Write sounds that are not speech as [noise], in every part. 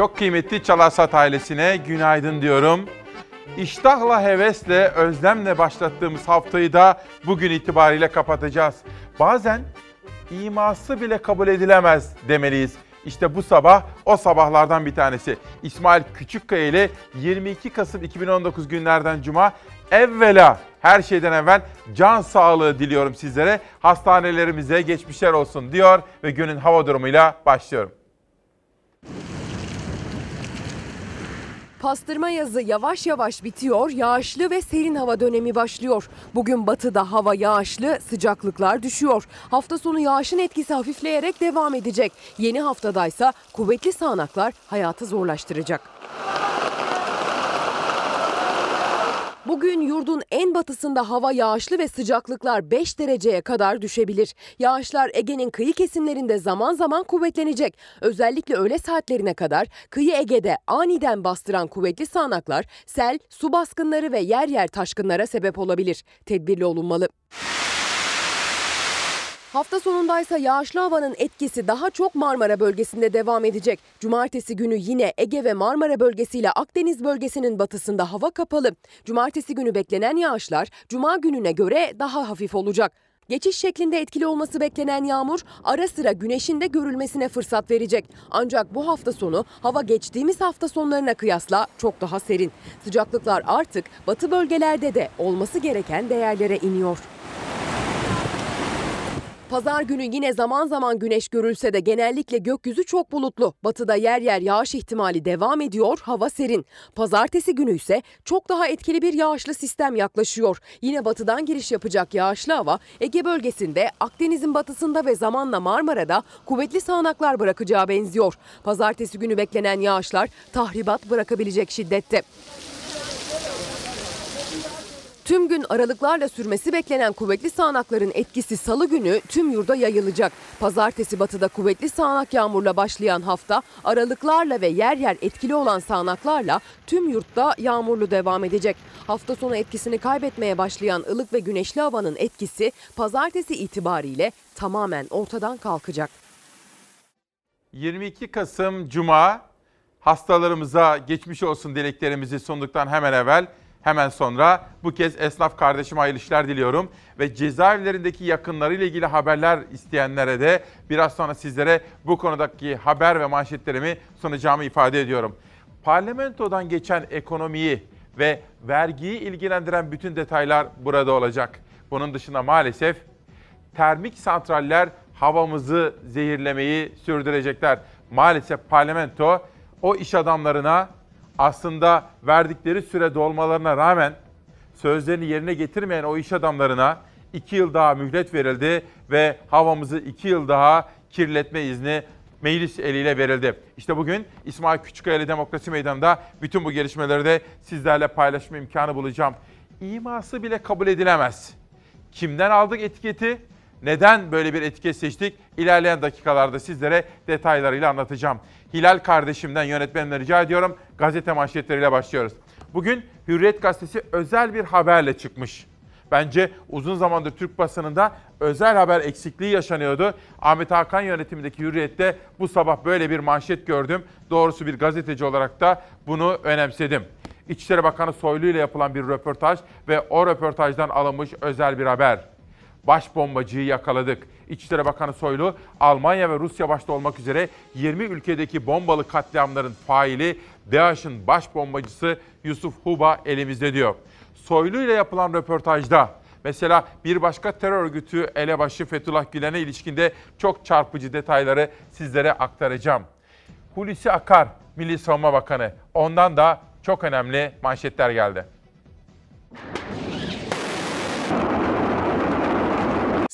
Çok kıymetli Çalarsat ailesine günaydın diyorum. İştahla, hevesle, özlemle başlattığımız haftayı da bugün itibariyle kapatacağız. Bazen iması bile kabul edilemez demeliyiz. İşte bu sabah o sabahlardan bir tanesi. İsmail Küçükkaya ile 22 Kasım 2019 günlerden Cuma evvela her şeyden evvel can sağlığı diliyorum sizlere. Hastanelerimize geçmişler olsun diyor ve günün hava durumuyla başlıyorum. Pastırma yazı yavaş yavaş bitiyor, yağışlı ve serin hava dönemi başlıyor. Bugün batıda hava yağışlı, sıcaklıklar düşüyor. Hafta sonu yağışın etkisi hafifleyerek devam edecek. Yeni haftadaysa kuvvetli sağanaklar hayatı zorlaştıracak. Bugün yurdun en batısında hava yağışlı ve sıcaklıklar 5 dereceye kadar düşebilir. Yağışlar Ege'nin kıyı kesimlerinde zaman zaman kuvvetlenecek. Özellikle öğle saatlerine kadar kıyı Ege'de aniden bastıran kuvvetli sağanaklar sel, su baskınları ve yer yer taşkınlara sebep olabilir. Tedbirli olunmalı. Hafta sonundaysa yağışlı havanın etkisi daha çok Marmara bölgesinde devam edecek. Cumartesi günü yine Ege ve Marmara bölgesiyle Akdeniz bölgesinin batısında hava kapalı. Cumartesi günü beklenen yağışlar cuma gününe göre daha hafif olacak. Geçiş şeklinde etkili olması beklenen yağmur ara sıra güneşin de görülmesine fırsat verecek. Ancak bu hafta sonu hava geçtiğimiz hafta sonlarına kıyasla çok daha serin. Sıcaklıklar artık batı bölgelerde de olması gereken değerlere iniyor. Pazar günü yine zaman zaman güneş görülse de genellikle gökyüzü çok bulutlu. Batıda yer yer yağış ihtimali devam ediyor, hava serin. Pazartesi günü ise çok daha etkili bir yağışlı sistem yaklaşıyor. Yine batıdan giriş yapacak yağışlı hava Ege bölgesinde, Akdeniz'in batısında ve zamanla Marmara'da kuvvetli sağanaklar bırakacağı benziyor. Pazartesi günü beklenen yağışlar tahribat bırakabilecek şiddette. Tüm gün aralıklarla sürmesi beklenen kuvvetli sağanakların etkisi salı günü tüm yurda yayılacak. Pazartesi batıda kuvvetli sağanak yağmurla başlayan hafta aralıklarla ve yer yer etkili olan sağanaklarla tüm yurtta yağmurlu devam edecek. Hafta sonu etkisini kaybetmeye başlayan ılık ve güneşli havanın etkisi pazartesi itibariyle tamamen ortadan kalkacak. 22 Kasım Cuma hastalarımıza geçmiş olsun dileklerimizi sunduktan hemen evvel hemen sonra bu kez esnaf kardeşime hayırlı işler diliyorum ve cezaevlerindeki yakınlarıyla ilgili haberler isteyenlere de biraz sonra sizlere bu konudaki haber ve manşetlerimi sunacağımı ifade ediyorum. Parlamentodan geçen ekonomiyi ve vergiyi ilgilendiren bütün detaylar burada olacak. Bunun dışında maalesef termik santraller havamızı zehirlemeyi sürdürecekler. Maalesef parlamento o iş adamlarına aslında verdikleri süre dolmalarına rağmen sözlerini yerine getirmeyen o iş adamlarına iki yıl daha mühlet verildi ve havamızı iki yıl daha kirletme izni meclis eliyle verildi. İşte bugün İsmail Küçükkaya Demokrasi Meydanı'nda bütün bu gelişmeleri de sizlerle paylaşma imkanı bulacağım. İması bile kabul edilemez. Kimden aldık etiketi? Neden böyle bir etiket seçtik? İlerleyen dakikalarda sizlere detaylarıyla anlatacağım. Hilal kardeşimden yönetmenine rica ediyorum. Gazete manşetleriyle başlıyoruz. Bugün Hürriyet Gazetesi özel bir haberle çıkmış. Bence uzun zamandır Türk basınında özel haber eksikliği yaşanıyordu. Ahmet Hakan yönetimindeki Hürriyet'te bu sabah böyle bir manşet gördüm. Doğrusu bir gazeteci olarak da bunu önemsedim. İçişleri Bakanı Soylu ile yapılan bir röportaj ve o röportajdan alınmış özel bir haber. Baş bombacıyı yakaladık. İçişleri Bakanı Soylu, Almanya ve Rusya başta olmak üzere 20 ülkedeki bombalı katliamların faili DAEŞ'in baş bombacısı Yusuf Huba elimizde diyor. Soylu ile yapılan röportajda mesela bir başka terör örgütü elebaşı Fethullah Gülen'e ilişkinde çok çarpıcı detayları sizlere aktaracağım. Hulusi Akar, Milli Savunma Bakanı. Ondan da çok önemli manşetler geldi.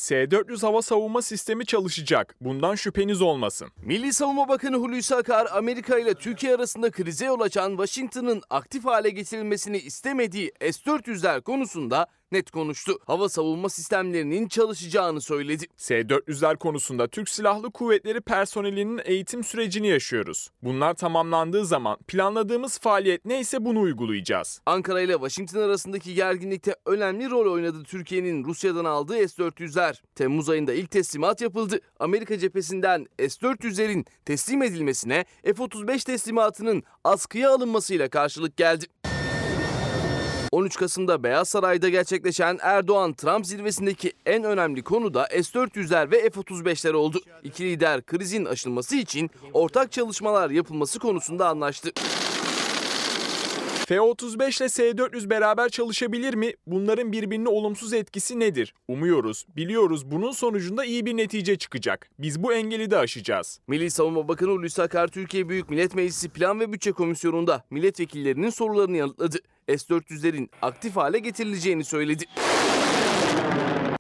S-400 hava savunma sistemi çalışacak. Bundan şüpheniz olmasın. Milli Savunma Bakanı Hulusi Akar, Amerika ile Türkiye arasında krize yol açan Washington'ın aktif hale getirilmesini istemediği S-400'ler konusunda net konuştu. Hava savunma sistemlerinin çalışacağını söyledi. S-400'ler konusunda Türk Silahlı Kuvvetleri personelinin eğitim sürecini yaşıyoruz. Bunlar tamamlandığı zaman planladığımız faaliyet neyse bunu uygulayacağız. Ankara ile Washington arasındaki gerginlikte önemli rol oynadı Türkiye'nin Rusya'dan aldığı S-400'ler. Temmuz ayında ilk teslimat yapıldı. Amerika cephesinden S-400'lerin teslim edilmesine F-35 teslimatının askıya alınmasıyla karşılık geldi. 13 Kasım'da Beyaz Saray'da gerçekleşen Erdoğan-Trump zirvesindeki en önemli konu da S-400'ler ve F-35'ler oldu. İki lider krizin aşılması için ortak çalışmalar yapılması konusunda anlaştı. F-35 ile S-400 beraber çalışabilir mi? Bunların birbirine olumsuz etkisi nedir? Umuyoruz, biliyoruz bunun sonucunda iyi bir netice çıkacak. Biz bu engeli de aşacağız. Milli Savunma Bakanı Hulusi Akar Türkiye Büyük Millet Meclisi Plan ve Bütçe Komisyonu'nda milletvekillerinin sorularını yanıtladı. S-400'lerin aktif hale getirileceğini söyledi.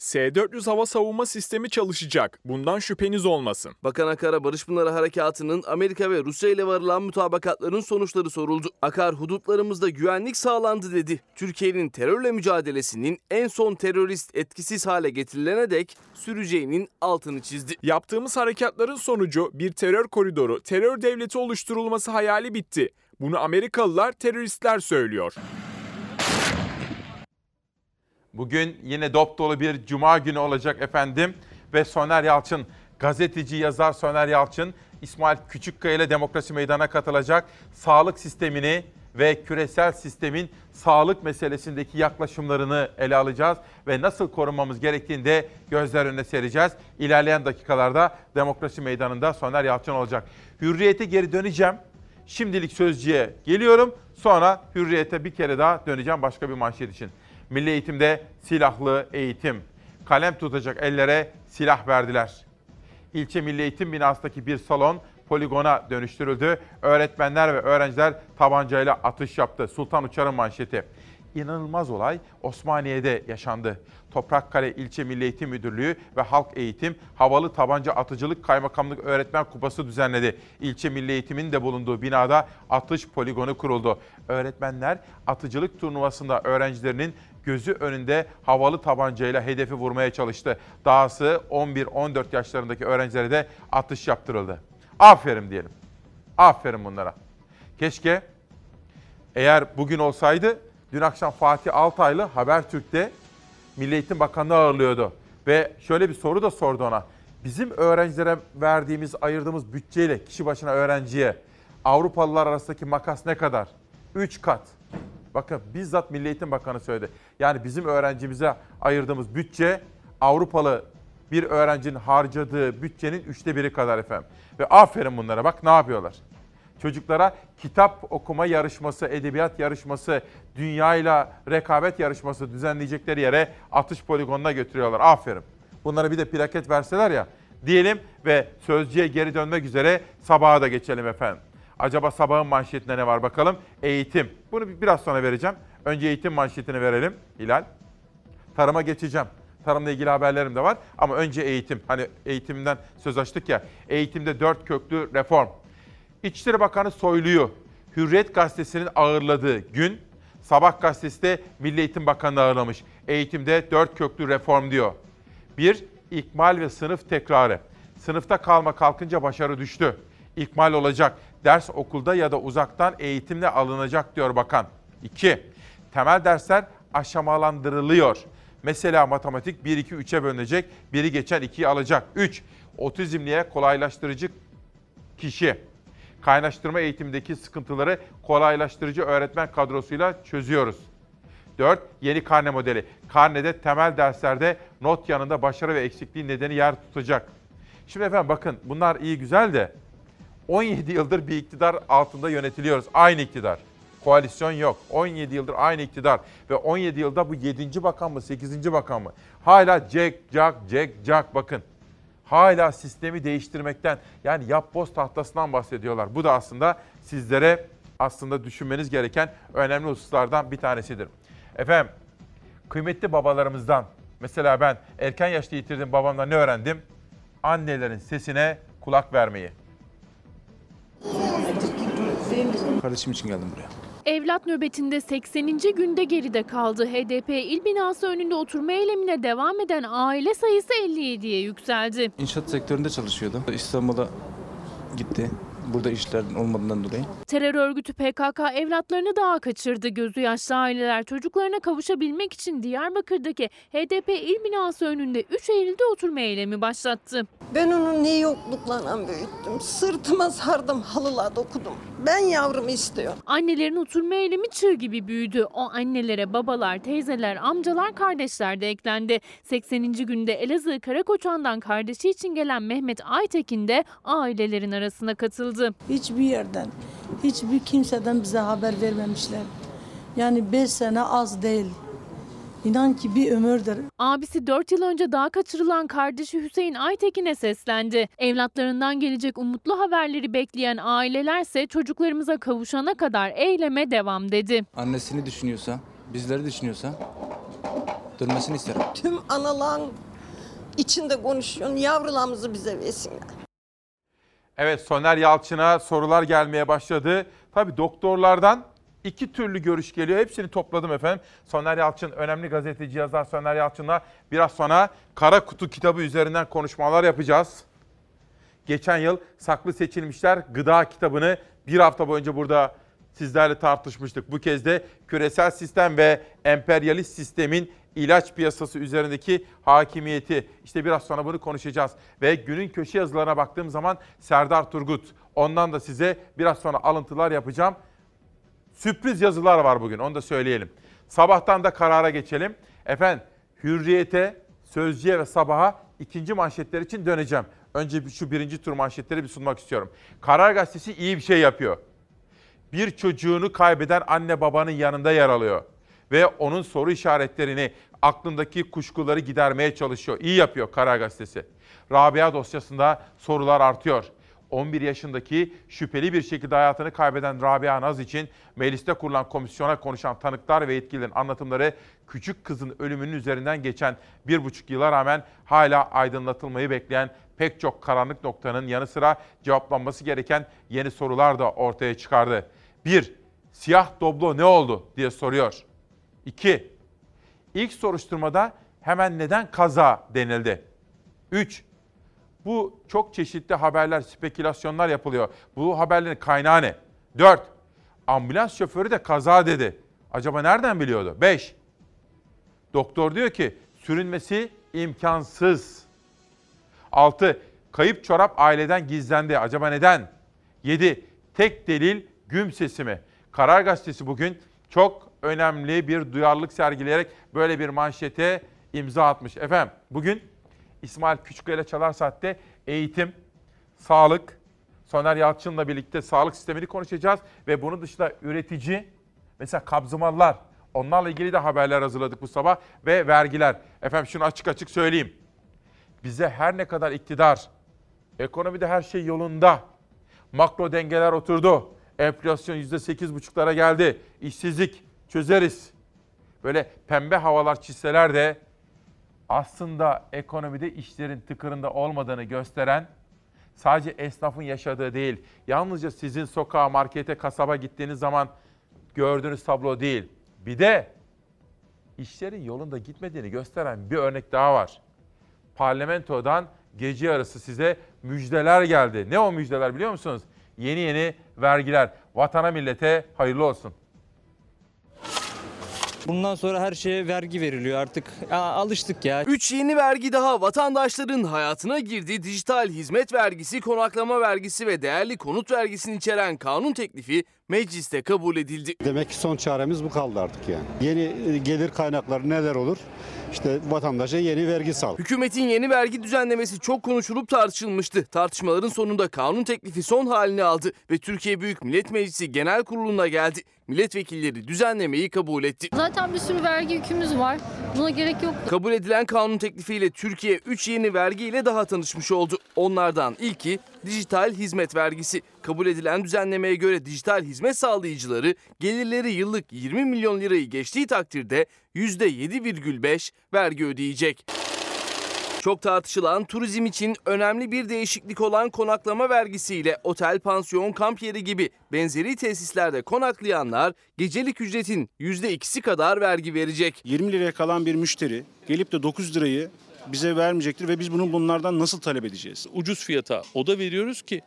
S-400 hava savunma sistemi çalışacak. Bundan şüpheniz olmasın. Bakan Akar'a Barış Pınarı Harekatı'nın Amerika ve Rusya ile varılan mutabakatların sonuçları soruldu. Akar hudutlarımızda güvenlik sağlandı dedi. Türkiye'nin terörle mücadelesinin en son terörist etkisiz hale getirilene dek süreceğinin altını çizdi. Yaptığımız harekatların sonucu bir terör koridoru, terör devleti oluşturulması hayali bitti. Bunu Amerikalılar teröristler söylüyor. Bugün yine dop dolu bir cuma günü olacak efendim. Ve Soner Yalçın, gazeteci yazar Soner Yalçın, İsmail Küçükkaya ile Demokrasi Meydanı'na katılacak. Sağlık sistemini ve küresel sistemin sağlık meselesindeki yaklaşımlarını ele alacağız. Ve nasıl korunmamız gerektiğini de gözler önüne sereceğiz. İlerleyen dakikalarda Demokrasi Meydanı'nda Soner Yalçın olacak. Hürriyete geri döneceğim. Şimdilik sözcüye geliyorum. Sonra hürriyete bir kere daha döneceğim başka bir manşet için. Milli eğitimde silahlı eğitim. Kalem tutacak ellere silah verdiler. İlçe Milli Eğitim binasındaki bir salon poligona dönüştürüldü. Öğretmenler ve öğrenciler tabancayla atış yaptı. Sultan Uçar'ın manşeti. İnanılmaz olay Osmaniye'de yaşandı. Toprakkale İlçe Milli Eğitim Müdürlüğü ve Halk Eğitim Havalı Tabanca Atıcılık Kaymakamlık Öğretmen Kupası düzenledi. İlçe Milli Eğitim'in de bulunduğu binada atış poligonu kuruldu. Öğretmenler atıcılık turnuvasında öğrencilerinin gözü önünde havalı tabancayla hedefi vurmaya çalıştı. Dahası 11-14 yaşlarındaki öğrencilere de atış yaptırıldı. Aferin diyelim. Aferin bunlara. Keşke eğer bugün olsaydı dün akşam Fatih Altaylı Habertürk'te Milli Eğitim Bakanlığı ağırlıyordu. Ve şöyle bir soru da sordu ona. Bizim öğrencilere verdiğimiz, ayırdığımız bütçeyle kişi başına öğrenciye Avrupalılar arasındaki makas ne kadar? 3 kat. Bakın bizzat Milli Eğitim Bakanı söyledi. Yani bizim öğrencimize ayırdığımız bütçe Avrupalı bir öğrencinin harcadığı bütçenin üçte biri kadar efendim. Ve aferin bunlara bak ne yapıyorlar. Çocuklara kitap okuma yarışması, edebiyat yarışması, dünyayla rekabet yarışması düzenleyecekleri yere atış poligonuna götürüyorlar. Aferin. Bunlara bir de plaket verseler ya diyelim ve sözcüye geri dönmek üzere sabaha da geçelim efendim. Acaba sabahın manşetinde ne var bakalım? Eğitim. Bunu biraz sonra vereceğim. Önce eğitim manşetini verelim Hilal. Tarıma geçeceğim. Tarımla ilgili haberlerim de var ama önce eğitim. Hani eğitimden söz açtık ya. Eğitimde dört köklü reform. İçişleri Bakanı Soylu'yu Hürriyet Gazetesi'nin ağırladığı gün Sabah gazetesi de Milli Eğitim Bakanı ağırlamış. Eğitimde dört köklü reform diyor. Bir, ikmal ve sınıf tekrarı. Sınıfta kalma kalkınca başarı düştü. İkmal olacak. Ders okulda ya da uzaktan eğitimle alınacak diyor bakan. İki, temel dersler aşamalandırılıyor. Mesela matematik 1-2-3'e bölünecek, biri geçen 2'yi alacak. 3. Otizmliye kolaylaştırıcı kişi. Kaynaştırma eğitimindeki sıkıntıları kolaylaştırıcı öğretmen kadrosuyla çözüyoruz. 4. Yeni karne modeli. Karnede temel derslerde not yanında başarı ve eksikliği nedeni yer tutacak. Şimdi efendim bakın bunlar iyi güzel de 17 yıldır bir iktidar altında yönetiliyoruz. Aynı iktidar. Koalisyon yok. 17 yıldır aynı iktidar. Ve 17 yılda bu 7. bakan mı 8. bakan mı? Hala Jack, Jack, Jack, Jack bakın. Hala sistemi değiştirmekten yani yap boz tahtasından bahsediyorlar. Bu da aslında sizlere aslında düşünmeniz gereken önemli hususlardan bir tanesidir. Efendim kıymetli babalarımızdan mesela ben erken yaşta yitirdim babamdan ne öğrendim? Annelerin sesine kulak vermeyi. Kardeşim için geldim buraya. Evlat nöbetinde 80. günde geride kaldı. HDP il binası önünde oturma eylemine devam eden aile sayısı 57'ye yükseldi. İnşaat sektöründe çalışıyordu. İstanbul'a gitti. Burada işler olmadığından dolayı. Terör örgütü PKK evlatlarını daha kaçırdı. Gözü yaşlı aileler çocuklarına kavuşabilmek için Diyarbakır'daki HDP il binası önünde 3 Eylül'de oturma eylemi başlattı. Ben onu ne yoklukla büyüttüm. Sırtıma sardım, halıla dokudum. Ben yavrumu istiyorum. Annelerin oturma eylemi çığ gibi büyüdü. O annelere babalar, teyzeler, amcalar, kardeşler de eklendi. 80. günde Elazığ Karakoçan'dan kardeşi için gelen Mehmet Aytekin de ailelerin arasına katıldı. Hiçbir yerden, hiçbir kimseden bize haber vermemişler. Yani 5 sene az değil. İnan ki bir ömürdür. Abisi 4 yıl önce daha kaçırılan kardeşi Hüseyin Aytekin'e seslendi. Evlatlarından gelecek umutlu haberleri bekleyen ailelerse çocuklarımıza kavuşana kadar eyleme devam dedi. Annesini düşünüyorsa, bizleri düşünüyorsa dönmesini isterim. Tüm analağın içinde konuşuyorsun. Yavrularımızı bize versinler. Evet Soner Yalçın'a sorular gelmeye başladı. Tabii doktorlardan iki türlü görüş geliyor. Hepsini topladım efendim. Soner Yalçın, önemli gazeteci yazar Soner Yalçın'la biraz sonra Kara Kutu kitabı üzerinden konuşmalar yapacağız. Geçen yıl saklı seçilmişler gıda kitabını bir hafta boyunca burada sizlerle tartışmıştık. Bu kez de küresel sistem ve emperyalist sistemin ilaç piyasası üzerindeki hakimiyeti. İşte biraz sonra bunu konuşacağız. Ve günün köşe yazılarına baktığım zaman Serdar Turgut. Ondan da size biraz sonra alıntılar yapacağım. Sürpriz yazılar var bugün onu da söyleyelim. Sabahtan da karara geçelim. Efendim Hürriyet'e, Sözcü'ye ve Sabah'a ikinci manşetler için döneceğim. Önce şu birinci tur manşetleri bir sunmak istiyorum. Karar Gazetesi iyi bir şey yapıyor. Bir çocuğunu kaybeden anne babanın yanında yer alıyor. Ve onun soru işaretlerini, aklındaki kuşkuları gidermeye çalışıyor. İyi yapıyor Karar Gazetesi. Rabia dosyasında sorular artıyor. 11 yaşındaki şüpheli bir şekilde hayatını kaybeden Rabia Naz için mecliste kurulan komisyona konuşan tanıklar ve yetkililerin anlatımları küçük kızın ölümünün üzerinden geçen bir buçuk yıla rağmen hala aydınlatılmayı bekleyen pek çok karanlık noktanın yanı sıra cevaplanması gereken yeni sorular da ortaya çıkardı. 1. Siyah doblo ne oldu diye soruyor. 2. İlk soruşturmada hemen neden kaza denildi? 3. Bu çok çeşitli haberler, spekülasyonlar yapılıyor. Bu haberlerin kaynağı ne? 4. Ambulans şoförü de kaza dedi. Acaba nereden biliyordu? 5. Doktor diyor ki sürünmesi imkansız. 6. Kayıp çorap aileden gizlendi. Acaba neden? 7. Tek delil güm sesi mi? Karar Gazetesi bugün çok önemli bir duyarlılık sergileyerek böyle bir manşete imza atmış. Efendim bugün İsmail Küçükkaya ile Çalar Saat'te eğitim, sağlık, Soner Yalçın'la birlikte sağlık sistemini konuşacağız. Ve bunun dışında üretici, mesela kabzımallar, onlarla ilgili de haberler hazırladık bu sabah ve vergiler. Efendim şunu açık açık söyleyeyim. Bize her ne kadar iktidar, ekonomide her şey yolunda, makro dengeler oturdu, enflasyon %8,5'lara geldi, işsizlik çözeriz. Böyle pembe havalar çizseler de aslında ekonomide işlerin tıkırında olmadığını gösteren sadece esnafın yaşadığı değil, yalnızca sizin sokağa, markete, kasaba gittiğiniz zaman gördüğünüz tablo değil. Bir de işlerin yolunda gitmediğini gösteren bir örnek daha var. Parlamentodan gece yarısı size müjdeler geldi. Ne o müjdeler biliyor musunuz? Yeni yeni vergiler. Vatana millete hayırlı olsun. Bundan sonra her şeye vergi veriliyor artık. Ya, alıştık ya. 3 yeni vergi daha vatandaşların hayatına girdi. Dijital hizmet vergisi, konaklama vergisi ve değerli konut vergisini içeren kanun teklifi mecliste kabul edildi. Demek ki son çaremiz bu kaldı artık yani. Yeni e, gelir kaynakları neler olur? İşte vatandaşa yeni vergi sal. Hükümetin yeni vergi düzenlemesi çok konuşulup tartışılmıştı. Tartışmaların sonunda kanun teklifi son halini aldı ve Türkiye Büyük Millet Meclisi Genel Kurulu'na geldi. Milletvekilleri düzenlemeyi kabul etti. Zaten bir sürü vergi yükümüz var. Buna gerek yok. Kabul edilen kanun teklifiyle Türkiye 3 yeni vergi ile daha tanışmış oldu. Onlardan ilki dijital hizmet vergisi. Kabul edilen düzenlemeye göre dijital hizmet sağlayıcıları gelirleri yıllık 20 milyon lirayı geçtiği takdirde %7,5 vergi ödeyecek. Çok tartışılan turizm için önemli bir değişiklik olan konaklama vergisiyle otel, pansiyon, kamp yeri gibi benzeri tesislerde konaklayanlar gecelik ücretin %2'si kadar vergi verecek. 20 liraya kalan bir müşteri gelip de 9 lirayı bize vermeyecektir ve biz bunu bunlardan nasıl talep edeceğiz? Ucuz fiyata oda veriyoruz ki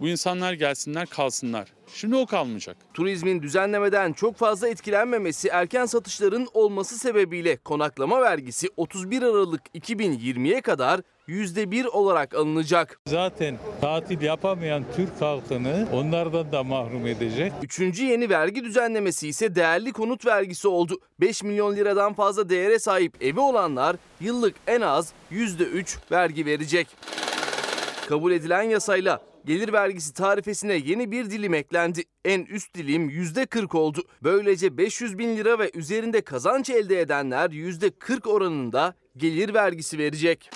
bu insanlar gelsinler kalsınlar. Şimdi o kalmayacak. Turizmin düzenlemeden çok fazla etkilenmemesi erken satışların olması sebebiyle konaklama vergisi 31 Aralık 2020'ye kadar %1 olarak alınacak. Zaten tatil yapamayan Türk halkını onlardan da mahrum edecek. Üçüncü yeni vergi düzenlemesi ise değerli konut vergisi oldu. 5 milyon liradan fazla değere sahip evi olanlar yıllık en az %3 vergi verecek. Kabul edilen yasayla gelir vergisi tarifesine yeni bir dilim eklendi. En üst dilim %40 oldu. Böylece 500 bin lira ve üzerinde kazanç elde edenler %40 oranında gelir vergisi verecek.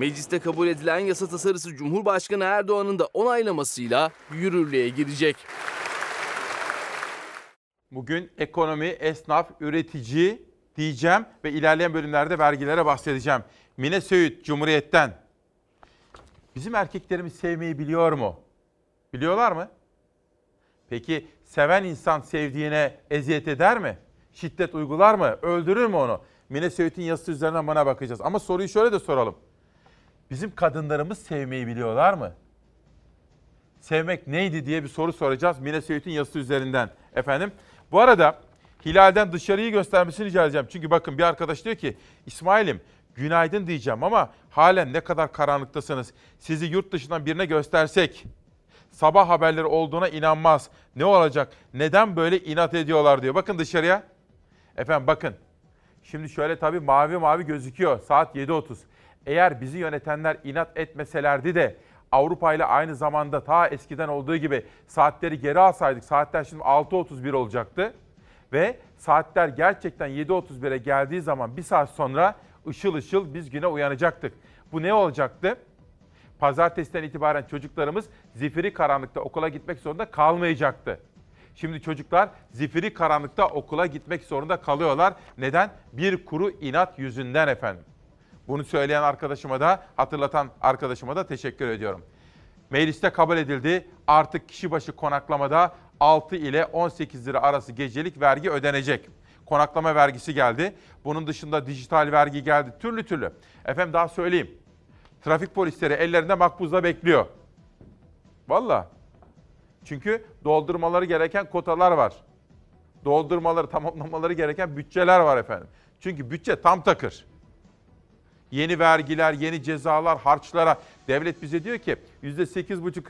Mecliste kabul edilen yasa tasarısı Cumhurbaşkanı Erdoğan'ın da onaylamasıyla yürürlüğe girecek. Bugün ekonomi, esnaf, üretici diyeceğim ve ilerleyen bölümlerde vergilere bahsedeceğim. Mine Söğüt, Cumhuriyet'ten. Bizim erkeklerimiz sevmeyi biliyor mu? Biliyorlar mı? Peki seven insan sevdiğine eziyet eder mi? Şiddet uygular mı? Öldürür mü onu? Mine Söğüt'ün yazısı üzerinden bana bakacağız. Ama soruyu şöyle de soralım. Bizim kadınlarımız sevmeyi biliyorlar mı? Sevmek neydi diye bir soru soracağız Mine Söğüt'ün yazısı üzerinden. Efendim bu arada Hilal'den dışarıyı göstermesini rica edeceğim. Çünkü bakın bir arkadaş diyor ki İsmail'im günaydın diyeceğim ama halen ne kadar karanlıktasınız. Sizi yurt dışından birine göstersek sabah haberleri olduğuna inanmaz. Ne olacak? Neden böyle inat ediyorlar diyor. Bakın dışarıya. Efendim bakın. Şimdi şöyle tabii mavi mavi gözüküyor. Saat 7.30. Eğer bizi yönetenler inat etmeselerdi de Avrupa ile aynı zamanda ta eskiden olduğu gibi saatleri geri alsaydık saatler şimdi 6.31 olacaktı. Ve saatler gerçekten 7.31'e geldiği zaman bir saat sonra ışıl ışıl biz güne uyanacaktık. Bu ne olacaktı? Pazartesiden itibaren çocuklarımız zifiri karanlıkta okula gitmek zorunda kalmayacaktı. Şimdi çocuklar zifiri karanlıkta okula gitmek zorunda kalıyorlar. Neden? Bir kuru inat yüzünden efendim. Bunu söyleyen arkadaşıma da, hatırlatan arkadaşıma da teşekkür ediyorum. Mecliste kabul edildi. Artık kişi başı konaklamada 6 ile 18 lira arası gecelik vergi ödenecek. Konaklama vergisi geldi. Bunun dışında dijital vergi geldi. Türlü türlü. Efendim daha söyleyeyim. Trafik polisleri ellerinde makbuzla bekliyor. Valla. Çünkü doldurmaları gereken kotalar var. Doldurmaları, tamamlamaları gereken bütçeler var efendim. Çünkü bütçe tam takır. Yeni vergiler, yeni cezalar, harçlara. Devlet bize diyor ki %8,5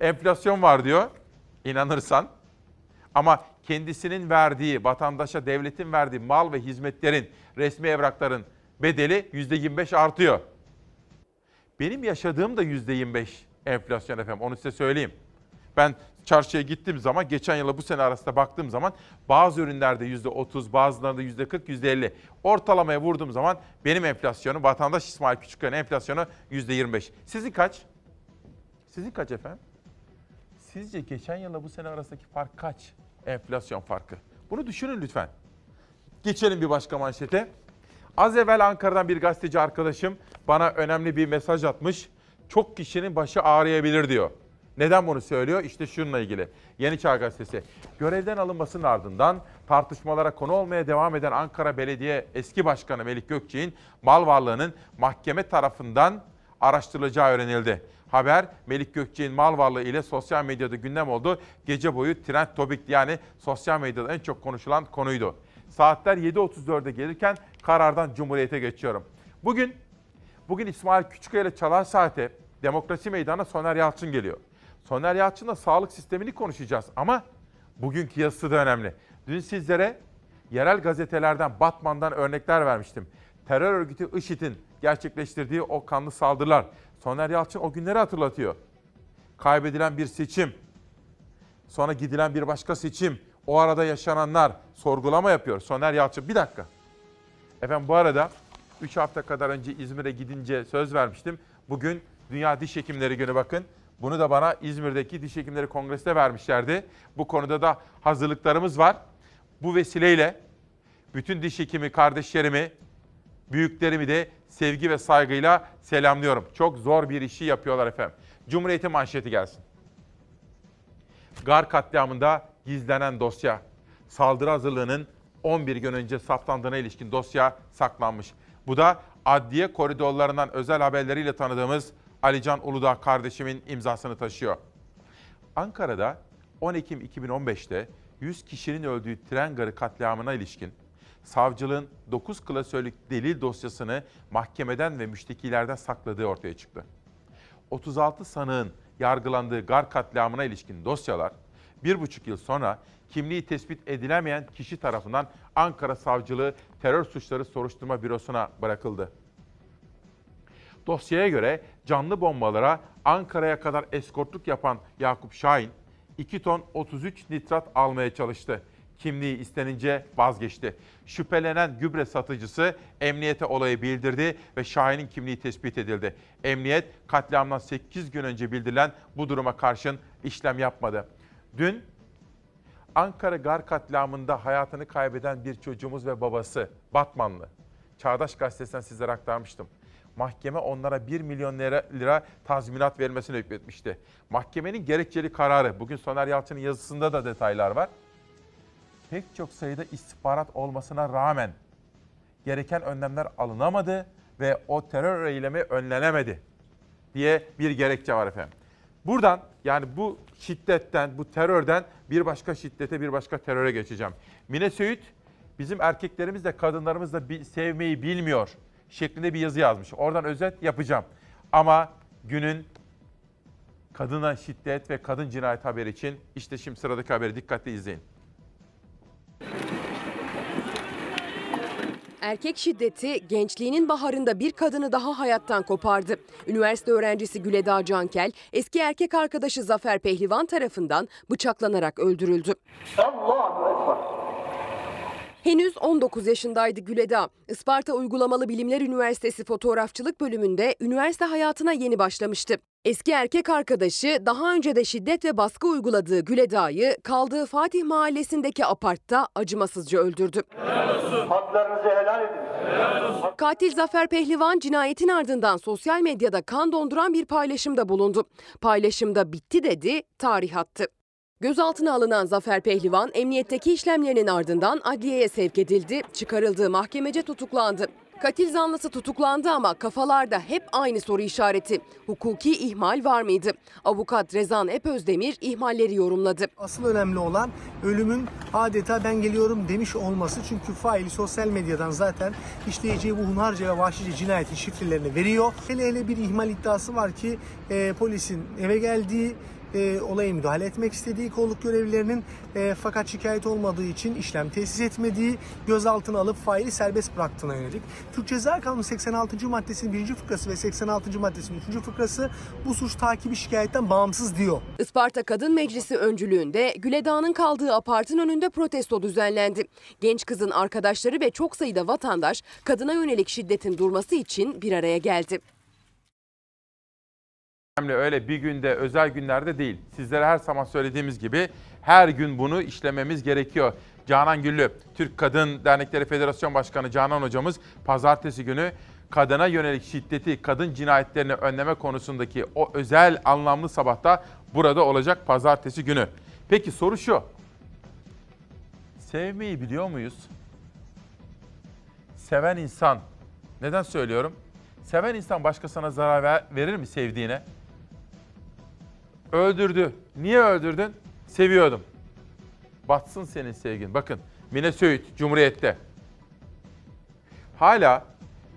enflasyon var diyor. İnanırsan. Ama kendisinin verdiği, vatandaşa devletin verdiği mal ve hizmetlerin, resmi evrakların bedeli %25 artıyor. Benim yaşadığım da %25 enflasyon efendim. Onu size söyleyeyim. Ben çarşıya gittiğim zaman geçen yıla bu sene arasında baktığım zaman bazı ürünlerde %30, bazılarında %40, %50. Ortalamaya vurduğum zaman benim enflasyonum, vatandaş İsmail Küçükköy'ün enflasyonu %25. Sizin kaç? Sizin kaç efendim? Sizce geçen yıla bu sene arasındaki fark kaç? Enflasyon farkı. Bunu düşünün lütfen. Geçelim bir başka manşete. Az evvel Ankara'dan bir gazeteci arkadaşım bana önemli bir mesaj atmış. Çok kişinin başı ağrıyabilir diyor. Neden bunu söylüyor? İşte şununla ilgili. Yeni Çağ Gazetesi. Görevden alınmasının ardından tartışmalara konu olmaya devam eden Ankara Belediye eski başkanı Melik Gökçe'nin mal varlığının mahkeme tarafından araştırılacağı öğrenildi. Haber Melik Gökçe'nin mal varlığı ile sosyal medyada gündem oldu. Gece boyu trend topic yani sosyal medyada en çok konuşulan konuydu. Saatler 7.34'e gelirken karardan Cumhuriyet'e geçiyorum. Bugün bugün İsmail Küçüköy ile Çalar Saat'e Demokrasi Meydanı'na Soner Yalçın geliyor. Soner Yalçın'la sağlık sistemini konuşacağız ama bugünkü yazısı da önemli. Dün sizlere yerel gazetelerden, Batman'dan örnekler vermiştim. Terör örgütü IŞİD'in gerçekleştirdiği o kanlı saldırılar. Soner Yalçın o günleri hatırlatıyor. Kaybedilen bir seçim, sonra gidilen bir başka seçim, o arada yaşananlar sorgulama yapıyor. Soner Yalçın bir dakika. Efendim bu arada 3 hafta kadar önce İzmir'e gidince söz vermiştim. Bugün Dünya Diş Hekimleri Günü bakın. Bunu da bana İzmir'deki Diş Hekimleri Kongresi'nde vermişlerdi. Bu konuda da hazırlıklarımız var. Bu vesileyle bütün diş hekimi kardeşlerimi Büyüklerimi de sevgi ve saygıyla selamlıyorum. Çok zor bir işi yapıyorlar efendim. Cumhuriyet'in manşeti gelsin. Gar katliamında gizlenen dosya. Saldırı hazırlığının 11 gün önce saptandığına ilişkin dosya saklanmış. Bu da adliye koridorlarından özel haberleriyle tanıdığımız Alican Uludağ kardeşimin imzasını taşıyor. Ankara'da 10 Ekim 2015'te 100 kişinin öldüğü tren garı katliamına ilişkin savcılığın 9 klasörlük delil dosyasını mahkemeden ve müştekilerden sakladığı ortaya çıktı. 36 sanığın yargılandığı gar katliamına ilişkin dosyalar bir buçuk yıl sonra kimliği tespit edilemeyen kişi tarafından Ankara Savcılığı Terör Suçları Soruşturma Bürosu'na bırakıldı. Dosyaya göre canlı bombalara Ankara'ya kadar eskortluk yapan Yakup Şahin 2 ton 33 nitrat almaya çalıştı. Kimliği istenince vazgeçti. Şüphelenen gübre satıcısı emniyete olayı bildirdi ve Şahin'in kimliği tespit edildi. Emniyet katliamdan 8 gün önce bildirilen bu duruma karşın işlem yapmadı. Dün Ankara Gar katliamında hayatını kaybeden bir çocuğumuz ve babası Batmanlı. Çağdaş Gazetesi'nden sizlere aktarmıştım. Mahkeme onlara 1 milyon lira, lira tazminat vermesini hükmetmişti. Mahkemenin gerekçeli kararı, bugün Soner Yalçın'ın yazısında da detaylar var. Pek çok sayıda istihbarat olmasına rağmen gereken önlemler alınamadı ve o terör eylemi önlenemedi diye bir gerekçe var efendim. Buradan yani bu şiddetten, bu terörden bir başka şiddete, bir başka teröre geçeceğim. Mine Söğüt bizim erkeklerimiz de kadınlarımız da sevmeyi bilmiyor şeklinde bir yazı yazmış. Oradan özet yapacağım. Ama günün kadına şiddet ve kadın cinayet haberi için işte şimdi sıradaki haberi dikkatli izleyin. Erkek şiddeti gençliğinin baharında bir kadını daha hayattan kopardı. Üniversite öğrencisi Güleda Cankel eski erkek arkadaşı Zafer Pehlivan tarafından bıçaklanarak öldürüldü. Henüz 19 yaşındaydı Güleda. Isparta Uygulamalı Bilimler Üniversitesi Fotoğrafçılık bölümünde üniversite hayatına yeni başlamıştı. Eski erkek arkadaşı daha önce de şiddet ve baskı uyguladığı Güleda'yı kaldığı Fatih Mahallesi'ndeki apartta acımasızca öldürdü. Haklarınızı helal edin. Katil Zafer Pehlivan cinayetin ardından sosyal medyada kan donduran bir paylaşımda bulundu. Paylaşımda bitti dedi, tarih attı. Gözaltına alınan Zafer Pehlivan emniyetteki işlemlerinin ardından adliyeye sevk edildi, çıkarıldığı mahkemece tutuklandı. Katil zanlısı tutuklandı ama kafalarda hep aynı soru işareti. Hukuki ihmal var mıydı? Avukat Rezan Epözdemir ihmalleri yorumladı. Asıl önemli olan ölümün adeta ben geliyorum demiş olması. Çünkü faili sosyal medyadan zaten işleyeceği bu hunharca ve vahşice cinayetin şifrelerini veriyor. Hele hele bir ihmal iddiası var ki e, polisin eve geldiği, e, olaya müdahale etmek istediği kolluk görevlilerinin e, fakat şikayet olmadığı için işlem tesis etmediği, gözaltına alıp faili serbest bıraktığına yönelik. Türk Ceza Kanunu 86. maddesinin 1. fıkrası ve 86. maddesinin 3. fıkrası bu suç takibi şikayetten bağımsız diyor. Isparta Kadın Meclisi öncülüğünde Güledağ'ın kaldığı apartın önünde protesto düzenlendi. Genç kızın arkadaşları ve çok sayıda vatandaş kadına yönelik şiddetin durması için bir araya geldi. Önemli öyle bir günde özel günlerde değil. Sizlere her zaman söylediğimiz gibi her gün bunu işlememiz gerekiyor. Canan Güllü, Türk Kadın Dernekleri Federasyon Başkanı Canan hocamız pazartesi günü kadına yönelik şiddeti, kadın cinayetlerini önleme konusundaki o özel anlamlı sabahta burada olacak pazartesi günü. Peki soru şu. Sevmeyi biliyor muyuz? Seven insan, neden söylüyorum? Seven insan başkasına zarar ver- verir mi sevdiğine? Öldürdü. Niye öldürdün? Seviyordum. Batsın senin sevgin. Bakın Mine Söğüt Cumhuriyet'te. Hala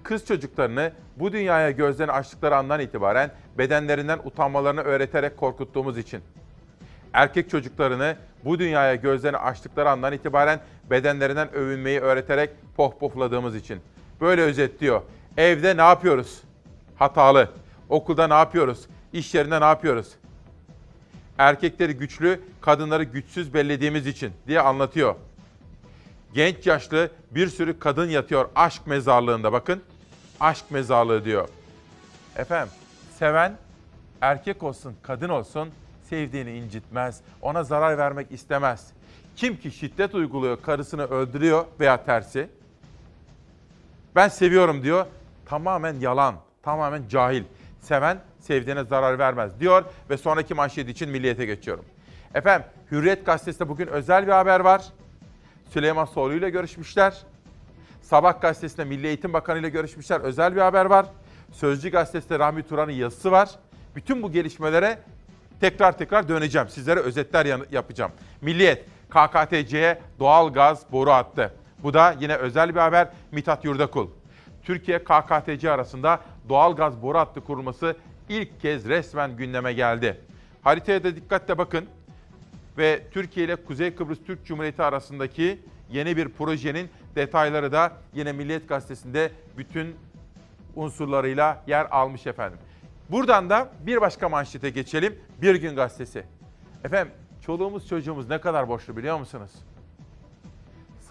kız çocuklarını bu dünyaya gözlerini açtıkları andan itibaren bedenlerinden utanmalarını öğreterek korkuttuğumuz için. Erkek çocuklarını bu dünyaya gözlerini açtıkları andan itibaren bedenlerinden övünmeyi öğreterek pohpohladığımız için. Böyle özetliyor. Evde ne yapıyoruz? Hatalı. Okulda ne yapıyoruz? İş yerinde ne yapıyoruz? Erkekleri güçlü, kadınları güçsüz bellediğimiz için diye anlatıyor. Genç yaşlı bir sürü kadın yatıyor aşk mezarlığında bakın. Aşk mezarlığı diyor. Efendim seven erkek olsun kadın olsun sevdiğini incitmez. Ona zarar vermek istemez. Kim ki şiddet uyguluyor karısını öldürüyor veya tersi Ben seviyorum diyor. Tamamen yalan, tamamen cahil. Seven sevdiğine zarar vermez diyor ve sonraki manşet için milliyete geçiyorum. Efendim Hürriyet Gazetesi'nde bugün özel bir haber var. Süleyman Soylu ile görüşmüşler. Sabah gazetesinde Milli Eğitim Bakanı ile görüşmüşler. Özel bir haber var. Sözcü gazetesinde Rahmi Turan'ın yazısı var. Bütün bu gelişmelere tekrar tekrar döneceğim. Sizlere özetler yapacağım. Milliyet, KKTC'ye doğal gaz boru attı. Bu da yine özel bir haber Mithat Yurdakul. Türkiye KKTC arasında doğal gaz boru hattı kurulması ilk kez resmen gündeme geldi. Haritaya da dikkatle bakın ve Türkiye ile Kuzey Kıbrıs Türk Cumhuriyeti arasındaki yeni bir projenin detayları da yine Milliyet Gazetesi'nde bütün unsurlarıyla yer almış efendim. Buradan da bir başka manşete geçelim. Bir Gün Gazetesi. Efendim çoluğumuz çocuğumuz ne kadar borçlu biliyor musunuz?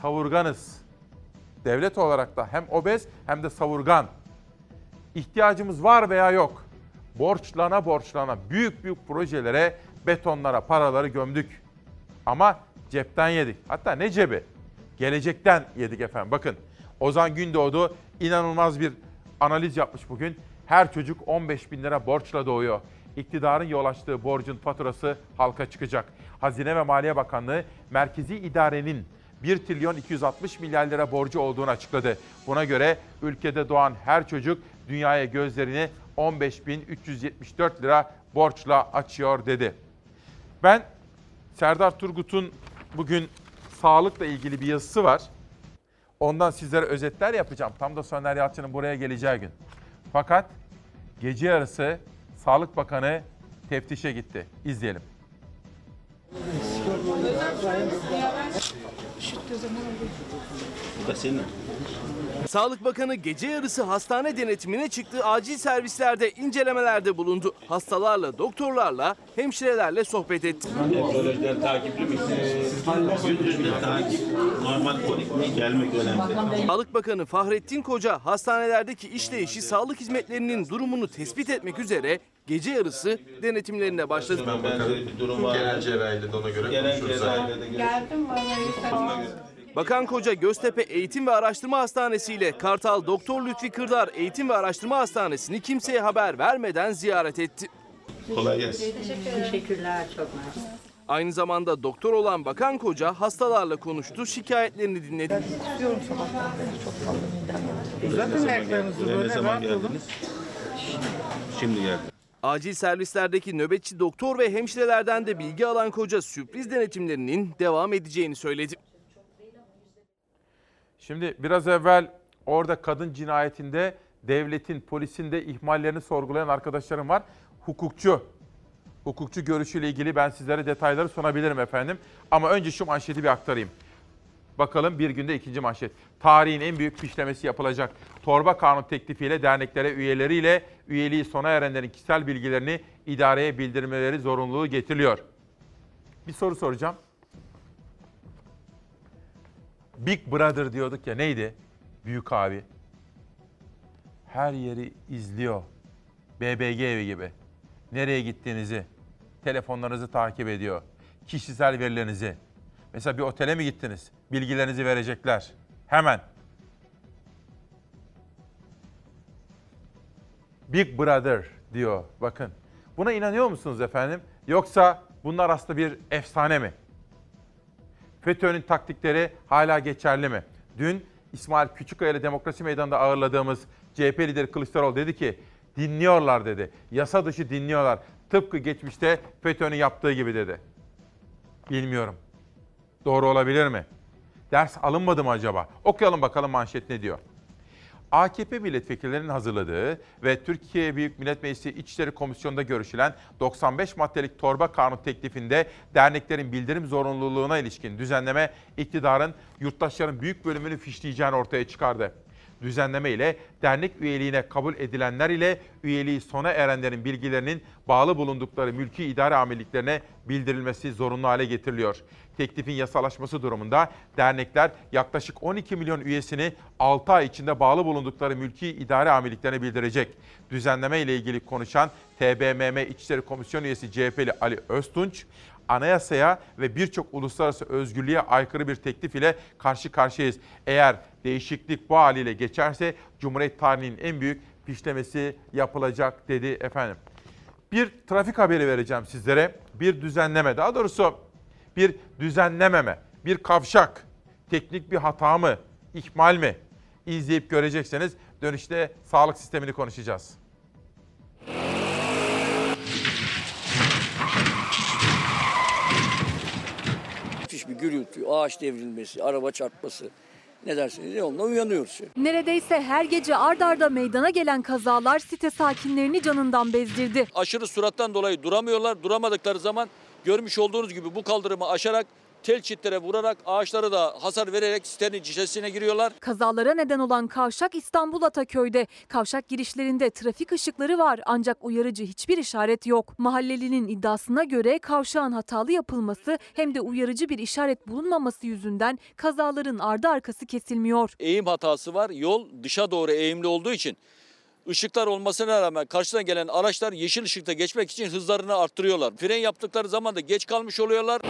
Savurganız. Devlet olarak da hem obez hem de savurgan. İhtiyacımız var veya yok. Borçlana borçlana büyük büyük projelere, betonlara paraları gömdük. Ama cepten yedik. Hatta ne cebi? Gelecekten yedik efendim. Bakın Ozan Gündoğdu inanılmaz bir analiz yapmış bugün. Her çocuk 15 bin lira borçla doğuyor. İktidarın yol açtığı borcun faturası halka çıkacak. Hazine ve Maliye Bakanlığı merkezi idarenin 1 trilyon 260 milyar lira borcu olduğunu açıkladı. Buna göre ülkede doğan her çocuk dünyaya gözlerini 15.374 lira borçla açıyor dedi. Ben Serdar Turgut'un bugün sağlıkla ilgili bir yazısı var. Ondan sizlere özetler yapacağım. Tam da Soner Yalçın'ın buraya geleceği gün. Fakat gece yarısı Sağlık Bakanı teftişe gitti. İzleyelim. Bu da senin. Sağlık Bakanı gece yarısı hastane denetimine çıktı. Acil servislerde incelemelerde bulundu. Hastalarla, doktorlarla, hemşirelerle sohbet etti. Nefrolojiden takipli mi? Gündüz de takip, normal kolik mi gelmek önemli. Sağlık Bakanı Fahrettin Koca hastanelerdeki işleyişi sağlık hizmetlerinin durumunu tespit etmek üzere gece yarısı denetimlerine başladı. Benzeri bir durum var. Genel cerrahide de ona göre Genel cerrahide de Geldim. Bakan Koca Göztepe Eğitim ve Araştırma Hastanesi ile Kartal Doktor Lütfi Kırdar Eğitim ve Araştırma Hastanesi'ni kimseye haber vermeden ziyaret etti. Kolay gelsin. Teşekkürler çok mersi. Aynı zamanda doktor olan Bakan Koca hastalarla konuştu, şikayetlerini dinledi. İstiyorum sabahtan beri çok fazla midem. Zaten ayaklarınızı böyle ne zaman geldiniz? Şimdi geldim. Acil servislerdeki nöbetçi doktor ve hemşirelerden de bilgi alan Koca sürpriz denetimlerinin devam edeceğini söyledi. Şimdi biraz evvel orada kadın cinayetinde devletin, polisin de ihmallerini sorgulayan arkadaşlarım var. Hukukçu. Hukukçu görüşüyle ilgili ben sizlere detayları sunabilirim efendim. Ama önce şu manşeti bir aktarayım. Bakalım bir günde ikinci manşet. Tarihin en büyük fişlemesi yapılacak. Torba kanun teklifiyle derneklere üyeleriyle üyeliği sona erenlerin kişisel bilgilerini idareye bildirmeleri zorunluluğu getiriliyor. Bir soru soracağım. Big Brother diyorduk ya neydi? Büyük abi. Her yeri izliyor. BBG evi gibi. Nereye gittiğinizi, telefonlarınızı takip ediyor. Kişisel verilerinizi. Mesela bir otele mi gittiniz? Bilgilerinizi verecekler. Hemen. Big Brother diyor. Bakın. Buna inanıyor musunuz efendim? Yoksa bunlar aslında bir efsane mi? FETÖ'nün taktikleri hala geçerli mi? Dün İsmail Küçükkaya ile Demokrasi Meydanı'nda ağırladığımız CHP lideri Kılıçdaroğlu dedi ki dinliyorlar dedi. Yasa dışı dinliyorlar. Tıpkı geçmişte FETÖ'nün yaptığı gibi dedi. Bilmiyorum. Doğru olabilir mi? Ders alınmadı mı acaba? Okuyalım bakalım manşet ne diyor. AKP milletvekillerinin hazırladığı ve Türkiye Büyük Millet Meclisi İçişleri Komisyonu'nda görüşülen 95 maddelik torba kanun teklifinde derneklerin bildirim zorunluluğuna ilişkin düzenleme iktidarın yurttaşların büyük bölümünü fişleyeceğini ortaya çıkardı. Düzenleme ile dernek üyeliğine kabul edilenler ile üyeliği sona erenlerin bilgilerinin bağlı bulundukları mülki idare amirliklerine bildirilmesi zorunlu hale getiriliyor. Teklifin yasalaşması durumunda dernekler yaklaşık 12 milyon üyesini 6 ay içinde bağlı bulundukları mülki idare amirliklerine bildirecek. Düzenleme ile ilgili konuşan TBMM İçişleri Komisyonu üyesi CHP'li Ali Öztunç, anayasaya ve birçok uluslararası özgürlüğe aykırı bir teklif ile karşı karşıyayız. Eğer değişiklik bu haliyle geçerse Cumhuriyet tarihinin en büyük pişlemesi yapılacak dedi efendim. Bir trafik haberi vereceğim sizlere. Bir düzenleme, daha doğrusu bir düzenlememe, bir kavşak, teknik bir hata mı, ihmal mi? İzleyip görecekseniz dönüşte sağlık sistemini konuşacağız. Müthiş bir gürültü, ağaç devrilmesi, araba çarpması. Ne dersiniz? Ne onunla uyanıyoruz. Neredeyse her gece ard arda meydana gelen kazalar site sakinlerini canından bezdirdi. Aşırı surattan dolayı duramıyorlar. Duramadıkları zaman görmüş olduğunuz gibi bu kaldırımı aşarak tel çitlere vurarak ağaçları da hasar vererek sitenin içerisine giriyorlar. Kazalara neden olan kavşak İstanbul Ataköy'de. Kavşak girişlerinde trafik ışıkları var ancak uyarıcı hiçbir işaret yok. Mahallelinin iddiasına göre kavşağın hatalı yapılması hem de uyarıcı bir işaret bulunmaması yüzünden kazaların ardı arkası kesilmiyor. Eğim hatası var. Yol dışa doğru eğimli olduğu için ışıklar olmasına rağmen karşıdan gelen araçlar yeşil ışıkta geçmek için hızlarını arttırıyorlar. Fren yaptıkları zaman da geç kalmış oluyorlar.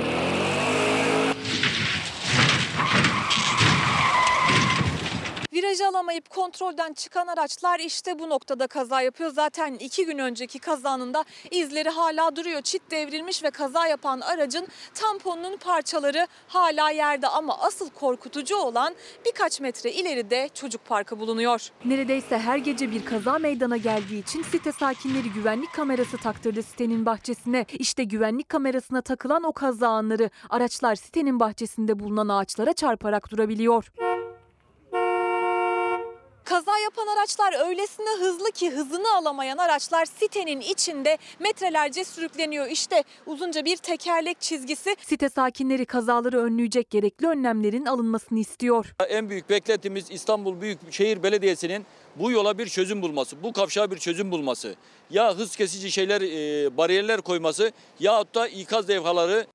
Viraj alamayıp kontrolden çıkan araçlar işte bu noktada kaza yapıyor. Zaten iki gün önceki kazanın da izleri hala duruyor. Çit devrilmiş ve kaza yapan aracın tamponunun parçaları hala yerde ama asıl korkutucu olan birkaç metre ileride çocuk parkı bulunuyor. Neredeyse her gece bir kaza meydana geldiği için site sakinleri güvenlik kamerası taktırdı sitenin bahçesine. İşte güvenlik kamerasına takılan o kaza anları araçlar sitenin bahçesinde bulunan ağaçlara çarparak durabiliyor. Kaza yapan araçlar öylesine hızlı ki hızını alamayan araçlar sitenin içinde metrelerce sürükleniyor. İşte uzunca bir tekerlek çizgisi. Site sakinleri kazaları önleyecek gerekli önlemlerin alınmasını istiyor. En büyük beklentimiz İstanbul Büyükşehir Belediyesi'nin bu yola bir çözüm bulması, bu kavşağa bir çözüm bulması. Ya hız kesici şeyler, e, bariyerler koyması yahut da ikaz levhaları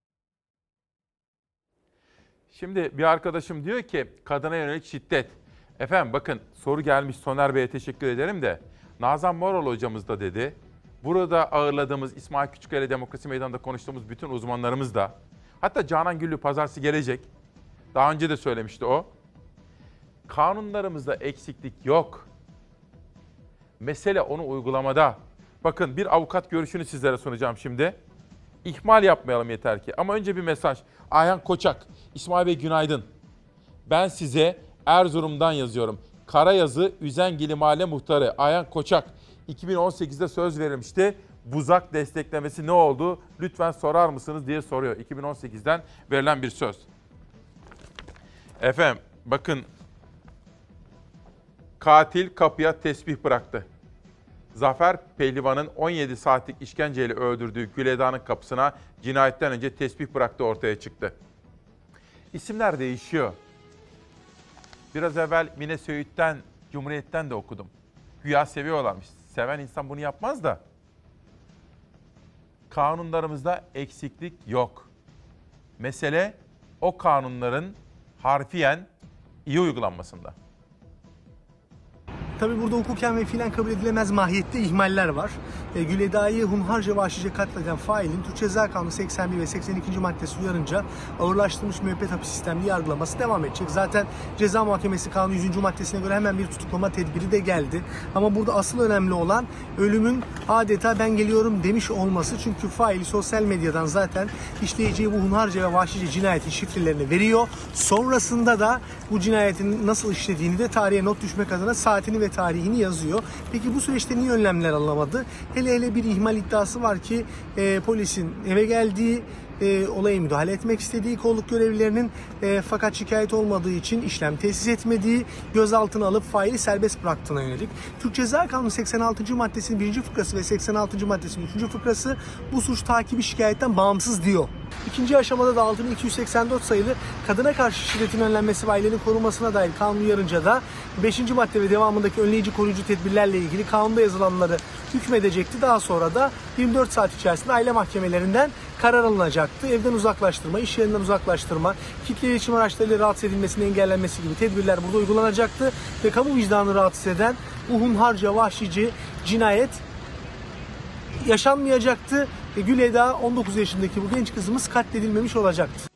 Şimdi bir arkadaşım diyor ki kadına yönelik şiddet. Efendim bakın soru gelmiş Soner Bey'e teşekkür ederim de. Nazan Moral hocamız da dedi. Burada ağırladığımız İsmail Küçükkaya Demokrasi Meydanı'nda konuştuğumuz bütün uzmanlarımız da. Hatta Canan Güllü pazartesi gelecek. Daha önce de söylemişti o. Kanunlarımızda eksiklik yok. Mesele onu uygulamada. Bakın bir avukat görüşünü sizlere sunacağım şimdi. İhmal yapmayalım yeter ki. Ama önce bir mesaj. Ayhan Koçak, İsmail Bey günaydın. Ben size Erzurum'dan yazıyorum. Karayazı Üzengili Mahalle Muhtarı Ayhan Koçak 2018'de söz verilmişti. Buzak desteklemesi ne oldu? Lütfen sorar mısınız diye soruyor. 2018'den verilen bir söz. Efendim bakın katil kapıya tesbih bıraktı. Zafer Pehlivan'ın 17 saatlik işkenceyle öldürdüğü Güleda'nın kapısına cinayetten önce tesbih bıraktığı ortaya çıktı. İsimler değişiyor. Biraz evvel Mine Söğüt'ten, Cumhuriyet'ten de okudum. Güya seviyorlarmış. Seven insan bunu yapmaz da. Kanunlarımızda eksiklik yok. Mesele o kanunların harfiyen iyi uygulanmasında. Tabii burada hukuken ve fiilen kabul edilemez mahiyette ihmaller var. E, Güleda'yı hunharca vahşice katleden failin Türk Ceza Kanunu 81 ve 82. maddesi uyarınca ağırlaştırılmış müebbet hapis sistemli yargılaması devam edecek. Zaten Ceza Muhakemesi Kanunu 100. maddesine göre hemen bir tutuklama tedbiri de geldi. Ama burada asıl önemli olan ölümün adeta ben geliyorum demiş olması. Çünkü fail sosyal medyadan zaten işleyeceği bu hunharca ve vahşice cinayetin şifrelerini veriyor. Sonrasında da bu cinayetin nasıl işlediğini de tarihe not düşmek adına saatini ve tarihini yazıyor. Peki bu süreçte niye önlemler alınamadı? Hele hele bir ihmal iddiası var ki e, polisin eve geldiği, e, olaya müdahale etmek istediği kolluk görevlilerinin e, fakat şikayet olmadığı için işlem tesis etmediği, gözaltına alıp faili serbest bıraktığına yönelik. Türk Ceza Kanunu 86. maddesinin 1. fıkrası ve 86. maddesinin 3. fıkrası bu suç takibi şikayetten bağımsız diyor. İkinci aşamada da 6284 sayılı kadına karşı şiddetin önlenmesi ve ailenin korunmasına dair kanun uyarınca da 5. madde ve devamındaki önleyici koruyucu tedbirlerle ilgili kanunda yazılanları hükmedecekti. Daha sonra da 24 saat içerisinde aile mahkemelerinden karar alınacaktı. Evden uzaklaştırma, iş yerinden uzaklaştırma, kitle iletişim araçlarıyla rahatsız edilmesinin engellenmesi gibi tedbirler burada uygulanacaktı. Ve kamu vicdanı rahatsız eden bu hunharca, vahşici cinayet yaşanmayacaktı ve Güleda 19 yaşındaki bu genç kızımız katledilmemiş olacaktı.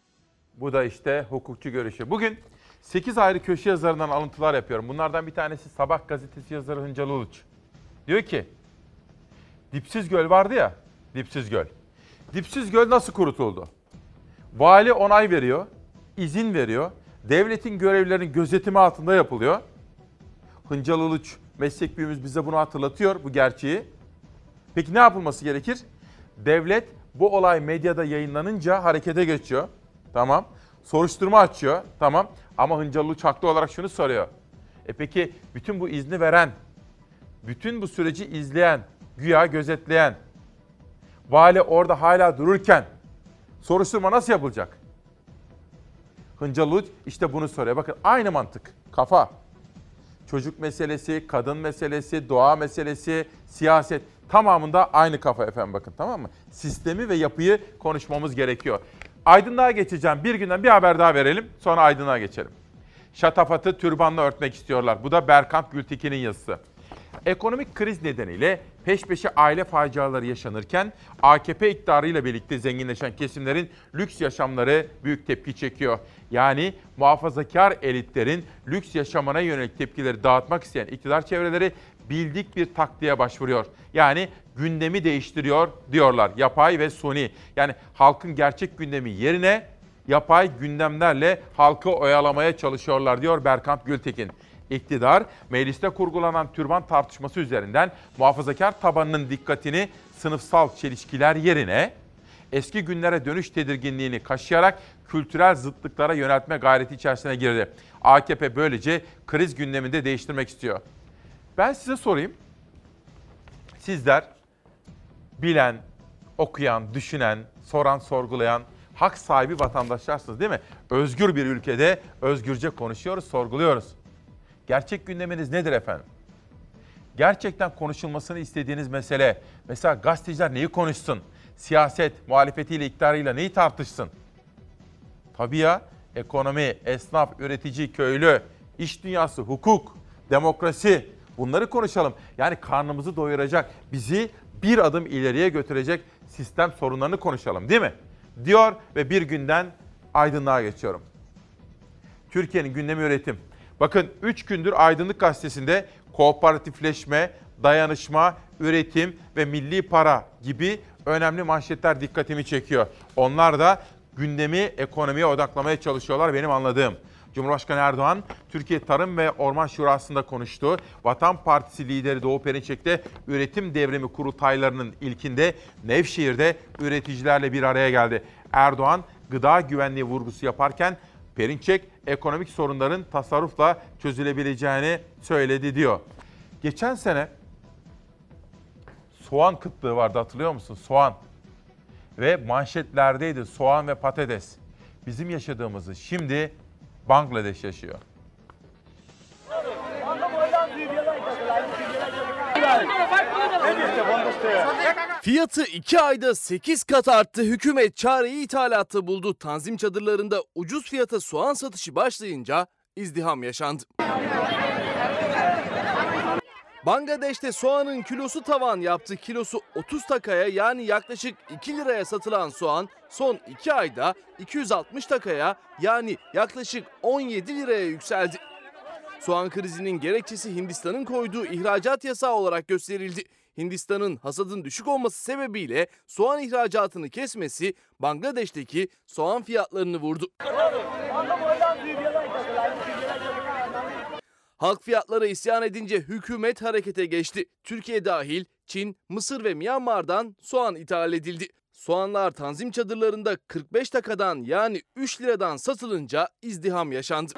Bu da işte hukukçu görüşü. Bugün 8 ayrı köşe yazarından alıntılar yapıyorum. Bunlardan bir tanesi Sabah gazetesi yazarı Hıncal Uluç. Diyor ki, Dipsiz Göl vardı ya, Dipsiz Göl. Dipsiz Göl nasıl kurutuldu? Vali onay veriyor, izin veriyor. Devletin görevlerinin gözetimi altında yapılıyor. Hıncal Uluç meslek büyüğümüz bize bunu hatırlatıyor, bu gerçeği. Peki ne yapılması gerekir? Devlet bu olay medyada yayınlanınca harekete geçiyor. Tamam. Soruşturma açıyor. Tamam. Ama Hıncal Uluç haklı olarak şunu soruyor. E peki bütün bu izni veren, bütün bu süreci izleyen, güya gözetleyen, vali orada hala dururken soruşturma nasıl yapılacak? Hıncal Uluç işte bunu soruyor. Bakın aynı mantık, kafa. Çocuk meselesi, kadın meselesi, doğa meselesi, siyaset tamamında aynı kafa efendim bakın tamam mı? Sistemi ve yapıyı konuşmamız gerekiyor. Aydınlığa geçeceğim. Bir günden bir haber daha verelim. Sonra aydınlığa geçelim. Şatafatı türbanla örtmek istiyorlar. Bu da Berkant Gültekin'in yazısı. Ekonomik kriz nedeniyle peş peşe aile faciaları yaşanırken AKP iktidarıyla birlikte zenginleşen kesimlerin lüks yaşamları büyük tepki çekiyor. Yani muhafazakar elitlerin lüks yaşamına yönelik tepkileri dağıtmak isteyen iktidar çevreleri bildik bir taktiğe başvuruyor. Yani gündemi değiştiriyor diyorlar. Yapay ve suni. Yani halkın gerçek gündemi yerine yapay gündemlerle halkı oyalamaya çalışıyorlar diyor Berkant Gültekin. İktidar, mecliste kurgulanan türban tartışması üzerinden muhafazakar tabanının dikkatini sınıfsal çelişkiler yerine eski günlere dönüş tedirginliğini kaşıyarak kültürel zıtlıklara yöneltme gayreti içerisine girdi. AKP böylece kriz gündeminde değiştirmek istiyor. Ben size sorayım. Sizler bilen, okuyan, düşünen, soran, sorgulayan, hak sahibi vatandaşlarsınız değil mi? Özgür bir ülkede özgürce konuşuyoruz, sorguluyoruz. Gerçek gündeminiz nedir efendim? Gerçekten konuşulmasını istediğiniz mesele. Mesela gazeteciler neyi konuşsun? Siyaset, muhalefetiyle, iktidarıyla neyi tartışsın? Tabii ya, ekonomi, esnaf, üretici, köylü, iş dünyası, hukuk, demokrasi bunları konuşalım. Yani karnımızı doyuracak, bizi bir adım ileriye götürecek sistem sorunlarını konuşalım değil mi? Diyor ve bir günden aydınlığa geçiyorum. Türkiye'nin gündemi üretim. Bakın 3 gündür Aydınlık Gazetesi'nde kooperatifleşme, dayanışma, üretim ve milli para gibi önemli manşetler dikkatimi çekiyor. Onlar da gündemi ekonomiye odaklamaya çalışıyorlar benim anladığım. Cumhurbaşkanı Erdoğan, Türkiye Tarım ve Orman Şurası'nda konuştu. Vatan Partisi lideri Doğu Perinçek de üretim devrimi kurultaylarının ilkinde Nevşehir'de üreticilerle bir araya geldi. Erdoğan gıda güvenliği vurgusu yaparken Perinçek ekonomik sorunların tasarrufla çözülebileceğini söyledi diyor. Geçen sene soğan kıtlığı vardı hatırlıyor musun? Soğan. Ve manşetlerdeydi soğan ve patates. Bizim yaşadığımızı şimdi Bangladeş yaşıyor. Fiyatı 2 ayda 8 kat arttı. Hükümet çareyi ithalatta buldu. Tanzim çadırlarında ucuz fiyata soğan satışı başlayınca izdiham yaşandı. Bangladeş'te soğanın kilosu tavan yaptı. Kilosu 30 takaya yani yaklaşık 2 liraya satılan soğan son 2 ayda 260 takaya yani yaklaşık 17 liraya yükseldi. Soğan krizinin gerekçesi Hindistan'ın koyduğu ihracat yasağı olarak gösterildi. Hindistan'ın hasadın düşük olması sebebiyle soğan ihracatını kesmesi Bangladeş'teki soğan fiyatlarını vurdu. Halk fiyatlara isyan edince hükümet harekete geçti. Türkiye dahil Çin, Mısır ve Myanmar'dan soğan ithal edildi. Soğanlar tanzim çadırlarında 45 takadan yani 3 liradan satılınca izdiham yaşandı.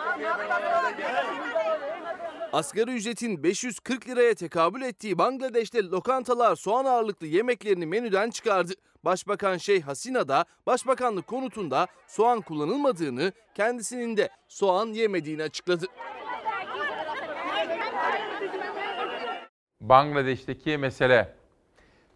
Asgari ücretin 540 liraya tekabül ettiği Bangladeş'te lokantalar soğan ağırlıklı yemeklerini menüden çıkardı. Başbakan Şeyh Hasina da başbakanlık konutunda soğan kullanılmadığını, kendisinin de soğan yemediğini açıkladı. Bangladeş'teki mesele.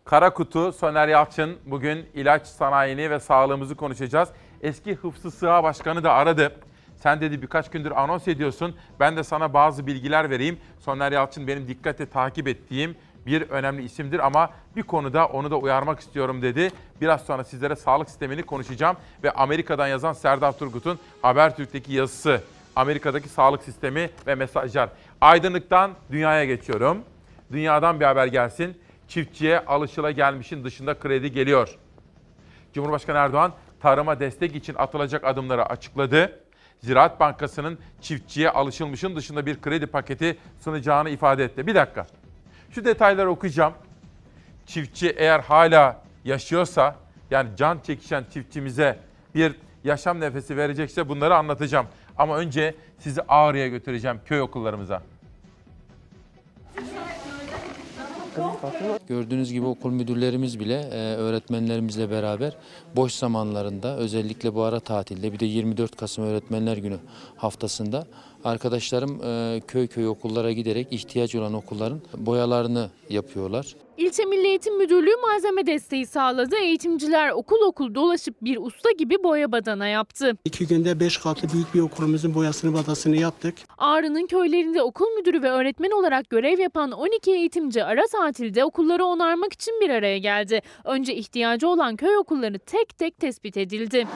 Kara kutu Soner Yalçın bugün ilaç sanayini ve sağlığımızı konuşacağız. Eski Hıfzı Sığa Başkanı da aradı. Sen dedi birkaç gündür anons ediyorsun. Ben de sana bazı bilgiler vereyim. Soner Yalçın benim dikkate takip ettiğim bir önemli isimdir ama bir konuda onu da uyarmak istiyorum dedi. Biraz sonra sizlere sağlık sistemini konuşacağım ve Amerika'dan yazan Serdar Turgut'un Habertürk'teki yazısı, Amerika'daki sağlık sistemi ve mesajlar. Aydınlıktan dünyaya geçiyorum. Dünyadan bir haber gelsin. Çiftçiye alışıla gelmişin dışında kredi geliyor. Cumhurbaşkanı Erdoğan tarıma destek için atılacak adımları açıkladı. Ziraat Bankası'nın çiftçiye alışılmışın dışında bir kredi paketi sunacağını ifade etti. Bir dakika. Şu detayları okuyacağım. Çiftçi eğer hala yaşıyorsa yani can çekişen çiftçimize bir yaşam nefesi verecekse bunları anlatacağım. Ama önce sizi Ağrı'ya götüreceğim köy okullarımıza. Gördüğünüz gibi okul müdürlerimiz bile e, öğretmenlerimizle beraber boş zamanlarında özellikle bu ara tatilde bir de 24 Kasım Öğretmenler Günü haftasında arkadaşlarım e, köy köy okullara giderek ihtiyaç olan okulların boyalarını yapıyorlar. İlçe Milli Eğitim Müdürlüğü malzeme desteği sağladı. Eğitimciler okul okul dolaşıp bir usta gibi boya badana yaptı. İki günde beş katlı büyük bir okulumuzun boyasını badasını yaptık. Ağrı'nın köylerinde okul müdürü ve öğretmen olarak görev yapan 12 eğitimci ara tatilde okulları onarmak için bir araya geldi. Önce ihtiyacı olan köy okulları tek tek tespit edildi.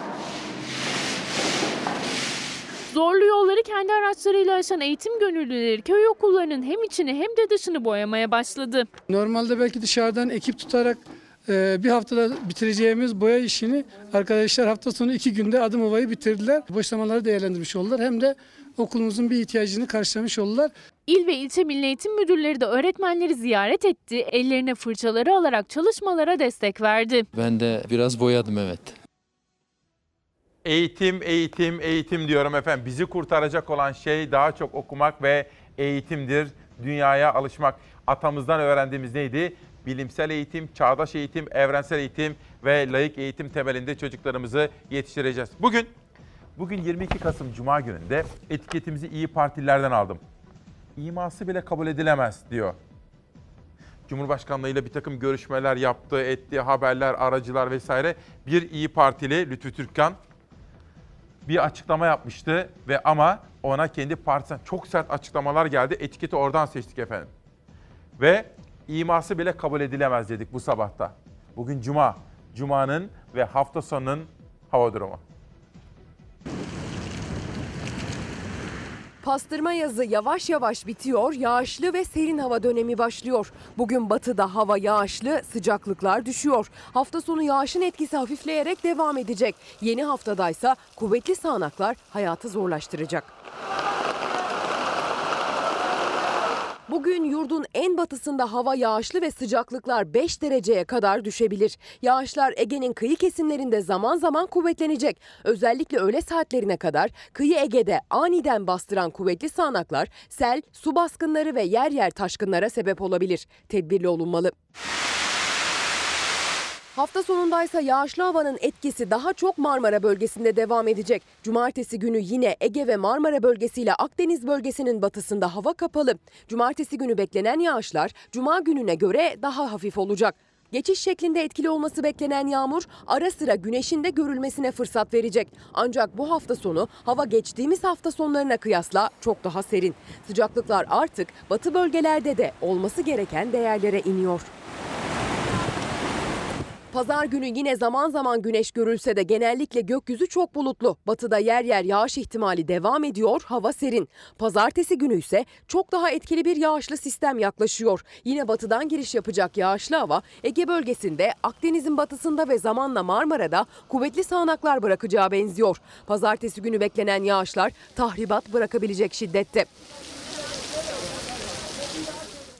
Zorlu yolları kendi araçlarıyla aşan eğitim gönüllüleri köy okullarının hem içini hem de dışını boyamaya başladı. Normalde belki dışarıdan ekip tutarak e, bir haftada bitireceğimiz boya işini arkadaşlar hafta sonu iki günde adım ovayı bitirdiler. Boş zamanları değerlendirmiş oldular. Hem de okulumuzun bir ihtiyacını karşılamış oldular. İl ve ilçe milli eğitim müdürleri de öğretmenleri ziyaret etti. Ellerine fırçaları alarak çalışmalara destek verdi. Ben de biraz boyadım evet. Eğitim, eğitim, eğitim diyorum efendim. Bizi kurtaracak olan şey daha çok okumak ve eğitimdir. Dünyaya alışmak. Atamızdan öğrendiğimiz neydi? Bilimsel eğitim, çağdaş eğitim, evrensel eğitim ve layık eğitim temelinde çocuklarımızı yetiştireceğiz. Bugün bugün 22 Kasım Cuma gününde etiketimizi iyi Partililerden aldım. İması bile kabul edilemez diyor. Cumhurbaşkanlığıyla bir takım görüşmeler yaptı, etti, haberler, aracılar vesaire. Bir iyi Partili Lütfü Türkkan bir açıklama yapmıştı ve ama ona kendi partisinden çok sert açıklamalar geldi. Etiketi oradan seçtik efendim. Ve iması bile kabul edilemez dedik bu sabahta. Bugün cuma. Cuma'nın ve hafta sonunun hava durumu. Pastırma yazı yavaş yavaş bitiyor, yağışlı ve serin hava dönemi başlıyor. Bugün batıda hava yağışlı, sıcaklıklar düşüyor. Hafta sonu yağışın etkisi hafifleyerek devam edecek. Yeni haftadaysa kuvvetli sağanaklar hayatı zorlaştıracak. Bugün yurdun en batısında hava yağışlı ve sıcaklıklar 5 dereceye kadar düşebilir. Yağışlar Ege'nin kıyı kesimlerinde zaman zaman kuvvetlenecek. Özellikle öğle saatlerine kadar kıyı Ege'de aniden bastıran kuvvetli sağanaklar sel, su baskınları ve yer yer taşkınlara sebep olabilir. Tedbirli olunmalı. Hafta sonundaysa yağışlı havanın etkisi daha çok Marmara bölgesinde devam edecek. Cumartesi günü yine Ege ve Marmara bölgesiyle Akdeniz bölgesinin batısında hava kapalı. Cumartesi günü beklenen yağışlar cuma gününe göre daha hafif olacak. Geçiş şeklinde etkili olması beklenen yağmur ara sıra güneşin de görülmesine fırsat verecek. Ancak bu hafta sonu hava geçtiğimiz hafta sonlarına kıyasla çok daha serin. Sıcaklıklar artık batı bölgelerde de olması gereken değerlere iniyor. Pazar günü yine zaman zaman güneş görülse de genellikle gökyüzü çok bulutlu. Batıda yer yer yağış ihtimali devam ediyor, hava serin. Pazartesi günü ise çok daha etkili bir yağışlı sistem yaklaşıyor. Yine batıdan giriş yapacak yağışlı hava Ege bölgesinde, Akdeniz'in batısında ve zamanla Marmara'da kuvvetli sağanaklar bırakacağı benziyor. Pazartesi günü beklenen yağışlar tahribat bırakabilecek şiddette.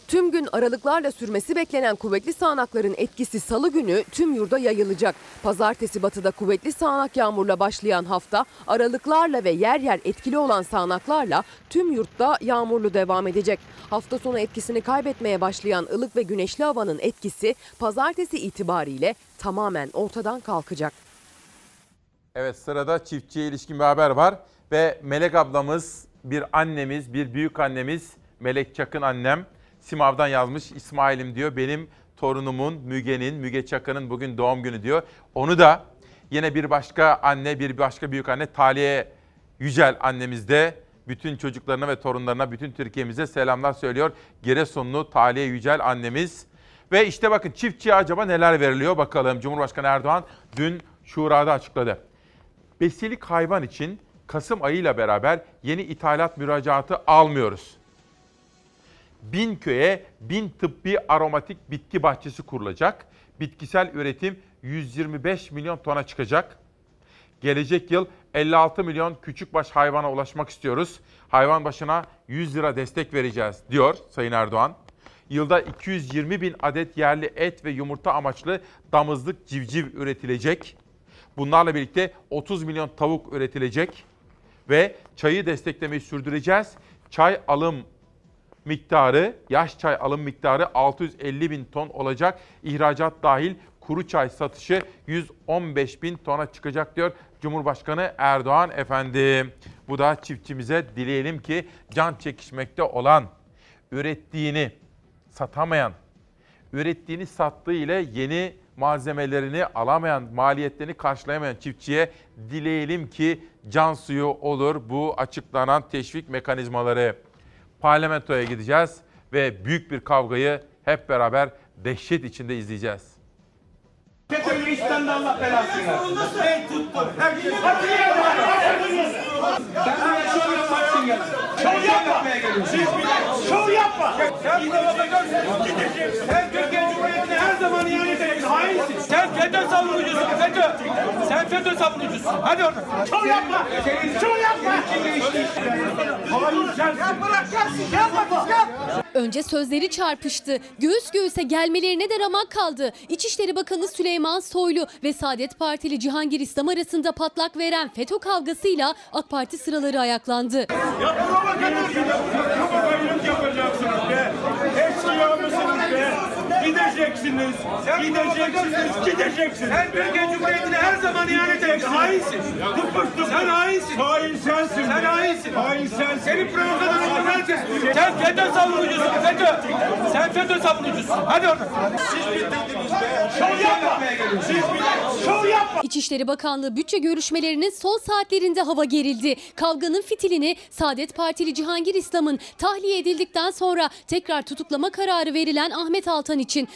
Tüm gün aralıklarla sürmesi beklenen kuvvetli sağanakların etkisi salı günü tüm yurda yayılacak. Pazartesi batıda kuvvetli sağanak yağmurla başlayan hafta aralıklarla ve yer yer etkili olan sağanaklarla tüm yurtta yağmurlu devam edecek. Hafta sonu etkisini kaybetmeye başlayan ılık ve güneşli havanın etkisi pazartesi itibariyle tamamen ortadan kalkacak. Evet sırada çiftçiye ilişkin bir haber var ve Melek ablamız, bir annemiz, bir büyük annemiz Melek Çakın annem Simav'dan yazmış İsmail'im diyor benim torunumun Müge'nin, Müge Çakın'ın bugün doğum günü diyor. Onu da yine bir başka anne, bir başka büyük anne Taliye Yücel annemiz de Bütün çocuklarına ve torunlarına, bütün Türkiye'mize selamlar söylüyor. Giresunlu Taliye Yücel annemiz. Ve işte bakın çiftçiye acaba neler veriliyor bakalım. Cumhurbaşkanı Erdoğan dün Şura'da açıkladı. Besilik hayvan için Kasım ayıyla beraber yeni ithalat müracaatı almıyoruz. Bin köye bin tıbbi aromatik bitki bahçesi kurulacak. Bitkisel üretim 125 milyon tona çıkacak. Gelecek yıl 56 milyon küçükbaş hayvana ulaşmak istiyoruz. Hayvan başına 100 lira destek vereceğiz diyor Sayın Erdoğan. Yılda 220 bin adet yerli et ve yumurta amaçlı damızlık civciv üretilecek. Bunlarla birlikte 30 milyon tavuk üretilecek ve çayı desteklemeyi sürdüreceğiz. Çay alım miktarı, yaş çay alım miktarı 650 bin ton olacak. İhracat dahil kuru çay satışı 115 bin tona çıkacak diyor Cumhurbaşkanı Erdoğan efendi. Bu da çiftçimize dileyelim ki can çekişmekte olan, ürettiğini satamayan, ürettiğini sattığı ile yeni malzemelerini alamayan, maliyetlerini karşılayamayan çiftçiye dileyelim ki can suyu olur bu açıklanan teşvik mekanizmaları. Parlamentoya gideceğiz ve büyük bir kavgayı hep beraber dehşet içinde izleyeceğiz. İşten de Allah belasını versin. Ey tuttum. Herkes Sen buraya şov yapmak için geldin. Şov yapma. Siz bir şov yapma. Sen bir de bakacaksın. Gideceksin. Sen Türkiye Cumhuriyeti'ne her zaman ihanet edeceksin. Hainsin. Sen FETÖ savunucusun. FETÖ. Sen FETÖ savunucusun. Hadi oradan. Şov yapma. Şov yapma. Bırak gelsin. Gel. Gel. Önce sözleri çarpıştı. Göğüs göğüse gelmelerine de ramak kaldı. İçişleri Bakanı Süleyman Soylu ve Saadet Partili Cihangir İslam arasında patlak veren FETÖ kavgasıyla AK Parti sıraları ayaklandı. Ya provokatör. Provokatörlük yapacaksınız be. Eşkıya mısınız be? Gideceksiniz. Gideceksiniz. Gideceksiniz. Sen Türkiye Cumhuriyeti'ne her zaman ihanet edeceksin. Hainsin. Tıpış Sen hainsin. Hain sensin. Sen hainsin. Hain sensin. Senin provokatörün herkes biliyor. Sen FETÖ savunucusun. FETÖ. Sen FETÖ savunucusun. Hadi oradan. Siz bitirdiniz be. Şov yapma. Siz bir şov yapma. İçişleri Bakanlığı bütçe görüşmelerinin son saatlerinde hava gerildi. Kavganın fitilini Saadet Partili Cihangir İslam'ın tahliye edildikten sonra tekrar tutuklama kararı verilen Ahmet Altan için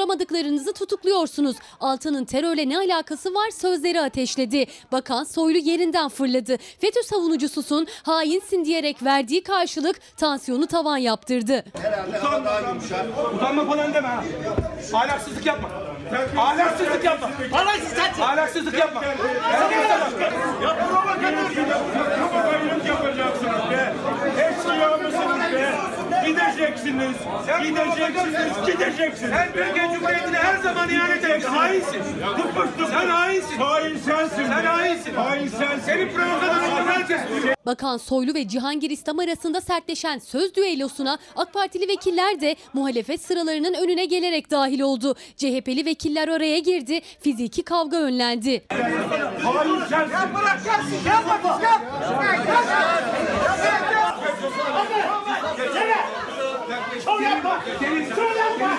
susturamadıklarınızı tutukluyorsunuz. Altan'ın terörle ne alakası var sözleri ateşledi. Bakan Soylu yerinden fırladı. FETÖ savunucususun, hainsin diyerek verdiği karşılık tansiyonu tavan yaptırdı. Utanma, utanma falan deme ha. Ahlaksızlık yapma. Ahlaksızlık yapma. Ahlaksızlık yapma. Ya provokatör. Provokatörlük yapacaksınız be. Eşkıya mısınız be? Gideceksiniz. Gideceksiniz. Gideceksiniz. Sen Türkiye Cumhuriyeti'ne her zaman ihanet edeceksin. Hainsin. Tıpış Sen hainsin. Hain sensin. Sen hainsin. Hain sensin. Senin provokatörün herkes. Bakan Soylu ve Cihangir İslam arasında sertleşen söz düellosuna AK Partili vekiller de muhalefet sıralarının önüne gelerek dahil oldu. CHP'li vekiller araya girdi, fiziki kavga önlendi. Hain sensin. Ya bırak gelsin. Gel bak. Gel. Şov yapma. Şov yapma.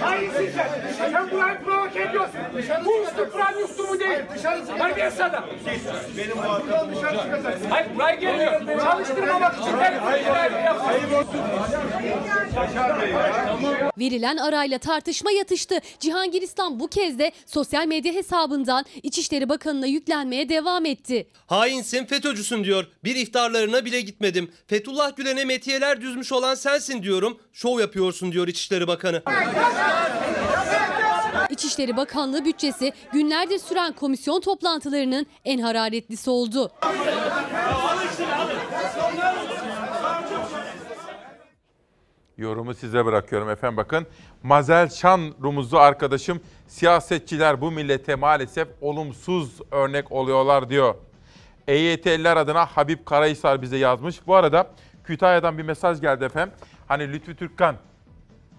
Hainsin sen. Sen burayı provoke ediyorsun. Bu üstü buranın üstü bu değil. Terbiyesiz adam. Benim muhatabım. Hayır buraya geliyor. Çalıştırmamak için. Verilen arayla tartışma yatıştı. Cihangir İslam bu kez de sosyal medya hesabından İçişleri Bakanı'na yüklenmeye devam etti. Hainsin FETÖ'cüsün diyor. Bir iftarlarına bile gitmedim. Fethullah Gülen'e metiyeler düzmüş olan sensin diyorum. Şov yapıyorsun diyor İçişleri Bakanı. İçişleri Bakanlığı bütçesi günlerdir süren komisyon toplantılarının en hararetlisi oldu. Yorumu size bırakıyorum efendim bakın. Mazel Şan rumuzlu arkadaşım siyasetçiler bu millete maalesef olumsuz örnek oluyorlar diyor. EYT'liler adına Habib Karahisar bize yazmış. Bu arada Kütahya'dan bir mesaj geldi efendim. Hani Lütfü Türkkan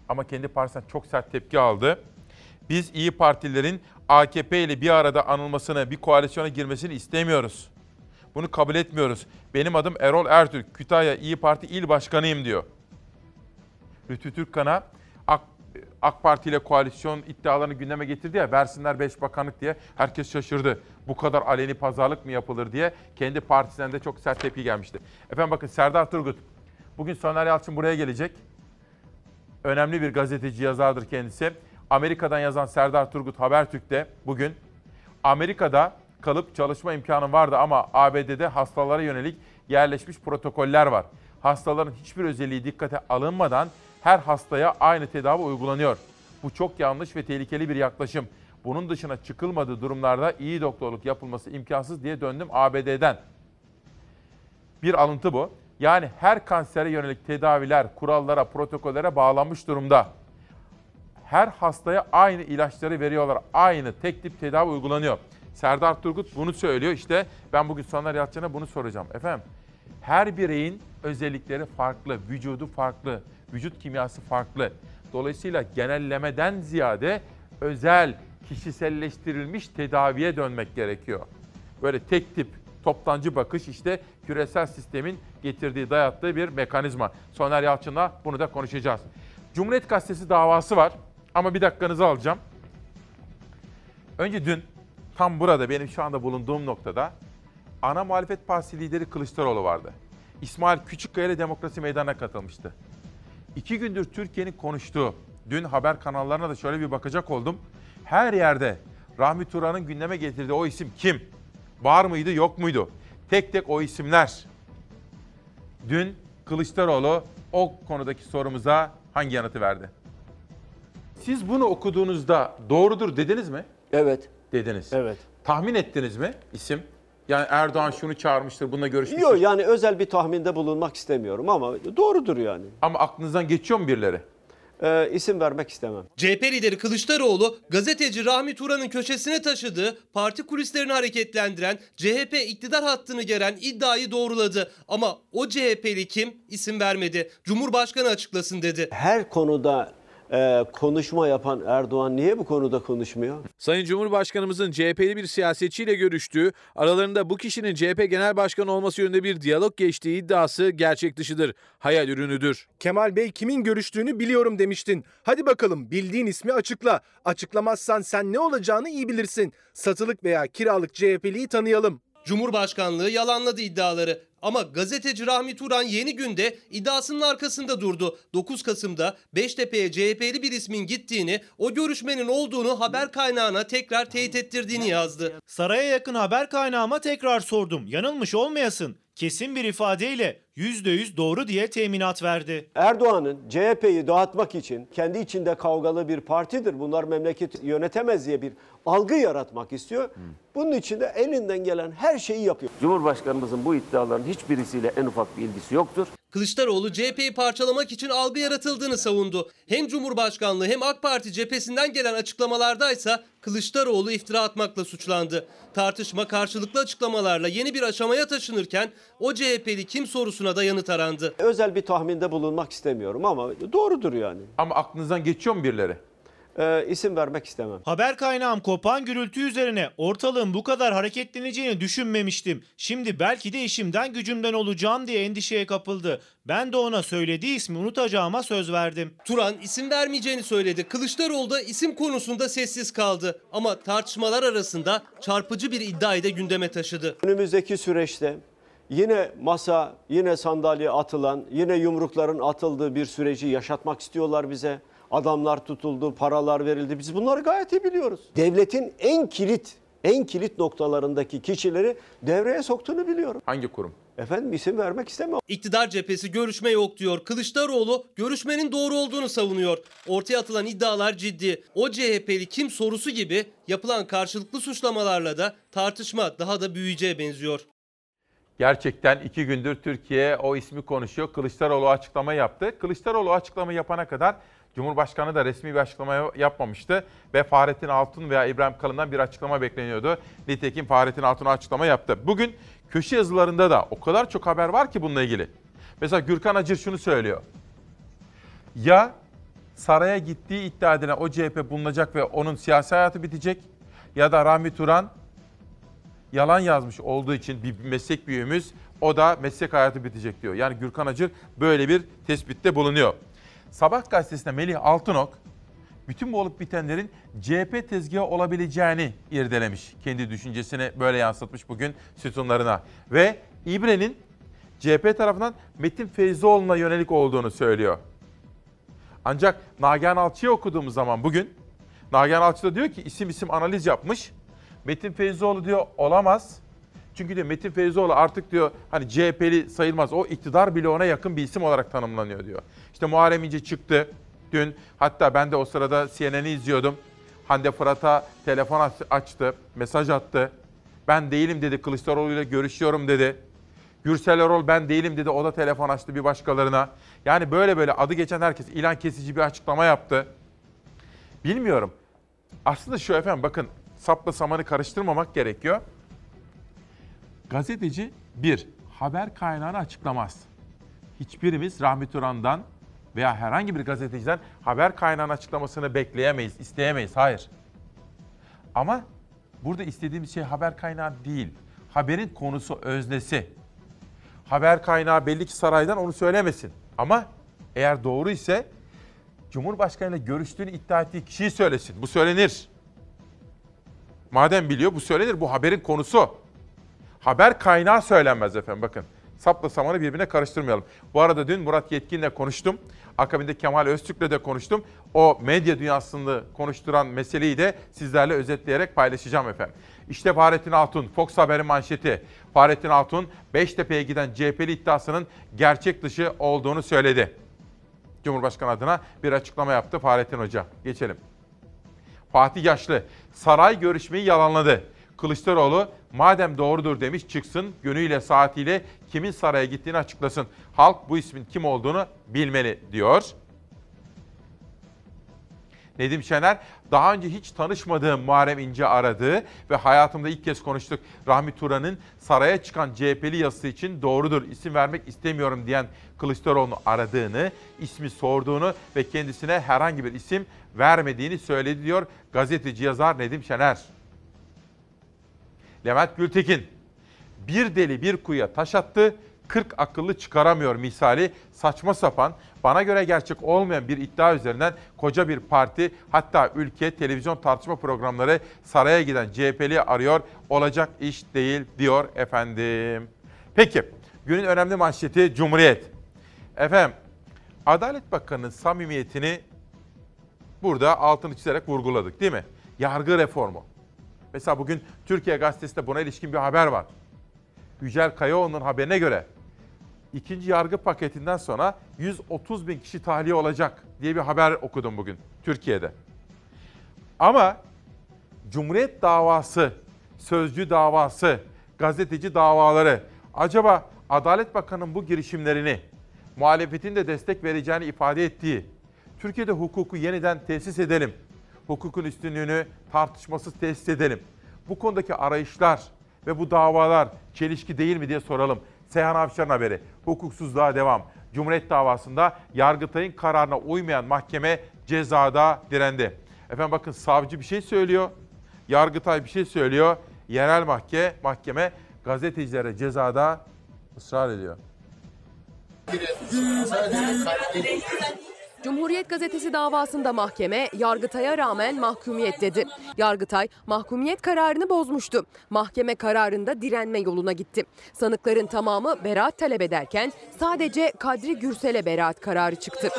ama kendi partisinden çok sert tepki aldı. Biz İyi Partilerin AKP ile bir arada anılmasını, bir koalisyona girmesini istemiyoruz. Bunu kabul etmiyoruz. Benim adım Erol Ertürk. Kütahya İyi Parti İl Başkanıyım diyor. Lütfü Türkkan'a AK, AK Parti ile koalisyon iddialarını gündeme getirdi ya versinler 5 bakanlık diye herkes şaşırdı. Bu kadar aleni pazarlık mı yapılır diye kendi partisinden de çok sert tepki gelmişti. Efendim bakın Serdar Turgut bugün Soner Yalçın buraya gelecek. Önemli bir gazeteci yazardır kendisi. Amerika'dan yazan Serdar Turgut Habertürk'te bugün Amerika'da kalıp çalışma imkanı vardı ama ABD'de hastalara yönelik yerleşmiş protokoller var. Hastaların hiçbir özelliği dikkate alınmadan her hastaya aynı tedavi uygulanıyor. Bu çok yanlış ve tehlikeli bir yaklaşım. Bunun dışına çıkılmadığı durumlarda iyi doktorluk yapılması imkansız diye döndüm ABD'den. Bir alıntı bu. Yani her kansere yönelik tedaviler kurallara, protokollere bağlanmış durumda. Her hastaya aynı ilaçları veriyorlar. Aynı tek tip tedavi uygulanıyor. Serdar Turgut bunu söylüyor. İşte ben bugün Soner Yalçın'a bunu soracağım. Efendim her bireyin özellikleri farklı, vücudu farklı, vücut kimyası farklı. Dolayısıyla genellemeden ziyade özel, kişiselleştirilmiş tedaviye dönmek gerekiyor. Böyle tek tip toptancı bakış işte küresel sistemin getirdiği, dayattığı bir mekanizma. Soner Yalçın'la bunu da konuşacağız. Cumhuriyet Gazetesi davası var ama bir dakikanızı alacağım. Önce dün tam burada benim şu anda bulunduğum noktada ana muhalefet partisi lideri Kılıçdaroğlu vardı. İsmail Küçükkaya ile Demokrasi Meydanı'na katılmıştı. İki gündür Türkiye'nin konuştuğu, dün haber kanallarına da şöyle bir bakacak oldum. Her yerde Rahmi Turan'ın gündeme getirdiği o isim kim? Var mıydı yok muydu? Tek tek o isimler. Dün Kılıçdaroğlu o konudaki sorumuza hangi yanıtı verdi? Siz bunu okuduğunuzda doğrudur dediniz mi? Evet. Dediniz. Evet. Tahmin ettiniz mi isim? Yani Erdoğan şunu çağırmıştır, bununla görüşmüştür. Yok yani özel bir tahminde bulunmak istemiyorum ama doğrudur yani. Ama aklınızdan geçiyor mu birileri? Ee, isim vermek istemem. CHP lideri Kılıçdaroğlu gazeteci Rahmi Turan'ın köşesine taşıdığı parti kulislerini hareketlendiren CHP iktidar hattını geren iddiayı doğruladı. Ama o CHP'li kim isim vermedi. Cumhurbaşkanı açıklasın dedi. Her konuda e, konuşma yapan Erdoğan niye bu konuda konuşmuyor? Sayın Cumhurbaşkanımızın CHP'li bir siyasetçiyle görüştüğü, aralarında bu kişinin CHP Genel Başkanı olması yönünde bir diyalog geçtiği iddiası gerçek dışıdır, hayal ürünüdür. Kemal Bey kimin görüştüğünü biliyorum demiştin. Hadi bakalım bildiğin ismi açıkla. Açıklamazsan sen ne olacağını iyi bilirsin. Satılık veya kiralık CHP'liyi tanıyalım. Cumhurbaşkanlığı yalanladı iddiaları. Ama gazeteci Rahmi Turan yeni günde iddiasının arkasında durdu. 9 Kasım'da Beştepe'ye CHP'li bir ismin gittiğini, o görüşmenin olduğunu haber kaynağına tekrar teyit ettirdiğini yazdı. Saraya yakın haber kaynağıma tekrar sordum. Yanılmış olmayasın. Kesin bir ifadeyle %100 doğru diye teminat verdi. Erdoğan'ın CHP'yi dağıtmak için kendi içinde kavgalı bir partidir. Bunlar memleket yönetemez diye bir algı yaratmak istiyor. Bunun için de elinden gelen her şeyi yapıyor. Cumhurbaşkanımızın bu iddiaların hiçbirisiyle en ufak bir ilgisi yoktur. Kılıçdaroğlu CHP'yi parçalamak için algı yaratıldığını savundu. Hem Cumhurbaşkanlığı hem AK Parti cephesinden gelen açıklamalardaysa Kılıçdaroğlu iftira atmakla suçlandı. Tartışma karşılıklı açıklamalarla yeni bir aşamaya taşınırken o CHP'li kim sorusuna da yanıt arandı. Özel bir tahminde bulunmak istemiyorum ama doğrudur yani. Ama aklınızdan geçiyor mu birileri? Ee, isim vermek istemem. Haber kaynağım kopan gürültü üzerine ortalığın bu kadar hareketleneceğini düşünmemiştim. Şimdi belki de işimden gücümden olacağım diye endişeye kapıldı. Ben de ona söylediği ismi unutacağıma söz verdim. Turan isim vermeyeceğini söyledi. Kılıçdaroğlu da isim konusunda sessiz kaldı. Ama tartışmalar arasında çarpıcı bir iddiayı da gündeme taşıdı. Önümüzdeki süreçte yine masa, yine sandalye atılan, yine yumrukların atıldığı bir süreci yaşatmak istiyorlar bize. Adamlar tutuldu, paralar verildi. Biz bunları gayet iyi biliyoruz. Devletin en kilit, en kilit noktalarındaki kişileri devreye soktuğunu biliyorum. Hangi kurum? Efendim isim vermek istemem. İktidar cephesi görüşme yok diyor. Kılıçdaroğlu görüşmenin doğru olduğunu savunuyor. Ortaya atılan iddialar ciddi. O CHP'li kim sorusu gibi yapılan karşılıklı suçlamalarla da tartışma daha da büyüyeceğe benziyor. Gerçekten iki gündür Türkiye o ismi konuşuyor. Kılıçdaroğlu açıklama yaptı. Kılıçdaroğlu açıklama yapana kadar Cumhurbaşkanı da resmi bir açıklama yapmamıştı. Ve Fahrettin Altun veya İbrahim Kalın'dan bir açıklama bekleniyordu. Nitekim Fahrettin Altun açıklama yaptı. Bugün köşe yazılarında da o kadar çok haber var ki bununla ilgili. Mesela Gürkan Acır şunu söylüyor. Ya saraya gittiği iddia edilen o CHP bulunacak ve onun siyasi hayatı bitecek ya da Rahmi Turan yalan yazmış olduğu için bir meslek büyüğümüz o da meslek hayatı bitecek diyor. Yani Gürkan Acır böyle bir tespitte bulunuyor. Sabah gazetesinde Melih Altınok bütün bu olup bitenlerin CHP tezgahı olabileceğini irdelemiş. Kendi düşüncesini böyle yansıtmış bugün sütunlarına. Ve İbre'nin CHP tarafından Metin Feyzoğlu'na yönelik olduğunu söylüyor. Ancak Nagihan Alçı'yı okuduğumuz zaman bugün Nagihan Alçı da diyor ki isim isim analiz yapmış. Metin Feyzoğlu diyor olamaz. Çünkü diyor Metin Feyzoğlu artık diyor hani CHP'li sayılmaz. O iktidar bile ona yakın bir isim olarak tanımlanıyor diyor. İşte Muharrem İnce çıktı dün. Hatta ben de o sırada CNN'i izliyordum. Hande Fırat'a telefon açtı, mesaj attı. Ben değilim dedi, Kılıçdaroğlu ile görüşüyorum dedi. Gürsel Erol ben değilim dedi, o da telefon açtı bir başkalarına. Yani böyle böyle adı geçen herkes ilan kesici bir açıklama yaptı. Bilmiyorum. Aslında şu efendim bakın sapla samanı karıştırmamak gerekiyor. Gazeteci bir, haber kaynağını açıklamaz. Hiçbirimiz Rahmi Turan'dan veya herhangi bir gazeteciden haber kaynağını açıklamasını bekleyemeyiz, isteyemeyiz. Hayır. Ama burada istediğimiz şey haber kaynağı değil. Haberin konusu, öznesi. Haber kaynağı belli ki saraydan onu söylemesin. Ama eğer doğru ise Cumhurbaşkanı ile görüştüğünü iddia ettiği kişiyi söylesin. Bu söylenir. Madem biliyor bu söylenir. Bu haberin konusu. Haber kaynağı söylenmez efendim bakın. Sapla samanı birbirine karıştırmayalım. Bu arada dün Murat Yetkin'le konuştum. Akabinde Kemal Öztürk'le de konuştum. O medya dünyasını konuşturan meseleyi de sizlerle özetleyerek paylaşacağım efendim. İşte Fahrettin Altun, Fox Haber'in manşeti. Fahrettin Altun, Beştepe'ye giden CHP'li iddiasının gerçek dışı olduğunu söyledi. Cumhurbaşkanı adına bir açıklama yaptı Fahrettin Hoca. Geçelim. Fatih Yaşlı, saray görüşmeyi yalanladı. Kılıçdaroğlu madem doğrudur demiş çıksın günüyle saatiyle kimin saraya gittiğini açıklasın. Halk bu ismin kim olduğunu bilmeli diyor. Nedim Şener daha önce hiç tanışmadığım Muharrem İnce aradı ve hayatımda ilk kez konuştuk. Rahmi Turan'ın saraya çıkan CHP'li yazısı için doğrudur isim vermek istemiyorum diyen Kılıçdaroğlu'nu aradığını, ismi sorduğunu ve kendisine herhangi bir isim vermediğini söyledi diyor gazeteci yazar Nedim Şener. Levent Gültekin bir deli bir kuyuya taş attı, 40 akıllı çıkaramıyor misali saçma sapan, bana göre gerçek olmayan bir iddia üzerinden koca bir parti hatta ülke televizyon tartışma programları saraya giden CHP'li arıyor. Olacak iş değil diyor efendim. Peki günün önemli manşeti Cumhuriyet. Efendim Adalet Bakanı'nın samimiyetini burada altını çizerek vurguladık değil mi? Yargı reformu. Mesela bugün Türkiye Gazetesi'nde buna ilişkin bir haber var. Yücel Kayaoğlu'nun haberine göre ikinci yargı paketinden sonra 130 bin kişi tahliye olacak diye bir haber okudum bugün Türkiye'de. Ama Cumhuriyet davası, sözcü davası, gazeteci davaları acaba Adalet Bakanı'nın bu girişimlerini muhalefetin de destek vereceğini ifade ettiği Türkiye'de hukuku yeniden tesis edelim. Hukukun üstünlüğünü tartışmasız tesis edelim. Bu konudaki arayışlar ve bu davalar çelişki değil mi diye soralım. Seyhan Avşar'ın haberi. Hukuksuzluğa devam. Cumhuriyet davasında Yargıtay'ın kararına uymayan mahkeme cezada direndi. Efendim bakın savcı bir şey söylüyor. Yargıtay bir şey söylüyor. Yerel mahkeme, mahkeme gazetecilere cezada ısrar ediyor. Cumhuriyet Gazetesi davasında mahkeme Yargıtay'a rağmen mahkumiyet dedi. Yargıtay mahkumiyet kararını bozmuştu. Mahkeme kararında direnme yoluna gitti. Sanıkların tamamı beraat talep ederken sadece Kadri Gürsel'e beraat kararı çıktı.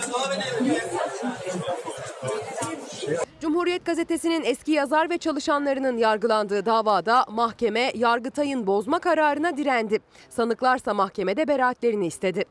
Cumhuriyet Gazetesi'nin eski yazar ve çalışanlarının yargılandığı davada mahkeme Yargıtay'ın bozma kararına direndi. Sanıklarsa mahkemede beraatlerini istedi.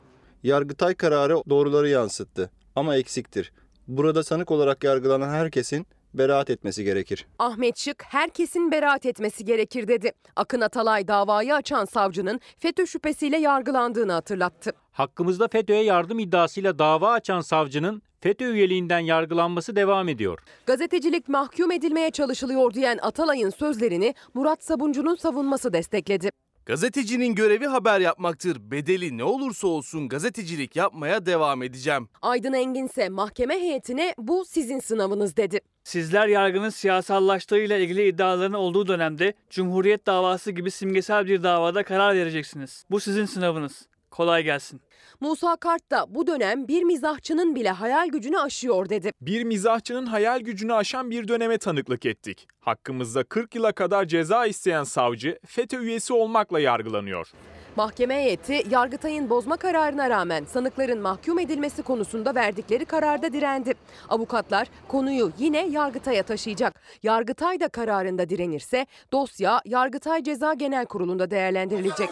Yargıtay kararı doğruları yansıttı ama eksiktir. Burada sanık olarak yargılanan herkesin beraat etmesi gerekir. Ahmet Şık herkesin beraat etmesi gerekir dedi. Akın Atalay davayı açan savcının FETÖ şüphesiyle yargılandığını hatırlattı. Hakkımızda FETÖ'ye yardım iddiasıyla dava açan savcının FETÖ üyeliğinden yargılanması devam ediyor. Gazetecilik mahkum edilmeye çalışılıyor diyen Atalay'ın sözlerini Murat Sabuncu'nun savunması destekledi. Gazetecinin görevi haber yapmaktır. Bedeli ne olursa olsun gazetecilik yapmaya devam edeceğim. Aydın Engin ise mahkeme heyetine bu sizin sınavınız dedi. Sizler yargının siyasallaştığıyla ilgili iddiaların olduğu dönemde Cumhuriyet davası gibi simgesel bir davada karar vereceksiniz. Bu sizin sınavınız. Kolay gelsin. Musa Kart da bu dönem bir mizahçının bile hayal gücünü aşıyor dedi. Bir mizahçının hayal gücünü aşan bir döneme tanıklık ettik. Hakkımızda 40 yıla kadar ceza isteyen savcı FETÖ üyesi olmakla yargılanıyor. Mahkeme heyeti Yargıtay'ın bozma kararına rağmen sanıkların mahkum edilmesi konusunda verdikleri kararda direndi. Avukatlar konuyu yine Yargıtay'a taşıyacak. Yargıtay da kararında direnirse dosya Yargıtay Ceza Genel Kurulu'nda değerlendirilecek.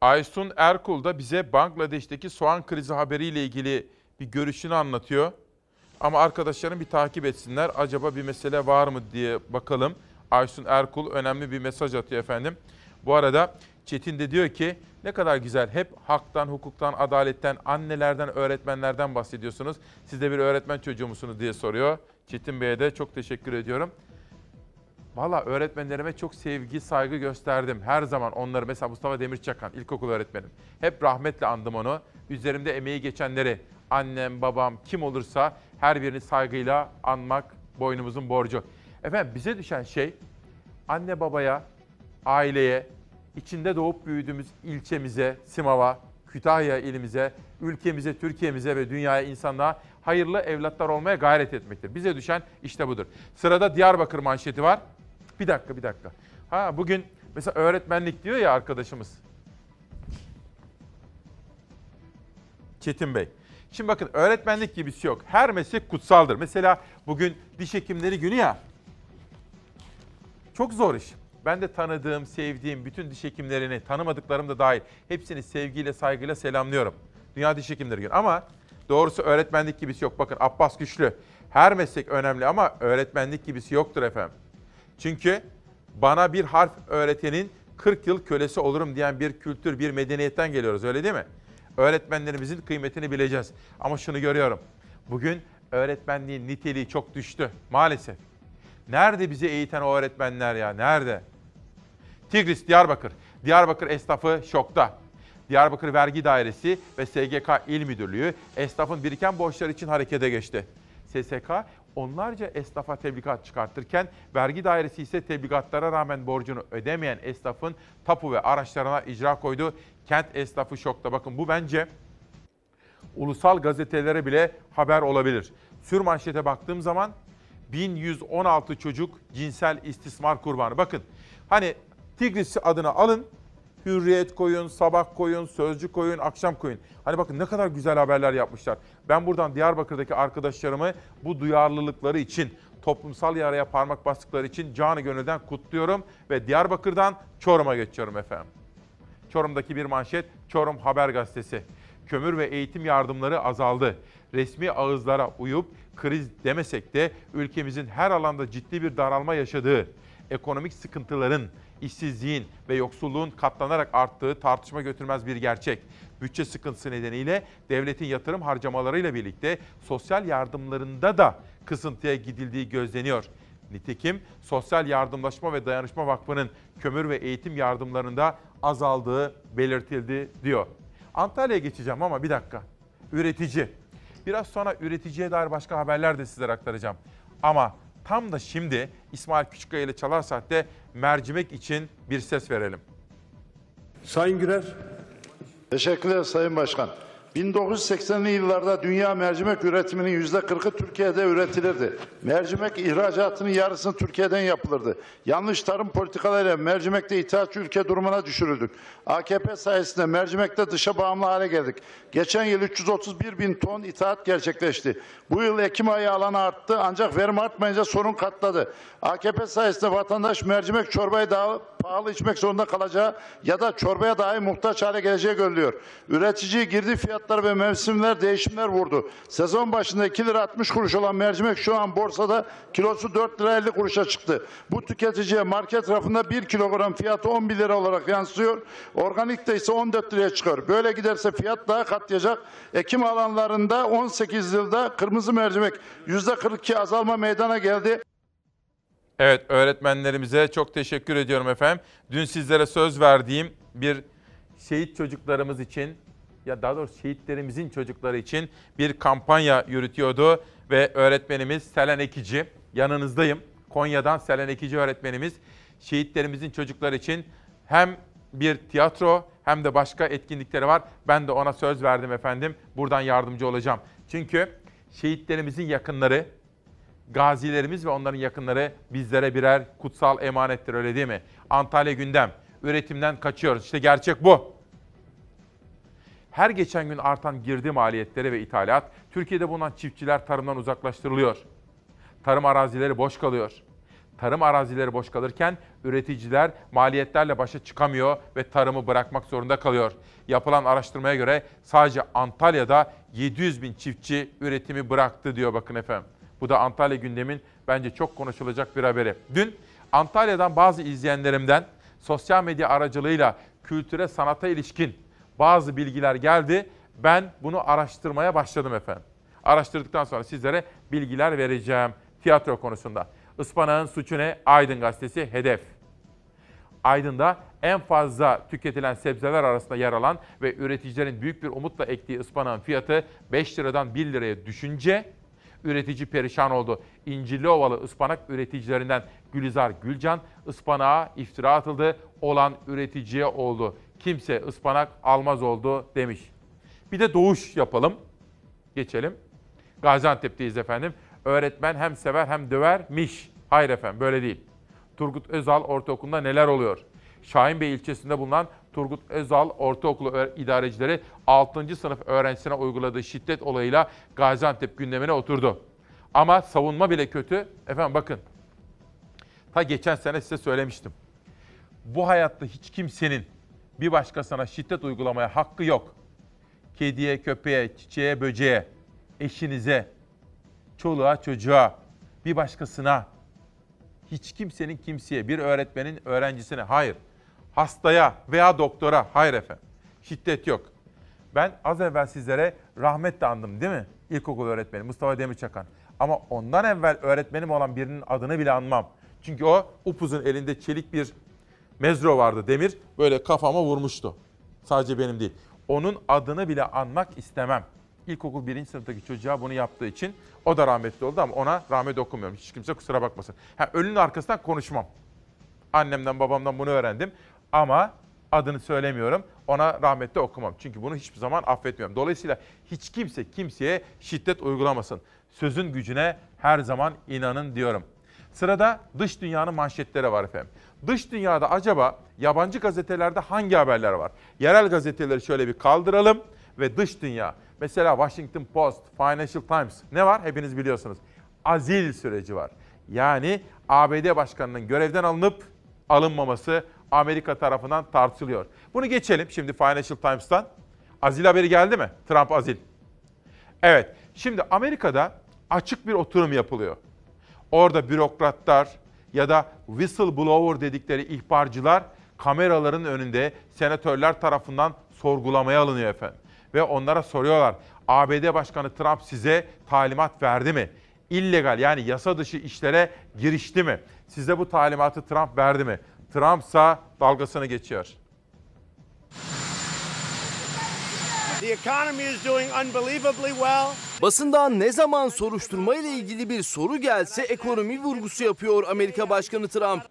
Aysun Erkul da bize Bangladeş'teki soğan krizi haberiyle ilgili bir görüşünü anlatıyor. Ama arkadaşlarım bir takip etsinler. Acaba bir mesele var mı diye bakalım. Aysun Erkul önemli bir mesaj atıyor efendim. Bu arada Çetin de diyor ki ne kadar güzel hep haktan, hukuktan, adaletten, annelerden, öğretmenlerden bahsediyorsunuz. Siz de bir öğretmen çocuğu musunuz diye soruyor. Çetin Bey'e de çok teşekkür ediyorum. Valla öğretmenlerime çok sevgi, saygı gösterdim. Her zaman onları mesela Mustafa Demirçakan, ilkokul öğretmenim. Hep rahmetle andım onu. Üzerimde emeği geçenleri, annem, babam, kim olursa her birini saygıyla anmak boynumuzun borcu. Efendim bize düşen şey anne babaya, aileye, içinde doğup büyüdüğümüz ilçemize, Simav'a, Kütahya ilimize, ülkemize, Türkiye'mize ve dünyaya insanlığa hayırlı evlatlar olmaya gayret etmektir. Bize düşen işte budur. Sırada Diyarbakır manşeti var. Bir dakika, bir dakika. Ha bugün mesela öğretmenlik diyor ya arkadaşımız. Çetin Bey. Şimdi bakın öğretmenlik gibisi yok. Her meslek kutsaldır. Mesela bugün diş hekimleri günü ya. Çok zor iş. Ben de tanıdığım, sevdiğim bütün diş hekimlerini, tanımadıklarım da dahil hepsini sevgiyle, saygıyla selamlıyorum. Dünya Diş Hekimleri Günü. Ama doğrusu öğretmenlik gibisi yok. Bakın Abbas Güçlü. Her meslek önemli ama öğretmenlik gibisi yoktur efendim. Çünkü bana bir harf öğretenin 40 yıl kölesi olurum diyen bir kültür, bir medeniyetten geliyoruz öyle değil mi? Öğretmenlerimizin kıymetini bileceğiz. Ama şunu görüyorum. Bugün öğretmenliğin niteliği çok düştü maalesef. Nerede bizi eğiten o öğretmenler ya? Nerede? Tigris, Diyarbakır. Diyarbakır esnafı şokta. Diyarbakır Vergi Dairesi ve SGK İl Müdürlüğü esnafın biriken borçları için harekete geçti. SSK onlarca esnafa tebligat çıkartırken vergi dairesi ise tebligatlara rağmen borcunu ödemeyen esnafın tapu ve araçlarına icra koydu. Kent esnafı şokta. Bakın bu bence ulusal gazetelere bile haber olabilir. Sür manşete baktığım zaman 1116 çocuk cinsel istismar kurbanı. Bakın hani Tigris adını alın. Hürriyet koyun, sabah koyun, sözcü koyun, akşam koyun. Hani bakın ne kadar güzel haberler yapmışlar. Ben buradan Diyarbakır'daki arkadaşlarımı bu duyarlılıkları için, toplumsal yaraya parmak bastıkları için canı gönülden kutluyorum. Ve Diyarbakır'dan Çorum'a geçiyorum efendim. Çorum'daki bir manşet Çorum Haber Gazetesi. Kömür ve eğitim yardımları azaldı. Resmi ağızlara uyup kriz demesek de ülkemizin her alanda ciddi bir daralma yaşadığı, ekonomik sıkıntıların, işsizliğin ve yoksulluğun katlanarak arttığı tartışma götürmez bir gerçek. Bütçe sıkıntısı nedeniyle devletin yatırım harcamalarıyla birlikte sosyal yardımlarında da kısıntıya gidildiği gözleniyor. Nitekim Sosyal Yardımlaşma ve Dayanışma Vakfı'nın kömür ve eğitim yardımlarında azaldığı belirtildi diyor. Antalya'ya geçeceğim ama bir dakika. Üretici. Biraz sonra üreticiye dair başka haberler de sizlere aktaracağım. Ama tam da şimdi İsmail Küçükkaya ile Çalar Saat'te mercimek için bir ses verelim. Sayın Gürer. Teşekkürler Sayın Başkan. 1980'li yıllarda dünya mercimek üretiminin %40'ı Türkiye'de üretilirdi. Mercimek ihracatının yarısını Türkiye'den yapılırdı. Yanlış tarım politikalarıyla mercimekte ithalatçı ülke durumuna düşürüldük. AKP sayesinde mercimekte dışa bağımlı hale geldik. Geçen yıl 331 bin ton ithalat gerçekleşti. Bu yıl Ekim ayı alanı arttı ancak verim artmayınca sorun katladı. AKP sayesinde vatandaş mercimek çorbayı daha pahalı içmek zorunda kalacağı ya da çorbaya dahi muhtaç hale geleceği görülüyor. Üretici girdi fiyatlar ve mevsimler değişimler vurdu. Sezon başında 2 lira 60 kuruş olan mercimek şu an borsada kilosu 4 lira 50 kuruşa çıktı. Bu tüketiciye market rafında 1 kilogram fiyatı 11 lira olarak yansıyor. Organikte ise 14 liraya çıkıyor. Böyle giderse fiyat daha katlayacak. Ekim alanlarında 18 yılda kırmızı mercimek %42 azalma meydana geldi. Evet öğretmenlerimize çok teşekkür ediyorum efendim. Dün sizlere söz verdiğim bir şehit çocuklarımız için ya daha doğrusu şehitlerimizin çocukları için bir kampanya yürütüyordu ve öğretmenimiz Selen Ekici yanınızdayım. Konya'dan Selen Ekici öğretmenimiz şehitlerimizin çocukları için hem bir tiyatro hem de başka etkinlikleri var. Ben de ona söz verdim efendim. Buradan yardımcı olacağım. Çünkü şehitlerimizin yakınları, gazilerimiz ve onların yakınları bizlere birer kutsal emanettir öyle değil mi? Antalya gündem. Üretimden kaçıyoruz. İşte gerçek bu. Her geçen gün artan girdi maliyetleri ve ithalat, Türkiye'de bulunan çiftçiler tarımdan uzaklaştırılıyor. Tarım arazileri boş kalıyor. Tarım arazileri boş kalırken üreticiler maliyetlerle başa çıkamıyor ve tarımı bırakmak zorunda kalıyor. Yapılan araştırmaya göre sadece Antalya'da 700 bin çiftçi üretimi bıraktı diyor bakın efendim. Bu da Antalya gündemin bence çok konuşulacak bir haberi. Dün Antalya'dan bazı izleyenlerimden sosyal medya aracılığıyla kültüre sanata ilişkin bazı bilgiler geldi. Ben bunu araştırmaya başladım efendim. Araştırdıktan sonra sizlere bilgiler vereceğim tiyatro konusunda. Ispanağın suçu ne? Aydın gazetesi hedef. Aydın'da en fazla tüketilen sebzeler arasında yer alan ve üreticilerin büyük bir umutla ektiği ıspanağın fiyatı 5 liradan 1 liraya düşünce üretici perişan oldu. İncirli Ovalı ıspanak üreticilerinden Gülizar Gülcan ıspanağa iftira atıldı. Olan üreticiye oldu. Kimse ıspanak almaz oldu demiş. Bir de doğuş yapalım. Geçelim. Gaziantep'teyiz efendim. Öğretmen hem sever hem dövermiş. Hayır efendim böyle değil. Turgut Özal Ortaokulu'nda neler oluyor? Şahinbey ilçesinde bulunan Turgut Özal Ortaokulu idarecileri 6. sınıf öğrencisine uyguladığı şiddet olayıyla Gaziantep gündemine oturdu. Ama savunma bile kötü. Efendim bakın. Ta geçen sene size söylemiştim. Bu hayatta hiç kimsenin bir başkasına şiddet uygulamaya hakkı yok. Kediye, köpeğe, çiçeğe, böceğe, eşinize, çoluğa, çocuğa, bir başkasına, hiç kimsenin kimseye, bir öğretmenin öğrencisine, hayır. Hastaya veya doktora, hayır efendim. Şiddet yok. Ben az evvel sizlere rahmetle andım değil mi? İlkokul öğretmeni Mustafa Demirçakan. Ama ondan evvel öğretmenim olan birinin adını bile anmam. Çünkü o upuzun elinde çelik bir mezro vardı demir. Böyle kafama vurmuştu. Sadece benim değil. Onun adını bile anmak istemem. İlkokul birinci sınıftaki çocuğa bunu yaptığı için o da rahmetli oldu ama ona rahmet okumuyorum. Hiç kimse kusura bakmasın. Ha, ölünün arkasından konuşmam. Annemden babamdan bunu öğrendim ama adını söylemiyorum. Ona rahmetle okumam. Çünkü bunu hiçbir zaman affetmiyorum. Dolayısıyla hiç kimse kimseye şiddet uygulamasın. Sözün gücüne her zaman inanın diyorum. Sırada dış dünyanın manşetleri var efendim. Dış dünyada acaba yabancı gazetelerde hangi haberler var? Yerel gazeteleri şöyle bir kaldıralım ve dış dünya. Mesela Washington Post, Financial Times ne var? Hepiniz biliyorsunuz. Azil süreci var. Yani ABD başkanının görevden alınıp alınmaması Amerika tarafından tartışılıyor. Bunu geçelim şimdi Financial Times'tan. Azil haberi geldi mi? Trump azil. Evet. Şimdi Amerika'da açık bir oturum yapılıyor. Orada bürokratlar ya da whistleblower dedikleri ihbarcılar kameraların önünde senatörler tarafından sorgulamaya alınıyor efendim. Ve onlara soruyorlar. ABD Başkanı Trump size talimat verdi mi? İllegal yani yasa dışı işlere girişti mi? Size bu talimatı Trump verdi mi? Trumpsa dalgasını geçiyor. The economy is doing unbelievably well. Basından ne zaman soruşturma ile ilgili bir soru gelse ekonomi vurgusu yapıyor Amerika Başkanı Trump.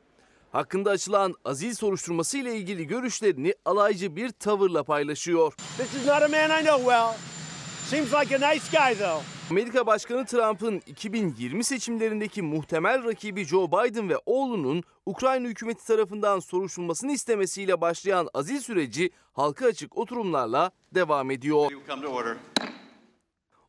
Hakkında açılan azil soruşturması ile ilgili görüşlerini alaycı bir tavırla paylaşıyor. This is not a man I know well. Seems like a nice guy though. Amerika Başkanı Trump'ın 2020 seçimlerindeki muhtemel rakibi Joe Biden ve oğlunun Ukrayna hükümeti tarafından soruşturulmasını istemesiyle başlayan azil süreci halka açık oturumlarla devam ediyor.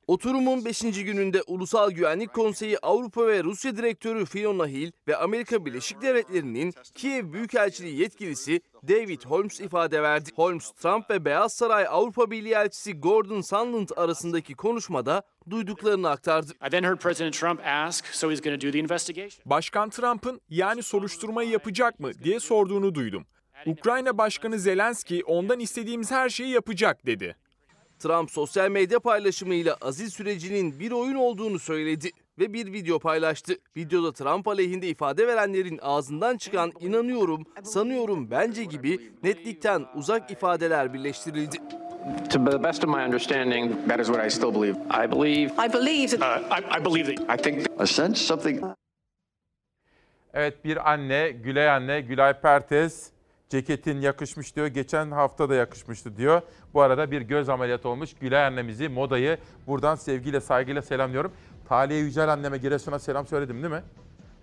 Oturumun 5. gününde Ulusal Güvenlik Konseyi Avrupa ve Rusya Direktörü Fiona Hill ve Amerika Birleşik Devletleri'nin Kiev Büyükelçiliği yetkilisi David Holmes ifade verdi. Holmes, Trump ve Beyaz Saray Avrupa Birliği elçisi Gordon Sondland arasındaki konuşmada duyduklarını aktardı. I then heard President Trump ask, so he's going to do the investigation. Başkan Trump'ın yani soruşturmayı yapacak mı diye sorduğunu duydum. Ukrayna Başkanı Zelenski ondan istediğimiz her şeyi yapacak dedi. Trump sosyal medya paylaşımıyla azil sürecinin bir oyun olduğunu söyledi ve bir video paylaştı. Videoda Trump aleyhinde ifade verenlerin ağzından çıkan inanıyorum, sanıyorum, bence gibi netlikten uzak ifadeler birleştirildi. To the best of my understanding, that is what I still believe. I believe. I believe that. Uh, I, I believe that. I think. I sense something. Evet bir anne, Gülay anne, Gülay Pertez ceketin yakışmış diyor. Geçen hafta da yakışmıştı diyor. Bu arada bir göz ameliyatı olmuş. Gülay annemizi, modayı buradan sevgiyle, saygıyla selamlıyorum. Taliye Yücel anneme Giresun'a selam söyledim değil mi?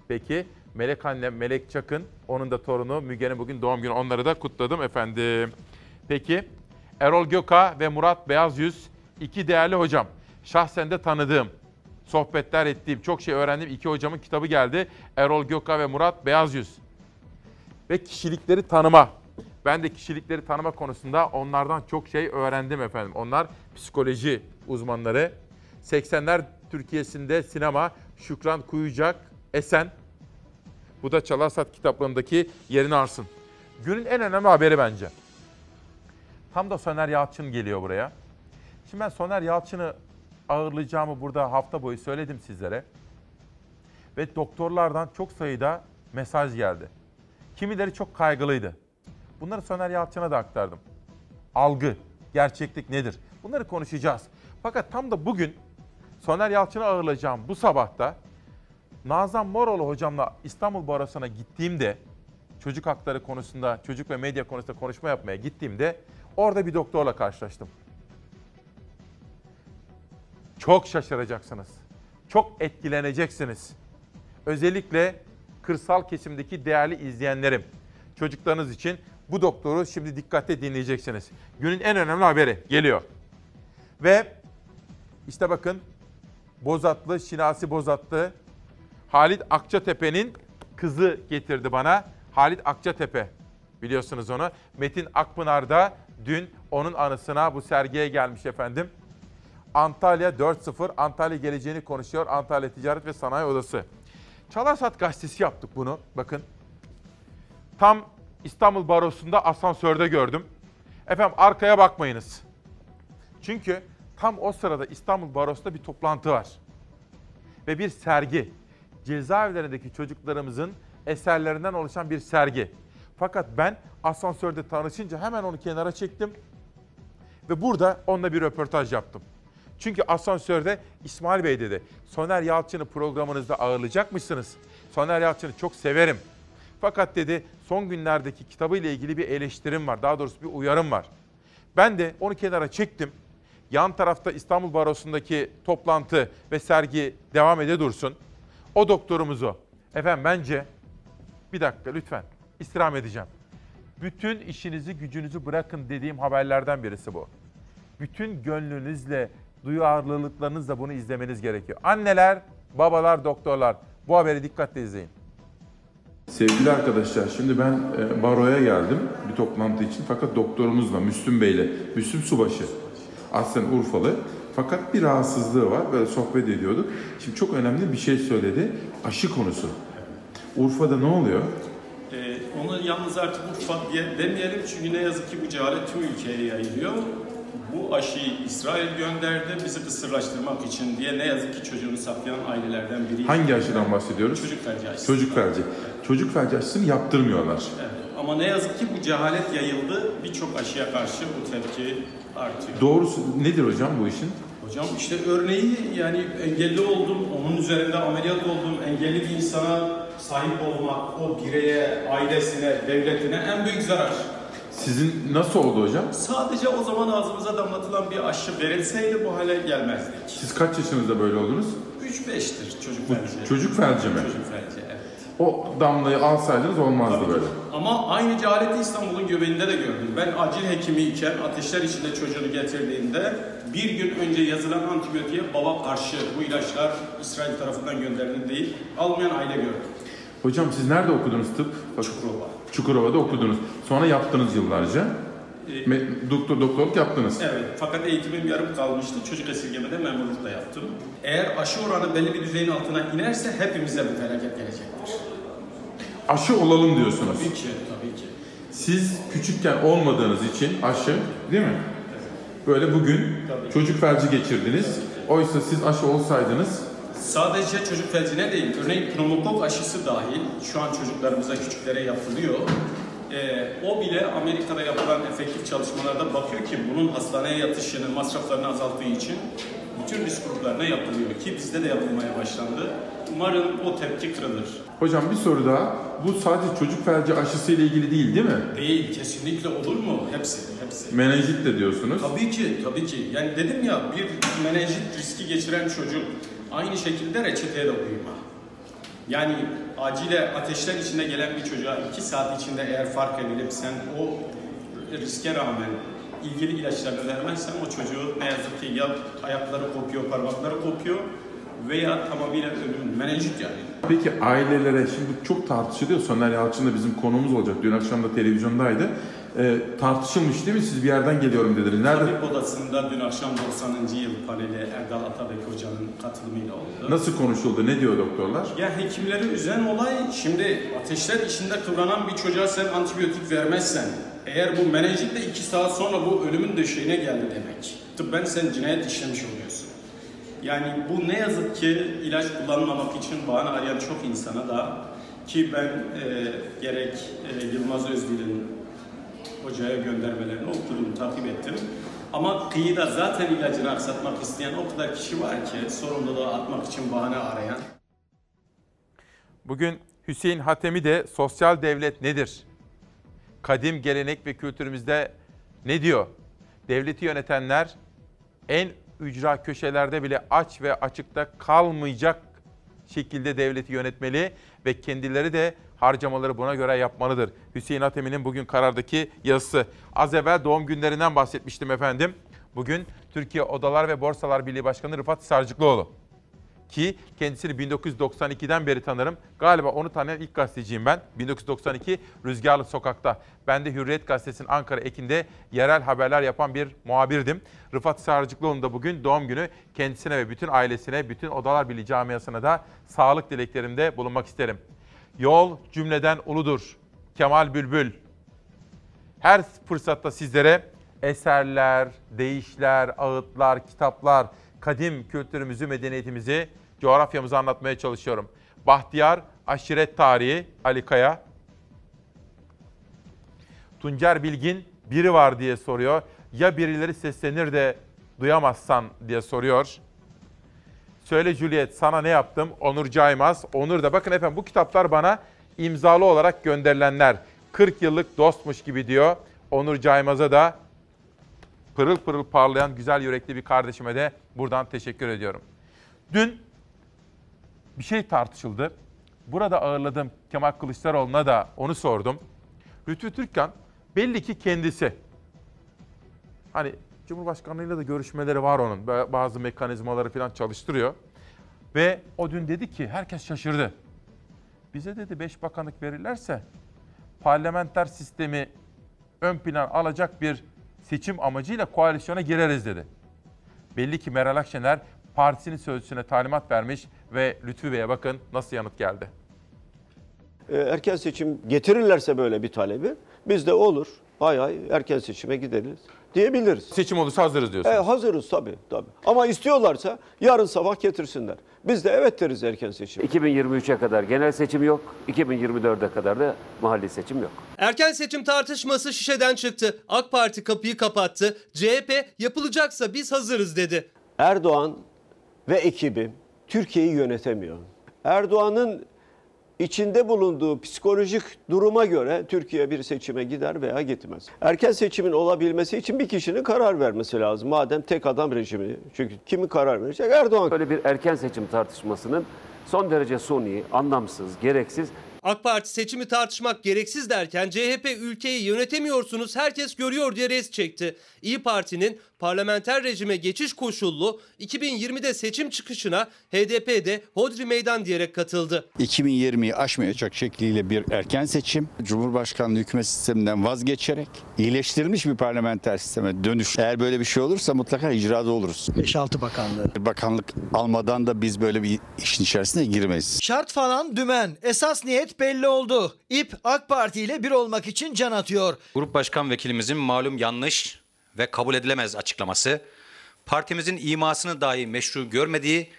Peki Melek annem, Melek Çakın, onun da torunu Müge'nin bugün doğum günü. Onları da kutladım efendim. Peki Erol Göka ve Murat Beyazyüz iki değerli hocam. Şahsen de tanıdığım, sohbetler ettiğim, çok şey öğrendiğim iki hocamın kitabı geldi. Erol Göka ve Murat Beyazyüz. Ve kişilikleri tanıma. Ben de kişilikleri tanıma konusunda onlardan çok şey öğrendim efendim. Onlar psikoloji uzmanları. 80'ler Türkiye'sinde sinema Şükran Kuyucak, Esen. Bu da Çalarsat kitaplarındaki yerini arsın. Günün en önemli haberi bence. Tam da Soner Yalçın geliyor buraya. Şimdi ben Soner Yalçın'ı ağırlayacağımı burada hafta boyu söyledim sizlere. Ve doktorlardan çok sayıda mesaj geldi. Kimileri çok kaygılıydı. Bunları Soner Yalçın'a da aktardım. Algı, gerçeklik nedir? Bunları konuşacağız. Fakat tam da bugün Soner Yalçın'ı ağırlayacağım bu sabahta Nazan Moroğlu hocamla İstanbul Barosu'na gittiğimde çocuk hakları konusunda, çocuk ve medya konusunda konuşma yapmaya gittiğimde orada bir doktorla karşılaştım. Çok şaşıracaksınız. Çok etkileneceksiniz. Özellikle kırsal kesimdeki değerli izleyenlerim. Çocuklarınız için bu doktoru şimdi dikkatle dinleyeceksiniz. Günün en önemli haberi geliyor. Ve işte bakın Bozatlı, Şinasi Bozatlı Halit Akçatepe'nin kızı getirdi bana. Halit Akçatepe biliyorsunuz onu. Metin Akpınar da dün onun anısına bu sergiye gelmiş efendim. Antalya 4-0, Antalya geleceğini konuşuyor. Antalya Ticaret ve Sanayi Odası. Çalarsat gazetesi yaptık bunu. Bakın. Tam İstanbul Barosu'nda asansörde gördüm. Efendim arkaya bakmayınız. Çünkü tam o sırada İstanbul Barosu'nda bir toplantı var. Ve bir sergi. Cezaevlerindeki çocuklarımızın eserlerinden oluşan bir sergi. Fakat ben asansörde tanışınca hemen onu kenara çektim. Ve burada onunla bir röportaj yaptım. Çünkü asansörde İsmail Bey dedi. Soner Yalçın'ı programınızda ağırlayacakmışsınız. Soner Yalçın'ı çok severim. Fakat dedi son günlerdeki kitabıyla ilgili bir eleştirim var. Daha doğrusu bir uyarım var. Ben de onu kenara çektim. Yan tarafta İstanbul Barosu'ndaki toplantı ve sergi devam ede dursun. O doktorumuzu efendim bence bir dakika lütfen istirham edeceğim. Bütün işinizi gücünüzü bırakın dediğim haberlerden birisi bu. Bütün gönlünüzle, duyarlılıklarınızla bunu izlemeniz gerekiyor. Anneler, babalar, doktorlar bu haberi dikkatle izleyin. Sevgili arkadaşlar, şimdi ben e, baroya geldim bir toplantı için fakat doktorumuzla, Müslüm Bey'le, Müslüm Subaşı, aslen Urfalı. Fakat bir rahatsızlığı var, böyle sohbet ediyorduk. Şimdi çok önemli bir şey söyledi, aşı konusu. Urfa'da ne oluyor? Ee, onu yalnız artık Urfa diye demeyelim çünkü ne yazık ki bu cehalet tüm ülkeye yayılıyor. Bu aşıyı İsrail gönderdi bizi kısırlaştırmak için diye ne yazık ki çocuğunu saklayan ailelerden biri. Hangi aşıdan bahsediyoruz? Çocuk felci aşısı. Çocuk felci. Çocuk felci aşısını yaptırmıyorlar. Evet. Ama ne yazık ki bu cehalet yayıldı. Birçok aşıya karşı bu tepki artıyor. Doğrusu nedir hocam bu işin? Hocam işte örneği yani engelli oldum, onun üzerinde ameliyat oldum, engelli bir insana sahip olmak, o bireye, ailesine, devletine en büyük zarar. Sizin nasıl oldu hocam? Sadece o zaman ağzımıza damlatılan bir aşı verilseydi bu hale gelmezdik. Siz kaç yaşınızda böyle oldunuz? 3-5'tir çocuk felci. çocuk felci mi? Çocuk felci evet. O damlayı alsaydınız olmazdı böyle. Ama aynı cehaleti İstanbul'un göbeğinde de gördüm. Ben acil hekimi iken ateşler içinde çocuğunu getirdiğinde bir gün önce yazılan antibiyotiğe baba karşı bu ilaçlar İsrail tarafından gönderildi değil, almayan aile gördüm. Hocam siz nerede okudunuz tıp? Çukurova. Çukurova'da okudunuz. Sonra yaptınız yıllarca. Me- doktor doktorluk yaptınız. Evet, fakat eğitimim yarım kalmıştı. Çocuk esirgemede memurluk da yaptım. Eğer aşı oranı belli bir düzeyin altına inerse hepimize bir felaket gelecektir. Aşı olalım diyorsunuz. Tabii ki, tabii ki. Siz küçükken olmadığınız için aşı değil mi? Böyle bugün çocuk felci geçirdiniz. Oysa siz aşı olsaydınız Sadece çocuk felcine değil, örneğin pneumokok aşısı dahil şu an çocuklarımıza, küçüklere yapılıyor. Ee, o bile Amerika'da yapılan efektif çalışmalarda bakıyor ki bunun hastaneye yatışını, masraflarını azalttığı için bütün risk gruplarına yapılıyor ki bizde de yapılmaya başlandı. Umarım o tepki kırılır. Hocam bir soru daha. Bu sadece çocuk felci aşısı ile ilgili değil değil mi? Değil, kesinlikle olur mu? Hepsi, hepsi. Menenjit de diyorsunuz. Tabii ki, tabii ki. Yani dedim ya bir menenjit riski geçiren çocuk aynı şekilde reçeteye de uyma. Yani acile ateşler içinde gelen bir çocuğa iki saat içinde eğer fark edilip sen o riske rağmen ilgili ilaçlarını vermezsen o çocuğu ne yazık ki ya ayakları kopuyor, parmakları kopuyor veya tamamıyla ölüm, menenjit yani. Peki ailelere şimdi çok tartışılıyor. Soner Yalçın da bizim konuğumuz olacak. Dün akşam da televizyondaydı. Ee, tartışılmış değil mi? Siz bir yerden geliyorum dediniz. Nerede? Tabip odasında dün akşam 90. yıl paneli Erdal Atabek hocanın katılımıyla oldu. Nasıl konuşuldu? Ne diyor doktorlar? Ya hekimleri üzen olay şimdi ateşler içinde kıvranan bir çocuğa sen antibiyotik vermezsen eğer bu menenjitle iki saat sonra bu ölümün döşeğine geldi demek. Tıbben sen cinayet işlemiş oluyorsun. Yani bu ne yazık ki ilaç kullanmamak için bahane arayan çok insana da ki ben e, gerek e, Yılmaz Özdil'in hocaya göndermelerini okudum, takip ettim. Ama kıyıda zaten ilacını aksatmak isteyen o kadar kişi var ki sorumluluğu atmak için bahane arayan. Bugün Hüseyin Hatemi de sosyal devlet nedir? Kadim gelenek ve kültürümüzde ne diyor? Devleti yönetenler en ücra köşelerde bile aç ve açıkta kalmayacak şekilde devleti yönetmeli ve kendileri de harcamaları buna göre yapmalıdır. Hüseyin Atemi'nin bugün karardaki yazısı. Az evvel doğum günlerinden bahsetmiştim efendim. Bugün Türkiye Odalar ve Borsalar Birliği Başkanı Rıfat Sarcıklıoğlu. Ki kendisini 1992'den beri tanırım. Galiba onu tanıyan ilk gazeteciyim ben. 1992 Rüzgarlı Sokak'ta. Ben de Hürriyet Gazetesi'nin Ankara ekinde yerel haberler yapan bir muhabirdim. Rıfat Sarcıklıoğlu'nun da bugün doğum günü. Kendisine ve bütün ailesine, bütün Odalar Birliği camiasına da sağlık dileklerimde bulunmak isterim. Yol cümleden uludur. Kemal Bülbül. Her fırsatta sizlere eserler, deyişler, ağıtlar, kitaplar, kadim kültürümüzü, medeniyetimizi, coğrafyamızı anlatmaya çalışıyorum. Bahtiyar, aşiret tarihi, Ali Kaya. Tuncer Bilgin, biri var diye soruyor. Ya birileri seslenir de duyamazsan diye soruyor. Söyle Juliet sana ne yaptım? Onur Caymaz. Onur da bakın efendim bu kitaplar bana imzalı olarak gönderilenler. 40 yıllık dostmuş gibi diyor. Onur Caymaz'a da pırıl pırıl parlayan güzel yürekli bir kardeşime de buradan teşekkür ediyorum. Dün bir şey tartışıldı. Burada ağırladığım Kemal Kılıçdaroğlu'na da onu sordum. Lütfü Türkkan belli ki kendisi. Hani Cumhurbaşkanlığıyla da görüşmeleri var onun. Bazı mekanizmaları falan çalıştırıyor. Ve o dün dedi ki herkes şaşırdı. Bize dedi 5 bakanlık verirlerse parlamenter sistemi ön plan alacak bir seçim amacıyla koalisyona gireriz dedi. Belli ki Meral Akşener partisinin sözcüsüne talimat vermiş ve Lütfü Bey'e bakın nasıl yanıt geldi. Ee, erken seçim getirirlerse böyle bir talebi biz de olur. Hay hay erken seçime gideriz diyebiliriz. Seçim olursa hazırız diyorsunuz. E, hazırız tabii tabii. Ama istiyorlarsa yarın sabah getirsinler. Biz de evet deriz erken seçim. 2023'e kadar genel seçim yok. 2024'e kadar da mahalli seçim yok. Erken seçim tartışması şişeden çıktı. AK Parti kapıyı kapattı. CHP yapılacaksa biz hazırız dedi. Erdoğan ve ekibi Türkiye'yi yönetemiyor. Erdoğan'ın içinde bulunduğu psikolojik duruma göre Türkiye bir seçime gider veya gitmez. Erken seçimin olabilmesi için bir kişinin karar vermesi lazım. Madem tek adam rejimi. Çünkü kimi karar verecek? Erdoğan. Böyle bir erken seçim tartışmasının son derece suni, anlamsız, gereksiz AK Parti seçimi tartışmak gereksiz derken CHP ülkeyi yönetemiyorsunuz herkes görüyor diye res çekti. İyi Parti'nin parlamenter rejime geçiş koşullu 2020'de seçim çıkışına HDP'de hodri meydan diyerek katıldı. 2020'yi aşmayacak şekliyle bir erken seçim, Cumhurbaşkanlığı hükümet sisteminden vazgeçerek iyileştirilmiş bir parlamenter sisteme dönüş. Eğer böyle bir şey olursa mutlaka icrada oluruz. 5-6 bakanlığı. Bakanlık almadan da biz böyle bir işin içerisine girmeyiz. Şart falan dümen. Esas niyet belli oldu. İP AK Parti ile bir olmak için can atıyor. Grup Başkan Vekilimizin malum yanlış ve kabul edilemez açıklaması, partimizin imasını dahi meşru görmediği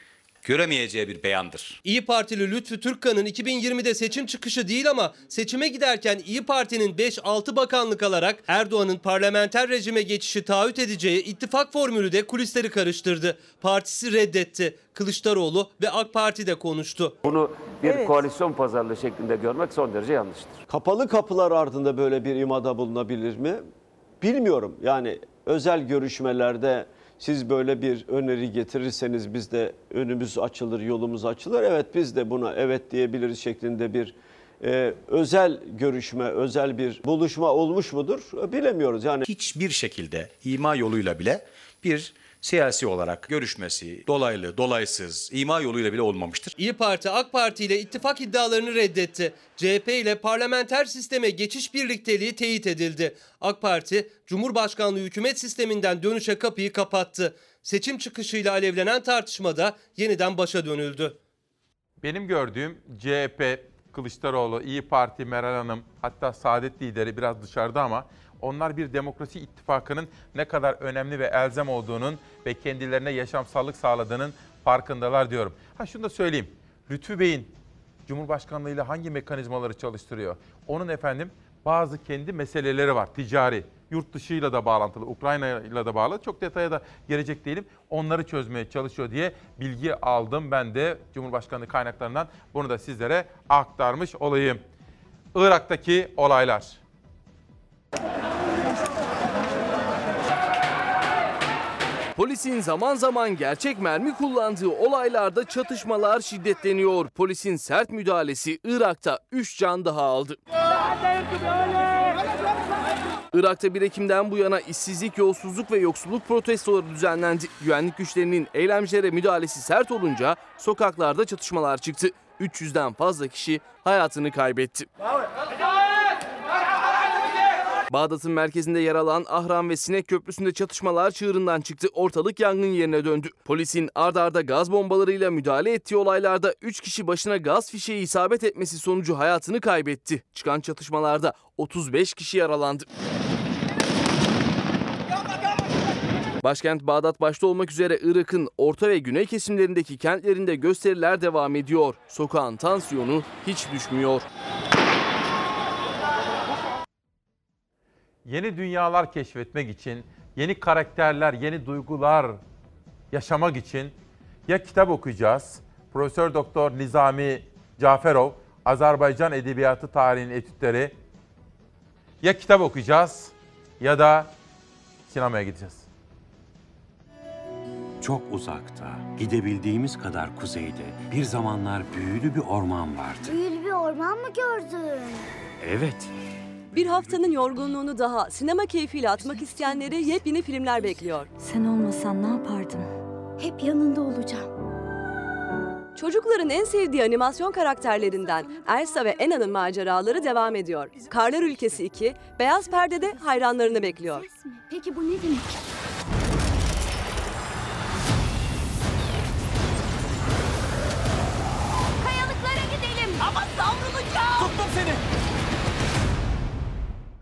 göremeyeceği bir beyandır. İyi Partili Lütfü Türkkan'ın 2020'de seçim çıkışı değil ama seçime giderken İyi Parti'nin 5-6 bakanlık alarak Erdoğan'ın parlamenter rejime geçişi taahhüt edeceği ittifak formülü de kulisleri karıştırdı. Partisi reddetti. Kılıçdaroğlu ve AK Parti de konuştu. Bunu bir Evet. koalisyon pazarlığı şeklinde görmek son derece yanlıştır. Kapalı kapılar ardında böyle bir imada bulunabilir mi? Bilmiyorum. Yani özel görüşmelerde siz böyle bir öneri getirirseniz biz de önümüz açılır, yolumuz açılır. Evet biz de buna evet diyebiliriz şeklinde bir e, özel görüşme, özel bir buluşma olmuş mudur? Bilemiyoruz. Yani Hiçbir şekilde ima yoluyla bile bir siyasi olarak görüşmesi dolaylı, dolaysız, ima yoluyla bile olmamıştır. İyi Parti AK Parti ile ittifak iddialarını reddetti. CHP ile parlamenter sisteme geçiş birlikteliği teyit edildi. AK Parti Cumhurbaşkanlığı hükümet sisteminden dönüşe kapıyı kapattı. Seçim çıkışıyla alevlenen tartışmada yeniden başa dönüldü. Benim gördüğüm CHP, Kılıçdaroğlu, İyi Parti, Meral Hanım hatta Saadet lideri biraz dışarıda ama onlar bir demokrasi ittifakının ne kadar önemli ve elzem olduğunun ve kendilerine yaşamsallık sağladığının farkındalar diyorum. Ha şunu da söyleyeyim. Lütfü Bey'in Cumhurbaşkanlığı ile hangi mekanizmaları çalıştırıyor? Onun efendim bazı kendi meseleleri var ticari. Yurt dışıyla da bağlantılı, Ukrayna ile de bağlı. Çok detaya da gelecek değilim. Onları çözmeye çalışıyor diye bilgi aldım ben de Cumhurbaşkanlığı kaynaklarından. Bunu da sizlere aktarmış olayım. Irak'taki olaylar. Polisin zaman zaman gerçek mermi kullandığı olaylarda çatışmalar şiddetleniyor. Polisin sert müdahalesi Irak'ta 3 can daha aldı. Irak'ta 1 Ekim'den bu yana işsizlik, yolsuzluk ve yoksulluk protestoları düzenlendi. Güvenlik güçlerinin eylemcilere müdahalesi sert olunca sokaklarda çatışmalar çıktı. 300'den fazla kişi hayatını kaybetti. Bağdat'ın merkezinde yer alan Ahram ve Sinek Köprüsü'nde çatışmalar çığırından çıktı. Ortalık yangın yerine döndü. Polisin ard arda gaz bombalarıyla müdahale ettiği olaylarda 3 kişi başına gaz fişeği isabet etmesi sonucu hayatını kaybetti. Çıkan çatışmalarda 35 kişi yaralandı. Başkent Bağdat başta olmak üzere Irak'ın orta ve güney kesimlerindeki kentlerinde gösteriler devam ediyor. Sokağın tansiyonu hiç düşmüyor. Yeni dünyalar keşfetmek için, yeni karakterler, yeni duygular yaşamak için ya kitap okuyacağız. Profesör Doktor Nizami Caferov, Azerbaycan Edebiyatı Tarihinin Etütleri. Ya kitap okuyacağız ya da sinemaya gideceğiz. Çok uzakta, gidebildiğimiz kadar kuzeyde bir zamanlar büyülü bir orman vardı. Büyülü bir orman mı gördün? Evet, Bir haftanın yorgunluğunu daha sinema keyfiyle atmak isteyenleri yepyeni filmler bekliyor. Sen olmasan ne yapardım? Hep yanında olacağım. Çocukların en sevdiği animasyon karakterlerinden Elsa ve Anna'nın maceraları devam ediyor. Karlar Ülkesi 2, Beyaz Perde'de hayranlarını bekliyor. Peki bu ne demek?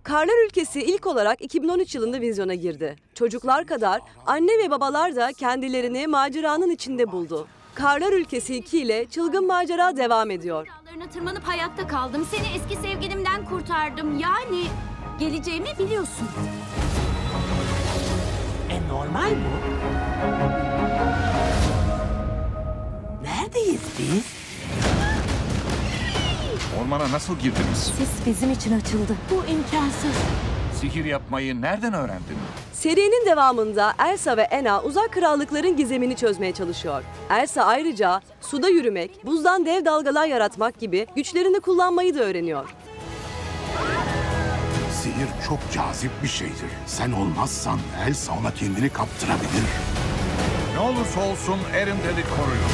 Karlar Ülkesi ilk olarak 2013 yılında vizyona girdi. Çocuklar kadar anne ve babalar da kendilerini maceranın içinde buldu. Karlar Ülkesi 2 ile çılgın macera devam ediyor. Dağlarına tırmanıp hayatta kaldım. Seni eski sevgilimden kurtardım. Yani geleceğimi biliyorsun. E normal bu. Neredeyiz biz? Ormana nasıl girdiniz? Sis bizim için açıldı. Bu imkansız. Sihir yapmayı nereden öğrendin? Serinin devamında Elsa ve Anna uzak krallıkların gizemini çözmeye çalışıyor. Elsa ayrıca suda yürümek, buzdan dev dalgalar yaratmak gibi güçlerini kullanmayı da öğreniyor. Sihir çok cazip bir şeydir. Sen olmazsan Elsa ona kendini kaptırabilir. Ne olursa olsun Erindel'i koruyun.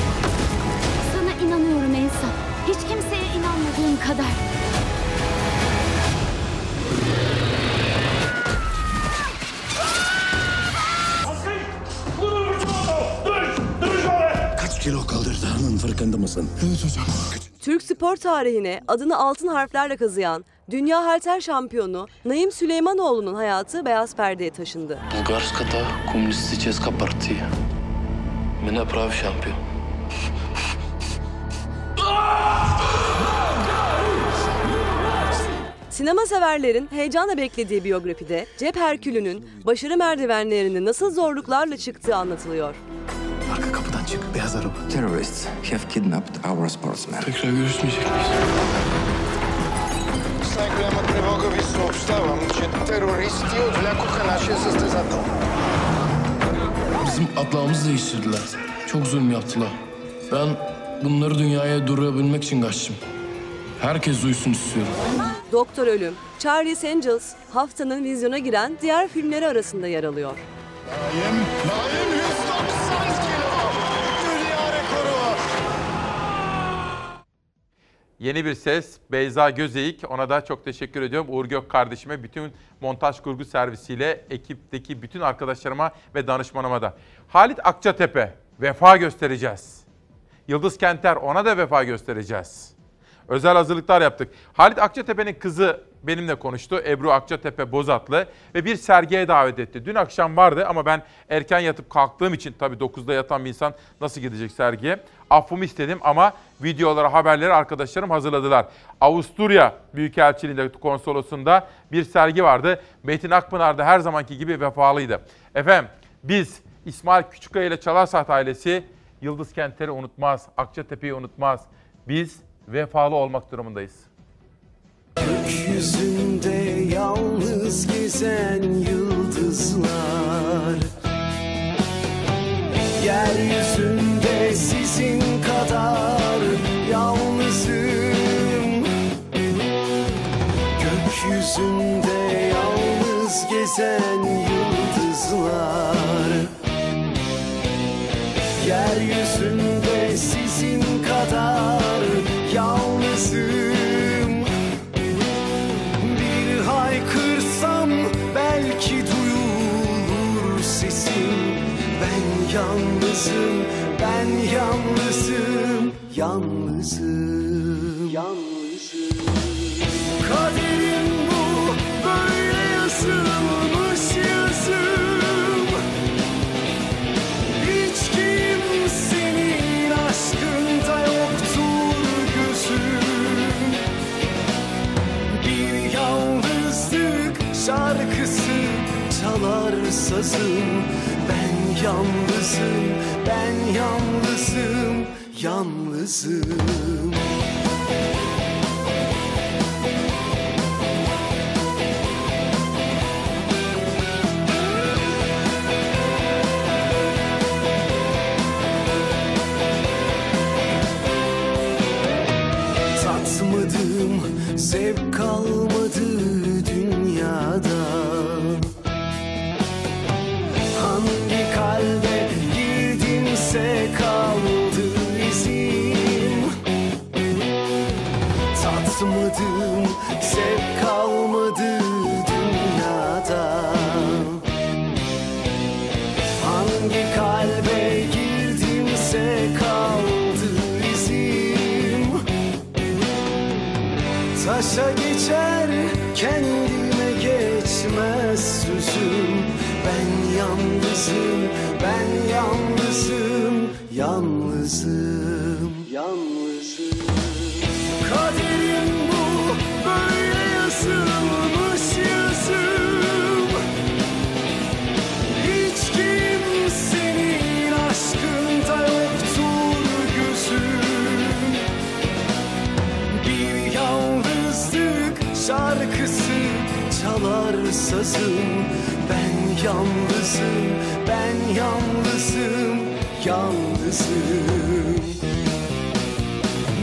Sana inanıyorum Elsa. Hiç kimseye anladığım kadar. Kaç kilo kaldırdığının farkında mısın? Evet hocam. Türk spor tarihine adını altın harflerle kazıyan dünya halter şampiyonu Naim Süleymanoğlu'nun hayatı beyaz perdeye taşındı. Bulgarska'da komünist Ceska Parti. Mina prav şampiyon. Sinema severlerin heyecanla beklediği biyografide Cep Herkülü'nün başarı merdivenlerini nasıl zorluklarla çıktığı anlatılıyor. Arka kapıdan çık, beyaz araba. Terrorists have kidnapped our sportsman. Tekrar görüşmeyecek miyiz? Вся прямо тревога висла обстава. Teröristi ödülen kokan aşısı zaten. Bizim atlağımızı değiştirdiler. Çok zulüm yaptılar. Ben bunları dünyaya durabilmek için kaçtım. Herkes duysun istiyorum. Doktor Ölüm, Charlie's Angels haftanın vizyona giren diğer filmleri arasında yer alıyor. Naim, Naim 190 kilo. Dünya rekoru. Yeni bir ses Beyza Gözeyik. Ona da çok teşekkür ediyorum. Uğur Gök kardeşime, bütün montaj kurgu servisiyle, ekipteki bütün arkadaşlarıma ve danışmanıma da. Halit Akçatepe, vefa göstereceğiz. Yıldız Kenter, ona da vefa göstereceğiz. Özel hazırlıklar yaptık. Halit Akçatepe'nin kızı benimle konuştu. Ebru Akçatepe Bozatlı ve bir sergiye davet etti. Dün akşam vardı ama ben erken yatıp kalktığım için tabii 9'da yatan bir insan nasıl gidecek sergiye? Affımı istedim ama videoları, haberleri arkadaşlarım hazırladılar. Avusturya Büyükelçiliğinde, konsolosunda bir sergi vardı. Metin Akpınar da her zamanki gibi vefalıydı. Efendim biz İsmail Küçükkaya ile Çalar ailesi Yıldız Kentleri unutmaz, Akçatepe'yi unutmaz. Biz vefalı olmak durumundayız. Gökyüzünde yalnız gezen yıldızlar Yeryüzünde sizin kadar yalnızım Gökyüzünde yalnız gezen yıldızlar yalnızım Bir haykırsam belki duyulur sesim. Ben yalnızım, ben yalnızım, yalnızım şarkısı çalar sazım. Ben yalnızım, ben yalnızım, yalnızım. Tatmadım, zevk kalmadı kendime geçmez sözüm. Ben yalnızım, ben yalnızım, yalnızım, sazım Ben yalnızım, ben yalnızım, yalnızım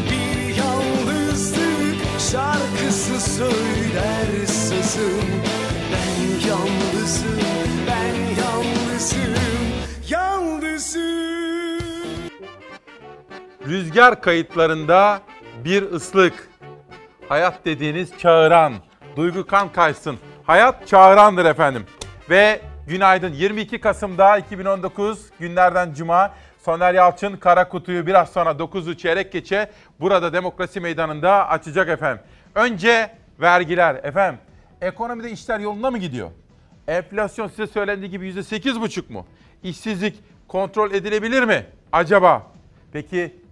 Bir yalnızlık şarkısı söyler sazım Ben yalnızım, ben yalnızım, yalnızım Rüzgar kayıtlarında bir ıslık. Hayat dediğiniz çağıran. Duygu kan kaysın. Hayat çağırandır efendim. Ve günaydın 22 Kasım'da 2019 günlerden cuma Soner Yalçın kara kutuyu biraz sonra 9'u çeyrek geçe burada demokrasi meydanında açacak efendim. Önce vergiler efendim. Ekonomide işler yolunda mı gidiyor? Enflasyon size söylendiği gibi %8,5 mu? İşsizlik kontrol edilebilir mi acaba? Peki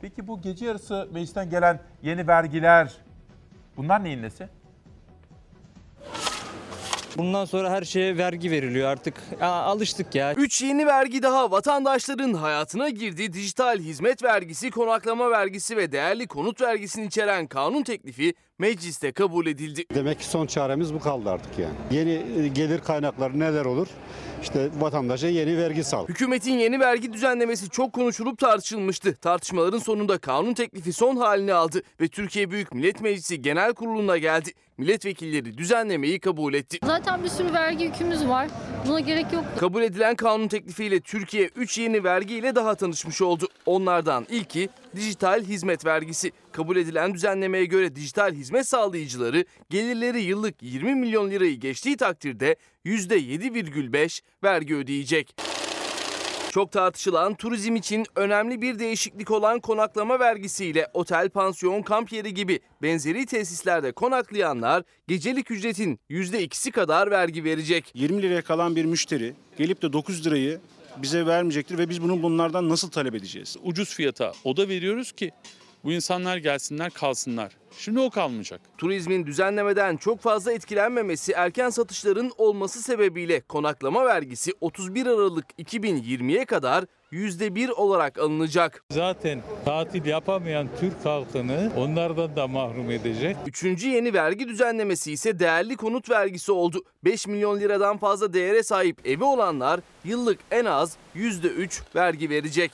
Peki bu gece yarısı meclisten gelen yeni vergiler bunlar neyin nesi? Bundan sonra her şeye vergi veriliyor artık. Ya, alıştık ya. 3 yeni vergi daha vatandaşların hayatına girdi. Dijital hizmet vergisi, konaklama vergisi ve değerli konut vergisini içeren kanun teklifi mecliste kabul edildi. Demek ki son çaremiz bu kaldı artık yani. Yeni e, gelir kaynakları neler olur? İşte vatandaşa yeni vergi sal. Hükümetin yeni vergi düzenlemesi çok konuşulup tartışılmıştı. Tartışmaların sonunda kanun teklifi son halini aldı ve Türkiye Büyük Millet Meclisi Genel Kurulu'na geldi. Milletvekilleri düzenlemeyi kabul etti. Zaten bir sürü vergi yükümüz var. Buna gerek yok. Kabul edilen kanun teklifiyle Türkiye 3 yeni vergiyle daha tanışmış oldu. Onlardan ilki dijital hizmet vergisi. Kabul edilen düzenlemeye göre dijital hizmet sağlayıcıları gelirleri yıllık 20 milyon lirayı geçtiği takdirde %7,5 vergi ödeyecek. Çok tartışılan turizm için önemli bir değişiklik olan konaklama vergisiyle otel, pansiyon, kamp yeri gibi benzeri tesislerde konaklayanlar gecelik ücretin %2'si kadar vergi verecek. 20 liraya kalan bir müşteri gelip de 9 lirayı bize vermeyecektir ve biz bunu bunlardan nasıl talep edeceğiz? Ucuz fiyata oda veriyoruz ki bu insanlar gelsinler kalsınlar. Şimdi o kalmayacak. Turizmin düzenlemeden çok fazla etkilenmemesi erken satışların olması sebebiyle konaklama vergisi 31 Aralık 2020'ye kadar %1 olarak alınacak. Zaten tatil yapamayan Türk halkını onlardan da mahrum edecek. Üçüncü yeni vergi düzenlemesi ise değerli konut vergisi oldu. 5 milyon liradan fazla değere sahip evi olanlar yıllık en az %3 vergi verecek.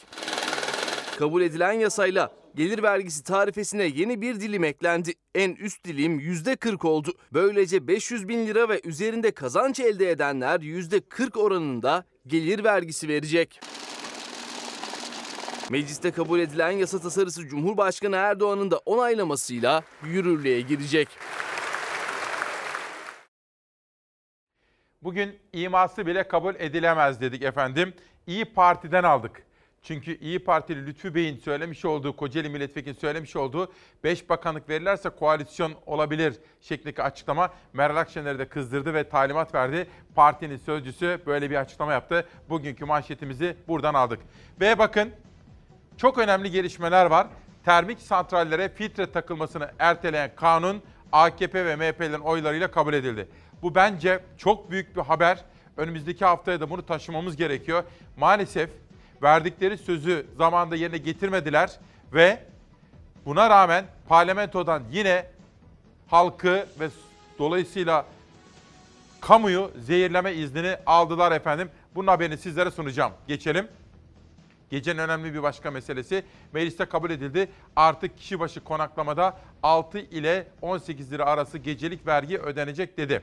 Kabul edilen yasayla gelir vergisi tarifesine yeni bir dilim eklendi. En üst dilim %40 oldu. Böylece 500 bin lira ve üzerinde kazanç elde edenler %40 oranında gelir vergisi verecek. Mecliste kabul edilen yasa tasarısı Cumhurbaşkanı Erdoğan'ın da onaylamasıyla yürürlüğe girecek. Bugün iması bile kabul edilemez dedik efendim. İyi Parti'den aldık. Çünkü İyi Partili Lütfü Bey'in söylemiş olduğu, Kocaeli Milletvekili söylemiş olduğu 5 bakanlık verirlerse koalisyon olabilir şeklindeki açıklama Meral Akşener'i de kızdırdı ve talimat verdi. Partinin sözcüsü böyle bir açıklama yaptı. Bugünkü manşetimizi buradan aldık. Ve bakın çok önemli gelişmeler var. Termik santrallere filtre takılmasını erteleyen kanun AKP ve MHP'lerin oylarıyla kabul edildi. Bu bence çok büyük bir haber. Önümüzdeki haftaya da bunu taşımamız gerekiyor. Maalesef verdikleri sözü zamanda yerine getirmediler ve buna rağmen parlamentodan yine halkı ve dolayısıyla kamuyu zehirleme iznini aldılar efendim. Bunun haberini sizlere sunacağım. Geçelim. Gecenin önemli bir başka meselesi mecliste kabul edildi. Artık kişi başı konaklamada 6 ile 18 lira arası gecelik vergi ödenecek dedi.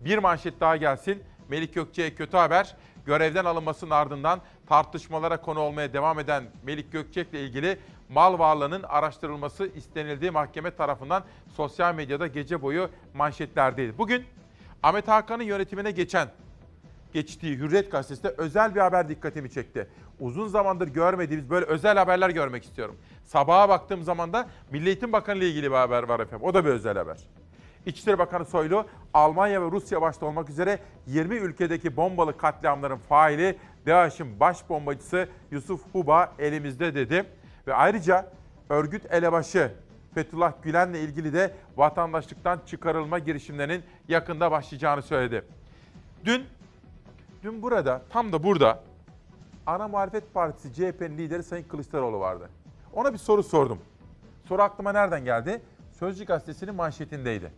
Bir manşet daha gelsin. Melik Gökçe'ye kötü haber. Görevden alınmasının ardından tartışmalara konu olmaya devam eden Melik Gökçek'le ilgili mal varlığının araştırılması istenildiği mahkeme tarafından sosyal medyada gece boyu manşetlerdeydi. Bugün Ahmet Hakan'ın yönetimine geçen geçtiği Hürriyet Gazetesi'nde özel bir haber dikkatimi çekti. Uzun zamandır görmediğimiz böyle özel haberler görmek istiyorum. Sabaha baktığım zaman da Milli Eğitim Bakanı ile ilgili bir haber var efendim. O da bir özel haber. İçişleri Bakanı Soylu, Almanya ve Rusya başta olmak üzere 20 ülkedeki bombalı katliamların faili DAEŞ'in baş bombacısı Yusuf Huba elimizde dedi. Ve ayrıca örgüt elebaşı Fethullah Gülen'le ilgili de vatandaşlıktan çıkarılma girişimlerinin yakında başlayacağını söyledi. Dün, dün burada, tam da burada Ana Muhalefet Partisi CHP'nin lideri Sayın Kılıçdaroğlu vardı. Ona bir soru sordum. Soru aklıma nereden geldi? Sözcü gazetesinin manşetindeydi.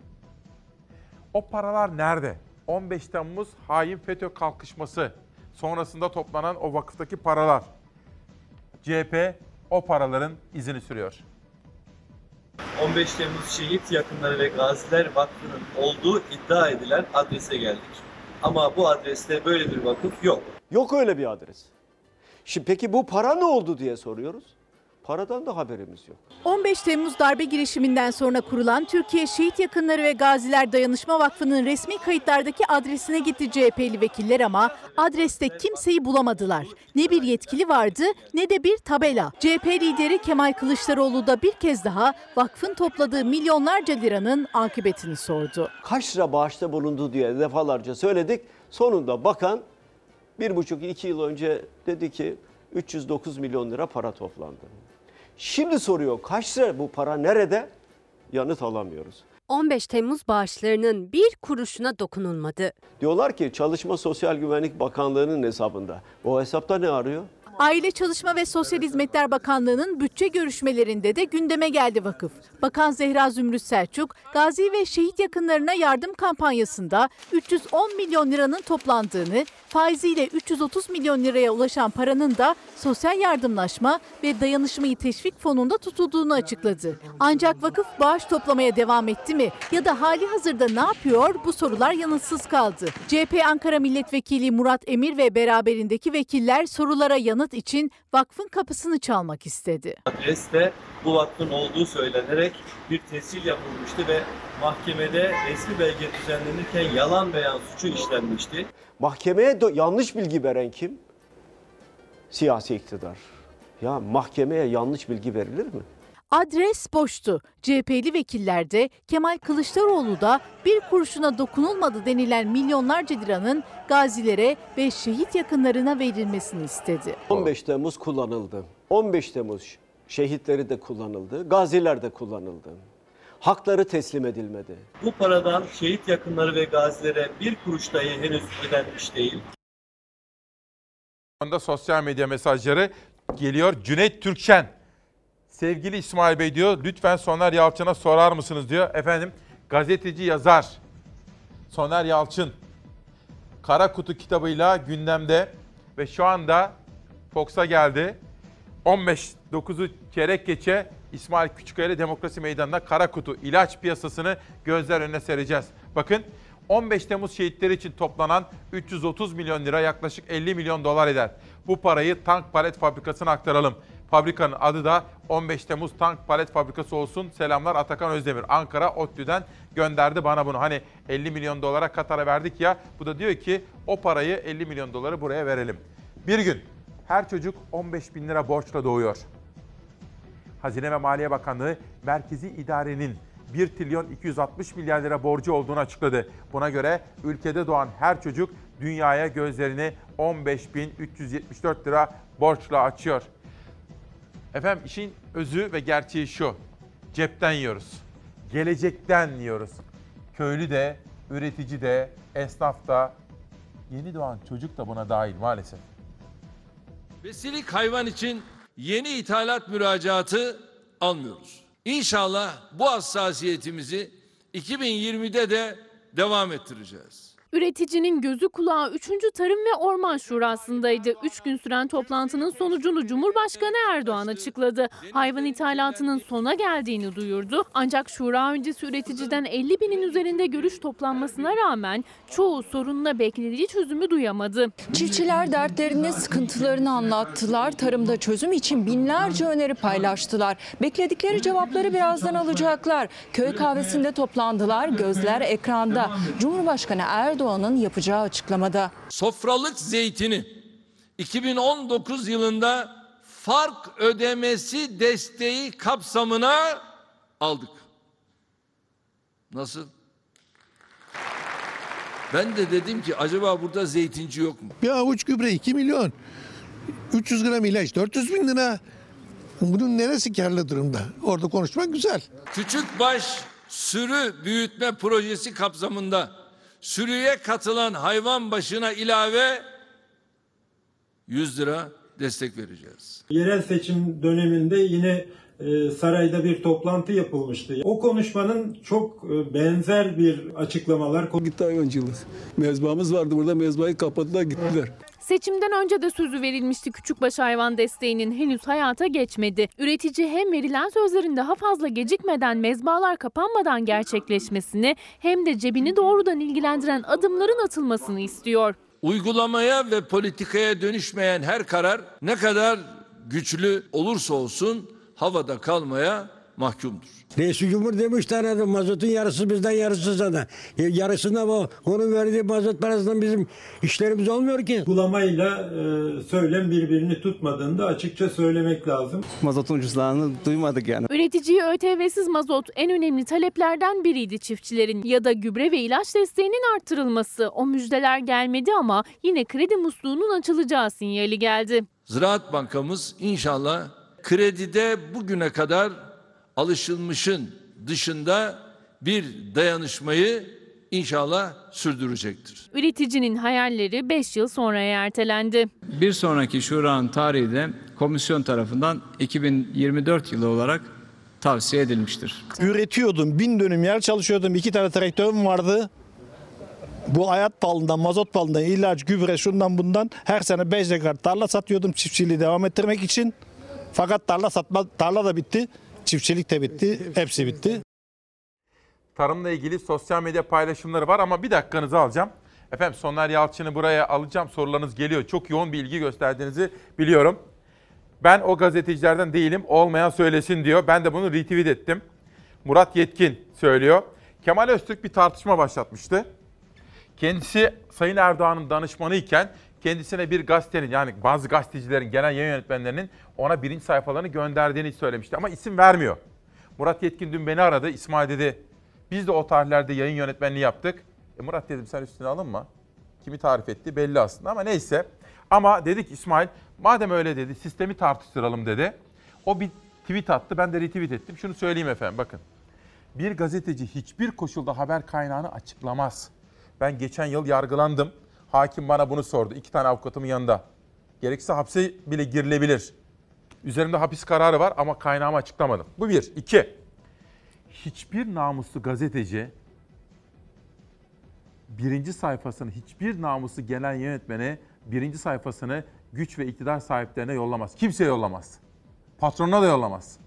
O paralar nerede? 15 Temmuz hain FETÖ kalkışması sonrasında toplanan o vakıftaki paralar. CHP o paraların izini sürüyor. 15 Temmuz Şehit Yakınları ve Gaziler Vakfı'nın olduğu iddia edilen adrese geldik. Ama bu adreste böyle bir vakıf yok. Yok öyle bir adres. Şimdi peki bu para ne oldu diye soruyoruz. Paradan da haberimiz yok. 15 Temmuz darbe girişiminden sonra kurulan Türkiye Şehit Yakınları ve Gaziler Dayanışma Vakfı'nın resmi kayıtlardaki adresine gitti CHP'li vekiller ama adreste kimseyi bulamadılar. Ne bir yetkili vardı ne de bir tabela. CHP lideri Kemal Kılıçdaroğlu da bir kez daha vakfın topladığı milyonlarca liranın akıbetini sordu. Kaç lira bağışta bulundu diye defalarca söyledik. Sonunda bakan bir buçuk iki yıl önce dedi ki 309 milyon lira para toplandı. Şimdi soruyor kaç lira bu para nerede? Yanıt alamıyoruz. 15 Temmuz bağışlarının bir kuruşuna dokunulmadı. Diyorlar ki Çalışma Sosyal Güvenlik Bakanlığı'nın hesabında. O hesapta ne arıyor? Aile Çalışma ve Sosyal Hizmetler Bakanlığı'nın bütçe görüşmelerinde de gündeme geldi vakıf. Bakan Zehra Zümrüt Selçuk, gazi ve şehit yakınlarına yardım kampanyasında 310 milyon liranın toplandığını, faiziyle 330 milyon liraya ulaşan paranın da sosyal yardımlaşma ve dayanışmayı teşvik fonunda tutulduğunu açıkladı. Ancak vakıf bağış toplamaya devam etti mi ya da hali hazırda ne yapıyor bu sorular yanıtsız kaldı. CHP Ankara Milletvekili Murat Emir ve beraberindeki vekiller sorulara yanıt için vakfın kapısını çalmak istedi. Adreste bu vakfın olduğu söylenerek bir tescil yapılmıştı ve mahkemede resmi belge düzenlenirken yalan beyan suçu işlenmişti. Mahkemeye yanlış bilgi veren kim? Siyasi iktidar. Ya mahkemeye yanlış bilgi verilir mi? Adres boştu. CHP'li vekiller de Kemal Kılıçdaroğlu da bir kuruşuna dokunulmadı denilen milyonlarca liranın gazilere ve şehit yakınlarına verilmesini istedi. 15 Temmuz kullanıldı. 15 Temmuz şehitleri de kullanıldı. Gaziler de kullanıldı. Hakları teslim edilmedi. Bu paradan şehit yakınları ve gazilere bir kuruş dahi henüz ödenmiş değil. anda sosyal medya mesajları geliyor. Cüneyt Türkçen. Sevgili İsmail Bey diyor, lütfen Soner Yalçın'a sorar mısınız diyor. Efendim, gazeteci yazar Soner Yalçın Kara Kutu kitabıyla gündemde ve şu anda Fox'a geldi. 15 9'u çeyrek geçe İsmail Küçükkaya ile Demokrasi Meydanı'nda Kara Kutu ilaç piyasasını gözler önüne sereceğiz. Bakın 15 Temmuz şehitleri için toplanan 330 milyon lira yaklaşık 50 milyon dolar eder. Bu parayı tank palet fabrikasına aktaralım. Fabrikanın adı da 15 Temmuz Tank Palet Fabrikası olsun. Selamlar Atakan Özdemir. Ankara ODTÜ'den gönderdi bana bunu. Hani 50 milyon dolara Katar'a verdik ya. Bu da diyor ki o parayı 50 milyon doları buraya verelim. Bir gün her çocuk 15 bin lira borçla doğuyor. Hazine ve Maliye Bakanlığı merkezi idarenin 1 trilyon 260 milyar lira borcu olduğunu açıkladı. Buna göre ülkede doğan her çocuk dünyaya gözlerini 15.374 lira borçla açıyor. Efendim işin özü ve gerçeği şu. Cepten yiyoruz. Gelecekten yiyoruz. Köylü de, üretici de, esnaf da, yeni doğan çocuk da buna dahil maalesef. Besilik hayvan için yeni ithalat müracaatı almıyoruz. İnşallah bu hassasiyetimizi 2020'de de devam ettireceğiz. Üreticinin gözü kulağı 3. Tarım ve Orman Şurası'ndaydı. 3 gün süren toplantının sonucunu Cumhurbaşkanı Erdoğan açıkladı. Hayvan ithalatının sona geldiğini duyurdu. Ancak şura öncesi üreticiden 50 binin üzerinde görüş toplanmasına rağmen çoğu sorununa beklediği çözümü duyamadı. Çiftçiler dertlerini, sıkıntılarını anlattılar. Tarımda çözüm için binlerce öneri paylaştılar. Bekledikleri cevapları birazdan alacaklar. Köy kahvesinde toplandılar. Gözler ekranda. Cumhurbaşkanı Erdoğan'ın yapacağı açıklamada. Sofralık zeytini 2019 yılında fark ödemesi desteği kapsamına aldık. Nasıl? Ben de dedim ki acaba burada zeytinci yok mu? Bir avuç gübre 2 milyon. 300 gram ilaç 400 bin lira. Bunun neresi karlı durumda? Orada konuşmak güzel. Küçükbaş sürü büyütme projesi kapsamında sürüye katılan hayvan başına ilave 100 lira destek vereceğiz. Yerel seçim döneminde yine e, sarayda bir toplantı yapılmıştı. O konuşmanın çok e, benzer bir açıklamalar. Gitti hayvancılık. Mezbamız vardı burada mezbayı kapattılar gittiler. Seçimden önce de sözü verilmişti küçükbaş hayvan desteğinin henüz hayata geçmedi. Üretici hem verilen sözlerin daha fazla gecikmeden mezbalar kapanmadan gerçekleşmesini hem de cebini doğrudan ilgilendiren adımların atılmasını istiyor. Uygulamaya ve politikaya dönüşmeyen her karar ne kadar güçlü olursa olsun havada kalmaya mahkumdur. Reis Cumhur demiş tane mazotun yarısı bizden yarısı sana. Ya Yarısında bu onun verdiği mazot parasından bizim işlerimiz olmuyor ki. Uygulamayla e, söylem birbirini tutmadığını da açıkça söylemek lazım. Mazotun ucuzlarını duymadık yani. Üreticiye ÖTV'siz mazot en önemli taleplerden biriydi çiftçilerin ya da gübre ve ilaç desteğinin arttırılması. O müjdeler gelmedi ama yine kredi musluğunun açılacağı sinyali geldi. Ziraat Bankamız inşallah kredide bugüne kadar alışılmışın dışında bir dayanışmayı inşallah sürdürecektir. Üreticinin hayalleri 5 yıl sonraya ertelendi. Bir sonraki şuranın tarihi de komisyon tarafından 2024 yılı olarak tavsiye edilmiştir. Üretiyordum, bin dönüm yer çalışıyordum, iki tane traktörüm vardı. Bu hayat pahalından, mazot pahalından, ilaç, gübre, şundan bundan her sene 5 dekar tarla satıyordum çiftçiliği devam ettirmek için. Fakat tarla satma, tarla da bitti, çiftçilik de bitti, hepsi bitti. Tarımla ilgili sosyal medya paylaşımları var ama bir dakikanızı alacağım. Efendim Soner Yalçın'ı buraya alacağım. Sorularınız geliyor. Çok yoğun bir ilgi gösterdiğinizi biliyorum. Ben o gazetecilerden değilim. Olmayan söylesin diyor. Ben de bunu retweet ettim. Murat Yetkin söylüyor. Kemal Öztürk bir tartışma başlatmıştı. Kendisi Sayın Erdoğan'ın danışmanı iken kendisine bir gazetenin yani bazı gazetecilerin, genel yayın yönetmenlerinin ona birinci sayfalarını gönderdiğini söylemişti. Ama isim vermiyor. Murat Yetkin dün beni aradı. İsmail dedi biz de o tarihlerde yayın yönetmenliği yaptık. E Murat dedim sen üstüne alınma. Kimi tarif etti belli aslında ama neyse. Ama dedik İsmail madem öyle dedi sistemi tartıştıralım dedi. O bir tweet attı ben de retweet ettim. Şunu söyleyeyim efendim bakın. Bir gazeteci hiçbir koşulda haber kaynağını açıklamaz. Ben geçen yıl yargılandım. Hakim bana bunu sordu. İki tane avukatımın yanında. Gerekirse hapse bile girilebilir. Üzerimde hapis kararı var ama kaynağımı açıklamadım. Bu bir. İki. Hiçbir namuslu gazeteci birinci sayfasını hiçbir namuslu genel yönetmene birinci sayfasını güç ve iktidar sahiplerine yollamaz. Kimseye yollamaz. Patronuna da yollamaz.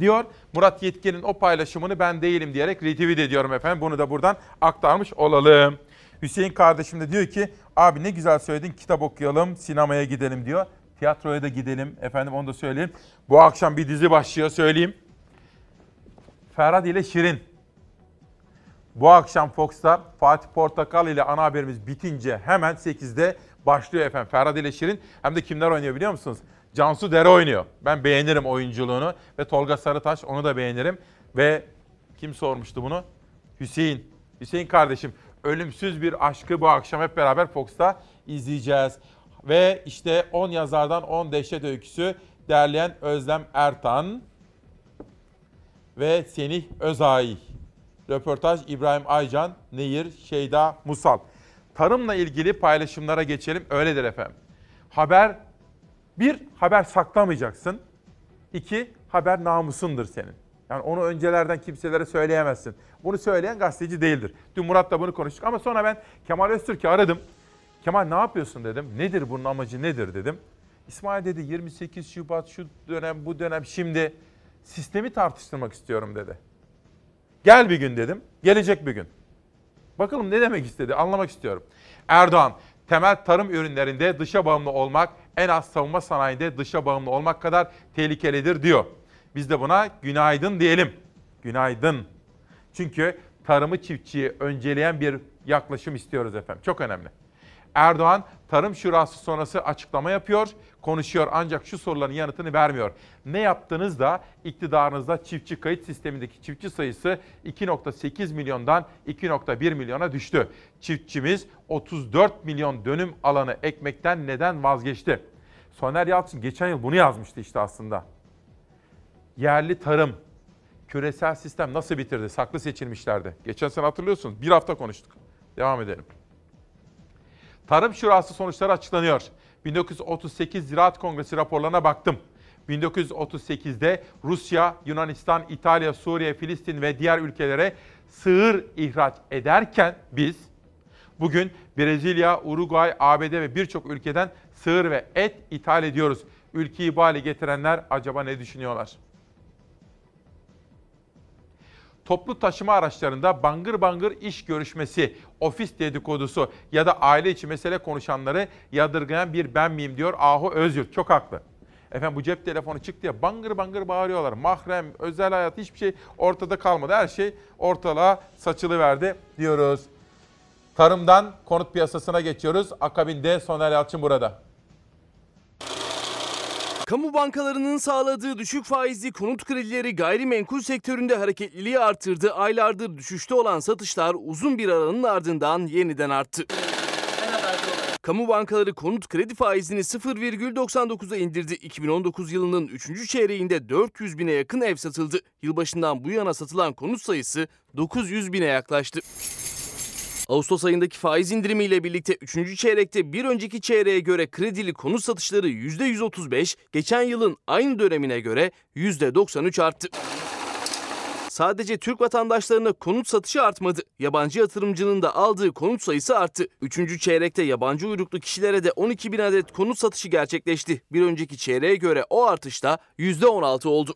Diyor Murat Yetkin'in o paylaşımını ben değilim diyerek retweet ediyorum efendim. Bunu da buradan aktarmış olalım. Hüseyin kardeşim de diyor ki abi ne güzel söyledin kitap okuyalım sinemaya gidelim diyor. Tiyatroya da gidelim efendim onu da söyleyeyim. Bu akşam bir dizi başlıyor söyleyeyim. Ferhat ile Şirin. Bu akşam Fox'ta Fatih Portakal ile ana haberimiz bitince hemen 8'de başlıyor efendim. Ferhat ile Şirin hem de kimler oynuyor biliyor musunuz? Cansu Dere oynuyor. Ben beğenirim oyunculuğunu ve Tolga Sarıtaş onu da beğenirim. Ve kim sormuştu bunu? Hüseyin. Hüseyin kardeşim ölümsüz bir aşkı bu akşam hep beraber Fox'ta izleyeceğiz. Ve işte 10 yazardan 10 dehşet öyküsü derleyen Özlem Ertan ve Senih Özay. Röportaj İbrahim Aycan, Nehir Şeyda Musal. Tarımla ilgili paylaşımlara geçelim. Öyledir efendim. Haber, bir, haber saklamayacaksın. İki, haber namusundur senin. Yani onu öncelerden kimselere söyleyemezsin. Bunu söyleyen gazeteci değildir. Dün Murat'la bunu konuştuk ama sonra ben Kemal Öztürk'ü aradım. Kemal ne yapıyorsun dedim. Nedir bunun amacı nedir dedim. İsmail dedi 28 Şubat şu dönem bu dönem şimdi sistemi tartıştırmak istiyorum dedi. Gel bir gün dedim. Gelecek bir gün. Bakalım ne demek istedi anlamak istiyorum. Erdoğan temel tarım ürünlerinde dışa bağımlı olmak en az savunma sanayinde dışa bağımlı olmak kadar tehlikelidir diyor. Biz de buna günaydın diyelim. Günaydın. Çünkü tarımı çiftçiyi önceleyen bir yaklaşım istiyoruz efendim. Çok önemli. Erdoğan Tarım Şurası sonrası açıklama yapıyor, konuşuyor ancak şu soruların yanıtını vermiyor. Ne yaptınız da iktidarınızda çiftçi kayıt sistemindeki çiftçi sayısı 2.8 milyondan 2.1 milyona düştü. Çiftçimiz 34 milyon dönüm alanı ekmekten neden vazgeçti? Soner Yalçın geçen yıl bunu yazmıştı işte aslında. Yerli tarım, küresel sistem nasıl bitirdi? Saklı seçilmişlerdi. Geçen sene hatırlıyorsunuz. Bir hafta konuştuk. Devam edelim. Tarım Şurası sonuçları açıklanıyor. 1938 Ziraat Kongresi raporlarına baktım. 1938'de Rusya, Yunanistan, İtalya, Suriye, Filistin ve diğer ülkelere sığır ihraç ederken biz bugün Brezilya, Uruguay, ABD ve birçok ülkeden sığır ve et ithal ediyoruz. Ülkeyi bu hale getirenler acaba ne düşünüyorlar? Toplu taşıma araçlarında bangır bangır iş görüşmesi, ofis dedikodusu ya da aile içi mesele konuşanları yadırgayan bir ben miyim diyor Ahu Özyurt. Çok haklı. Efendim bu cep telefonu çıktı ya bangır bangır bağırıyorlar. Mahrem, özel hayat hiçbir şey ortada kalmadı. Her şey ortalığa saçılıverdi diyoruz. Tarımdan konut piyasasına geçiyoruz. Akabinde Soner Yalçın burada. Kamu bankalarının sağladığı düşük faizli konut kredileri gayrimenkul sektöründe hareketliliği artırdı. Aylardır düşüşte olan satışlar uzun bir aranın ardından yeniden arttı. Kamu bankaları konut kredi faizini 0,99'a indirdi. 2019 yılının 3. çeyreğinde 400 bine yakın ev satıldı. Yılbaşından bu yana satılan konut sayısı 900 bine yaklaştı. Ağustos ayındaki faiz indirimiyle birlikte 3. çeyrekte bir önceki çeyreğe göre kredili konut satışları %135, geçen yılın aynı dönemine göre %93 arttı. Sadece Türk vatandaşlarına konut satışı artmadı. Yabancı yatırımcının da aldığı konut sayısı arttı. Üçüncü çeyrekte yabancı uyruklu kişilere de 12 bin adet konut satışı gerçekleşti. Bir önceki çeyreğe göre o artış da %16 oldu.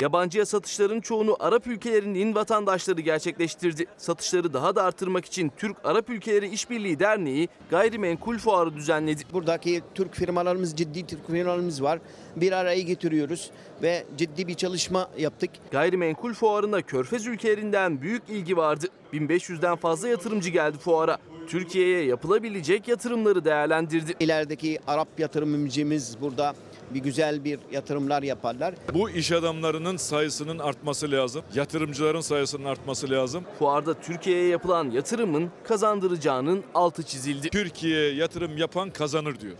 Yabancıya satışların çoğunu Arap ülkelerinin vatandaşları gerçekleştirdi. Satışları daha da artırmak için Türk-Arap Ülkeleri İşbirliği Derneği gayrimenkul fuarı düzenledi. Buradaki Türk firmalarımız, ciddi Türk firmalarımız var. Bir araya getiriyoruz ve ciddi bir çalışma yaptık. Gayrimenkul fuarına Körfez ülkelerinden büyük ilgi vardı. 1500'den fazla yatırımcı geldi fuara. Türkiye'ye yapılabilecek yatırımları değerlendirdi. İlerideki Arap yatırımcımız burada bir güzel bir yatırımlar yaparlar. Bu iş adamlarının sayısının artması lazım. Yatırımcıların sayısının artması lazım. Fuarda Türkiye'ye yapılan yatırımın kazandıracağının altı çizildi. Türkiye'ye yatırım yapan kazanır diyor.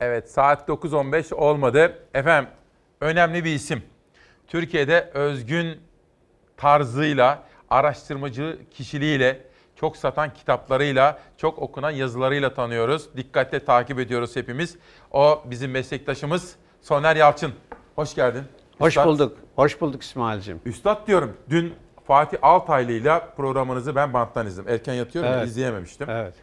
Evet saat 9.15 olmadı. Efendim önemli bir isim. Türkiye'de özgün tarzıyla, araştırmacı kişiliğiyle, çok satan kitaplarıyla, çok okunan yazılarıyla tanıyoruz. Dikkatle takip ediyoruz hepimiz. O bizim meslektaşımız Soner Yalçın. Hoş geldin. Hoş Üstad. bulduk. Hoş bulduk İsmail'cim. Üstad diyorum. Dün Fatih Altaylı ile programınızı ben banttan izledim. Erken yatıyorum ya, Evet. izleyememiştim. Evet.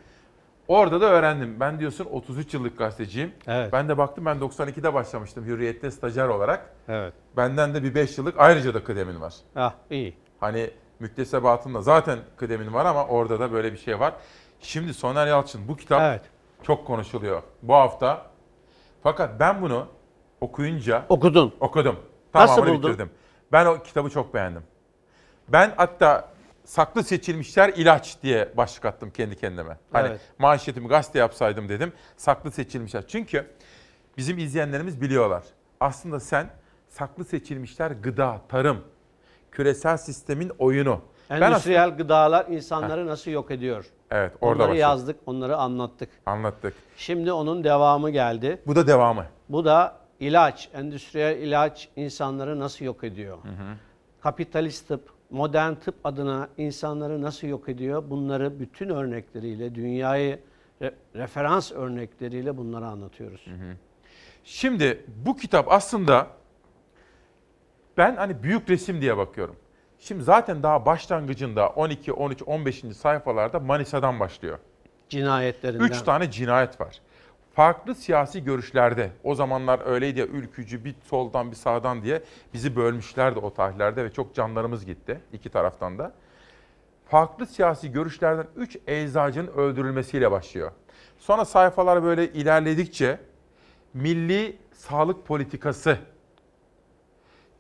Orada da öğrendim. Ben diyorsun 33 yıllık gazeteciyim. Evet. Ben de baktım ben 92'de başlamıştım Hürriyet'te stajyer olarak. Evet. Benden de bir 5 yıllık ayrıca da kıdemin var. Ah iyi. Hani müktesebatında zaten kıdemin var ama orada da böyle bir şey var. Şimdi Soner Yalçın bu kitap çok konuşuluyor bu hafta. Fakat ben bunu okuyunca... Okudun. Okudum. Nasıl Tamamını buldun? bitirdim. Ben o kitabı çok beğendim. Ben hatta saklı seçilmişler ilaç diye başlık attım kendi kendime. Hani Evet. manşetimi gazete yapsaydım dedim. Saklı seçilmişler. Çünkü bizim izleyenlerimiz biliyorlar. Aslında sen saklı seçilmişler gıda, tarım, küresel sistemin oyunu. Endüstriyel gıdalar insanları nasıl yok ediyor? Evet orada Onları başladık. yazdık, onları anlattık. Anlattık. Şimdi onun devamı geldi. Bu da devamı. Bu da ilaç, endüstriyel ilaç insanları nasıl yok ediyor? Kapitalist tıp, modern tıp adına insanları nasıl yok ediyor? Bunları bütün örnekleriyle, dünyayı re- referans örnekleriyle bunları anlatıyoruz. Şimdi bu kitap aslında ben hani büyük resim diye bakıyorum. Şimdi zaten daha başlangıcında 12, 13, 15. sayfalarda Manisa'dan başlıyor. Cinayetlerinden. Üç tane cinayet var. Farklı siyasi görüşlerde, o zamanlar öyleydi ya ülkücü bir soldan bir sağdan diye bizi bölmüşlerdi o tarihlerde ve çok canlarımız gitti iki taraftan da. Farklı siyasi görüşlerden 3 eczacının öldürülmesiyle başlıyor. Sonra sayfalar böyle ilerledikçe milli sağlık politikası,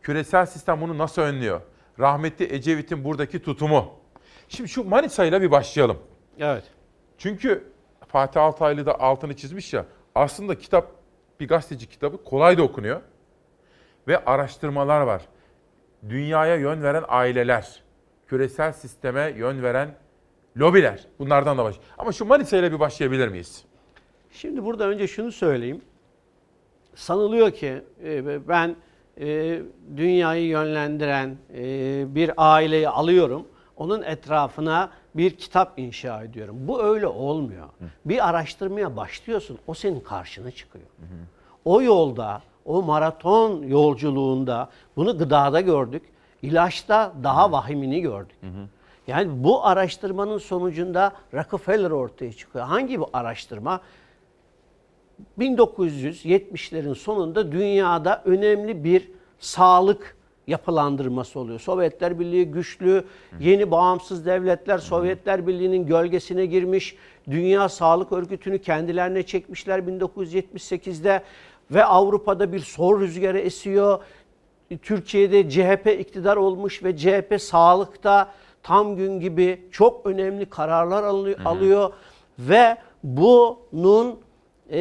küresel sistem bunu nasıl önlüyor? Rahmetli Ecevit'in buradaki tutumu. Şimdi şu Manisa ile bir başlayalım. Evet. Çünkü Fatih Altaylı da altını çizmiş ya. Aslında kitap bir gazeteci kitabı kolay da okunuyor. Ve araştırmalar var. Dünyaya yön veren aileler, küresel sisteme yön veren lobiler. Bunlardan da baş. Ama şu Manisa ile bir başlayabilir miyiz? Şimdi burada önce şunu söyleyeyim. Sanılıyor ki e, ben e, dünyayı yönlendiren e, bir aileyi alıyorum. Onun etrafına bir kitap inşa ediyorum. Bu öyle olmuyor. Bir araştırmaya başlıyorsun. O senin karşına çıkıyor. O yolda, o maraton yolculuğunda bunu gıdada gördük. İlaçta daha vahimini gördük. Yani bu araştırmanın sonucunda Rockefeller ortaya çıkıyor. Hangi bu araştırma? 1970'lerin sonunda dünyada önemli bir sağlık yapılandırması oluyor. Sovyetler Birliği güçlü, yeni bağımsız devletler Sovyetler Birliği'nin gölgesine girmiş. Dünya Sağlık Örgütü'nü kendilerine çekmişler 1978'de ve Avrupa'da bir sol rüzgarı esiyor. Türkiye'de CHP iktidar olmuş ve CHP sağlıkta tam gün gibi çok önemli kararlar alıyor, alıyor ve bunun e,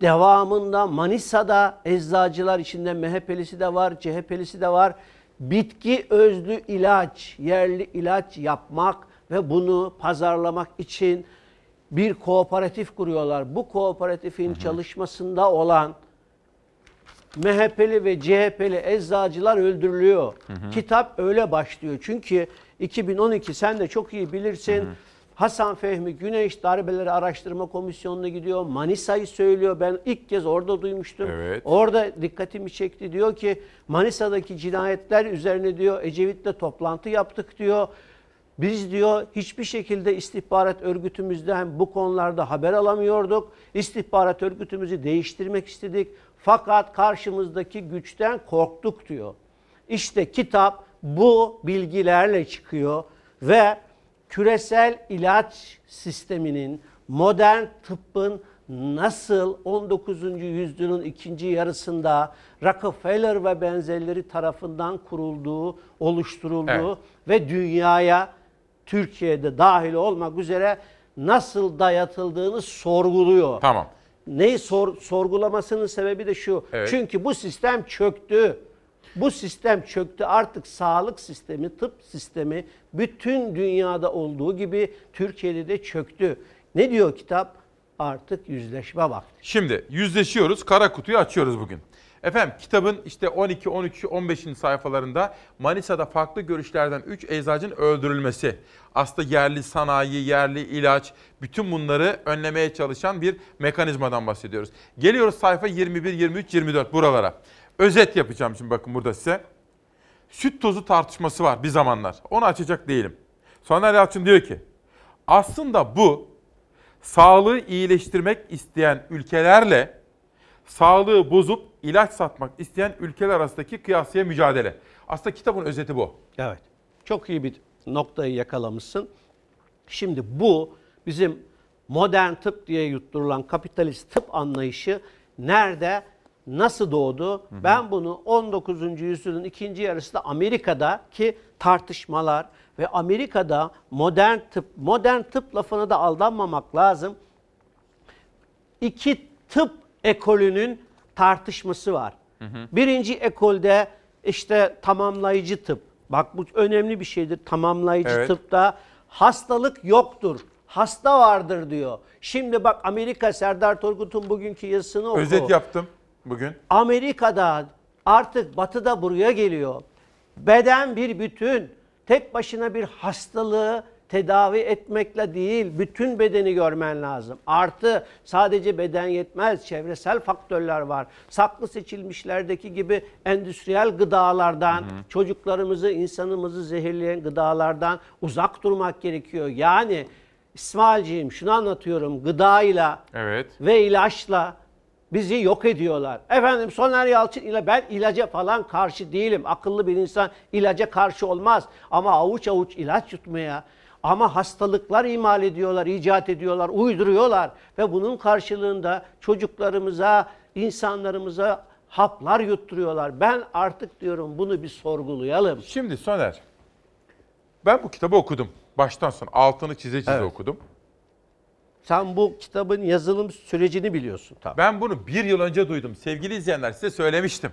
devamında Manisa'da eczacılar içinde MHP'lisi de var, CHP'lisi de var. bitki özlü ilaç, yerli ilaç yapmak ve bunu pazarlamak için bir kooperatif kuruyorlar. Bu kooperatifin çalışmasında olan MHP'li ve CHP'li eczacılar öldürülüyor. Kitap öyle başlıyor. Çünkü 2012 sen de çok iyi bilirsin. Hasan Fehmi Güneş Darbeleri Araştırma Komisyonu'na gidiyor. Manisa'yı söylüyor. Ben ilk kez orada duymuştum. Evet. Orada dikkatimi çekti. Diyor ki Manisa'daki cinayetler üzerine diyor Ecevit'le toplantı yaptık diyor. Biz diyor hiçbir şekilde istihbarat örgütümüzden bu konularda haber alamıyorduk. İstihbarat örgütümüzü değiştirmek istedik. Fakat karşımızdaki güçten korktuk diyor. İşte kitap bu bilgilerle çıkıyor ve küresel ilaç sisteminin, modern tıbbın nasıl 19. yüzyılın ikinci yarısında Rockefeller ve benzerleri tarafından kurulduğu, oluşturulduğu Evet. ve dünyaya Türkiye'de dahil olmak üzere nasıl dayatıldığını sorguluyor. Tamam. Neyi sor- sorgulamasının sebebi de şu. Evet. Çünkü bu sistem çöktü. Bu sistem çöktü. Artık sağlık sistemi, tıp sistemi bütün dünyada olduğu gibi Türkiye'de de çöktü. Ne diyor kitap? Artık yüzleşme vakti. Şimdi yüzleşiyoruz. Kara kutuyu açıyoruz bugün. Efendim kitabın işte 12, 13, 15. sayfalarında Manisa'da farklı görüşlerden 3 eczacının öldürülmesi. Aslında yerli sanayi, yerli ilaç, bütün bunları önlemeye çalışan bir mekanizmadan bahsediyoruz. Geliyoruz sayfa 21, 23, 24 buralara. Özet yapacağım şimdi bakın burada size. Süt tozu tartışması var bir zamanlar. Onu açacak değilim. Soner Yalçın diyor ki aslında bu sağlığı iyileştirmek isteyen ülkelerle sağlığı bozup ilaç satmak isteyen ülkeler arasındaki kıyasıya mücadele. Aslında kitabın özeti bu. Evet. Çok iyi bir noktayı yakalamışsın. Şimdi bu bizim modern tıp diye yutturulan kapitalist tıp anlayışı nerede, nasıl doğdu? Ben bunu 19. yüzyılın ikinci yarısında Amerika'daki tartışmalar ve Amerika'da modern tıp, modern tıp lafına da aldanmamak lazım. İki tıp ekolünün tartışması var. Birinci ekolde işte tamamlayıcı tıp. Bak bu önemli bir şeydir. Tamamlayıcı Evet. tıpta hastalık yoktur. Hasta vardır diyor. Şimdi bak Amerika Serdar Torgut'un bugünkü yazısını oku. Özet yaptım bugün. Amerika'da artık batıda buraya geliyor. Beden bir bütün. Tek başına bir hastalığı tedavi etmekle değil, bütün bedeni görmen lazım. Artı sadece beden yetmez, çevresel faktörler var. Saklı seçilmişlerdeki gibi endüstriyel gıdalardan, çocuklarımızı, insanımızı zehirleyen gıdalardan uzak durmak gerekiyor. Yani İsmailciğim şunu anlatıyorum, gıdayla Evet. ve ilaçla bizi yok ediyorlar. Efendim Soner Yalçın ile ben ilaca falan karşı değilim. Akıllı bir insan ilaca karşı olmaz. Ama avuç avuç ilaç yutmaya ama hastalıklar imal ediyorlar, icat ediyorlar, uyduruyorlar ve bunun karşılığında çocuklarımıza, insanlarımıza haplar yutturuyorlar. Ben artık diyorum bunu bir sorgulayalım. Şimdi Soner, ben bu kitabı okudum. Baştan sona altını çize çize Evet. okudum. Sen bu kitabın yazılım sürecini biliyorsun tabii. Ben bunu bir yıl önce duydum. Sevgili izleyenler size söylemiştim.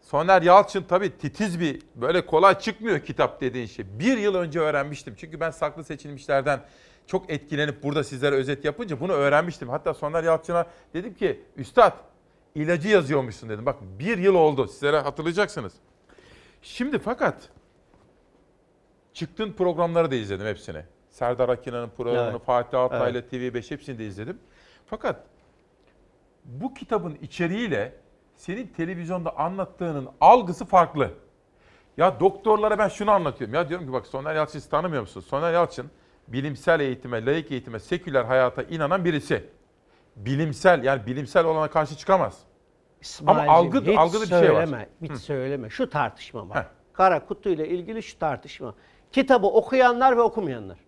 Soner Yalçın tabii titiz bir, böyle kolay çıkmıyor kitap dediğin şey. Bir yıl önce öğrenmiştim. Çünkü ben saklı seçilmişlerden çok etkilenip burada sizlere özet yapınca bunu öğrenmiştim. Hatta Soner Yalçın'a dedim ki, Üstad ilacı yazıyormuşsun dedim. Bak bir yıl oldu sizlere hatırlayacaksınız. Şimdi fakat çıktığın programları da izledim hepsini. Serdar Akina'nın programını, Evet. Fatih Altaylı, Evet. TV5 hepsini de izledim. Fakat bu kitabın içeriğiyle senin televizyonda anlattığının algısı farklı. Ya doktorlara ben şunu anlatıyorum. Ya diyorum ki bak Soner Yalçın siz tanımıyor musunuz? Soner Yalçın bilimsel eğitime, layık eğitime, seküler hayata inanan birisi. Bilimsel yani bilimsel olana karşı çıkamaz. Ama İsmail'cim, algı, hiç algıda bir şey var. Hiç söyleme. Şu tartışma var. Kara kutu ile ilgili şu tartışma. Kitabı okuyanlar ve okumayanlar.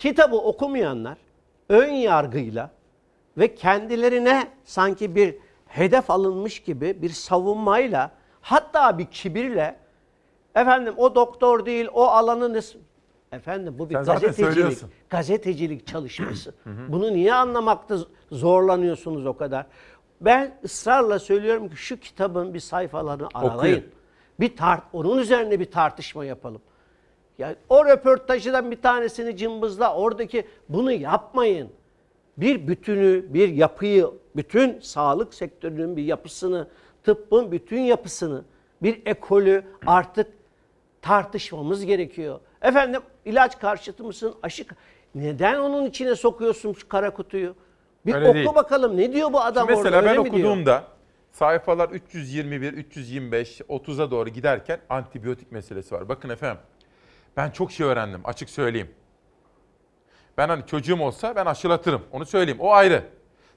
Kitabı okumayanlar ön yargıyla ve kendilerine sanki bir hedef alınmış gibi bir savunmayla hatta bir kibirle efendim o doktor değil o alanın efendim bu bir Sen gazetecilik gazetecilik çalışması. Bunu niye anlamakta zorlanıyorsunuz o kadar? Ben ısrarla söylüyorum ki şu kitabın bir sayfalarını aralayın. Bir tart onun üzerine bir tartışma yapalım. Yani o röportajdan bir tanesini cımbızla oradaki bunu yapmayın. Bir bütünü, bir yapıyı, bütün sağlık sektörünün bir yapısını, tıbbın bütün yapısını, bir ekolü artık tartışmamız gerekiyor. Efendim ilaç karşıtı mısın? Aşı neden onun içine sokuyorsun şu kara kutuyu? Bir Öyle oku değil. bakalım ne diyor bu adam Şimdi mesela orada ben mi diyor? okuduğumda sayfalar 321, 325, 30'a doğru giderken antibiyotik meselesi var. Bakın efendim ben çok şey öğrendim açık söyleyeyim. Ben hani çocuğum olsa ben aşılatırım onu söyleyeyim o ayrı.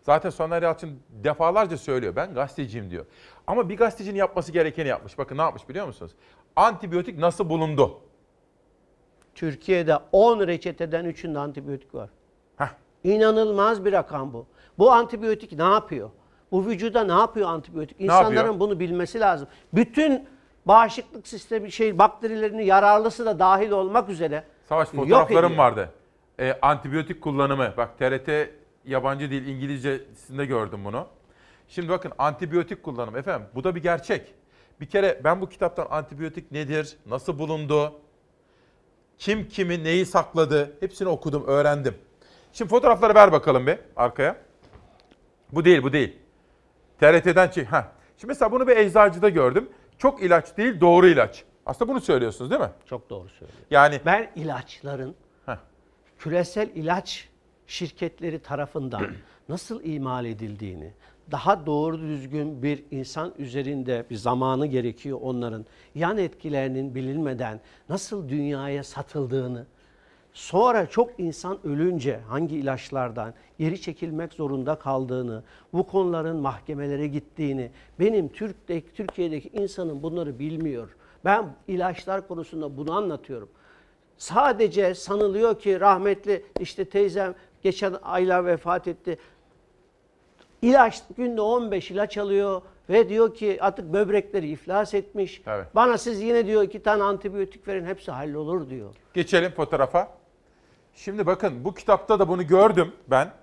Zaten Soner Yalçın defalarca söylüyor ben gazeteciyim diyor. Ama bir gazetecinin yapması gerekeni yapmış. Bakın ne yapmış biliyor musunuz? Antibiyotik nasıl bulundu? Türkiye'de 10 reçeteden 3'ünde antibiyotik var. İnanılmaz bir rakam bu. Bu antibiyotik ne yapıyor? Bu vücuda ne yapıyor antibiyotik? İnsanların yapıyor? bunu bilmesi lazım. Bütün bağışıklık sistemi şey bakterilerini yararlısı da dahil olmak üzere Savaş fotoğraflarım ediyor. vardı. Ee, antibiyotik kullanımı. Bak TRT yabancı dil İngilizcesinde gördüm bunu. Şimdi bakın antibiyotik kullanımı efendim bu da bir gerçek. Bir kere ben bu kitaptan antibiyotik nedir, nasıl bulundu, kim kimi neyi sakladı hepsini okudum, öğrendim. Şimdi fotoğrafları ver bakalım bir arkaya. Bu değil, bu değil. TRT'den. Heh. Şimdi mesela bunu bir eczacıda gördüm. Çok ilaç değil, doğru ilaç. Aslında bunu söylüyorsunuz değil mi? Çok doğru söylüyor. Yani Ben ilaçların küresel ilaç şirketleri tarafından [clears throat] nasıl imal edildiğini, daha doğru düzgün bir insan üzerinde bir zamanı gerekiyor onların yan etkilerinin bilinmeden nasıl dünyaya satıldığını, sonra çok insan ölünce hangi ilaçlardan geri çekilmek zorunda kaldığını, bu konuların mahkemelere gittiğini, benim Türk'teki, Türkiye'deki insanın bunları bilmiyor. Ben ilaçlar konusunda bunu anlatıyorum. Sadece sanılıyor ki rahmetli işte teyzem geçen aylar vefat etti. İlaç günde 15 ilaç alıyor ve diyor ki artık böbrekleri iflas etmiş. Evet. Bana siz yine diyor iki tane antibiyotik verin hepsi hallolur diyor. Geçelim fotoğrafa. Şimdi bakın bu kitapta da bunu gördüm ben.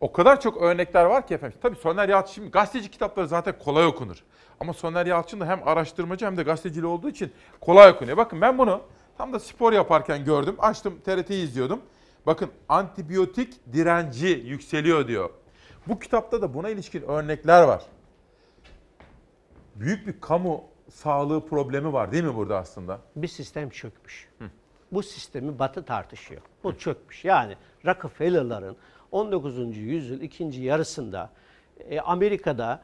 O kadar çok örnekler var ki efendim. Tabii Soner Yalçın şimdi gazeteci kitapları zaten kolay okunur. Ama Soner Yalçın da hem araştırmacı hem de gazetecili olduğu için kolay okunuyor. Bakın ben bunu tam da spor yaparken gördüm. Açtım TRT'yi izliyordum. Bakın antibiyotik direnci yükseliyor diyor. Bu kitapta da buna ilişkin örnekler var. Büyük bir kamu sağlığı problemi var değil mi burada aslında? Bir sistem çökmüş. Bu sistemi Batı tartışıyor. Bu çökmüş. Yani Rockefeller'ların 19. yüzyıl ikinci yarısında e, Amerika'da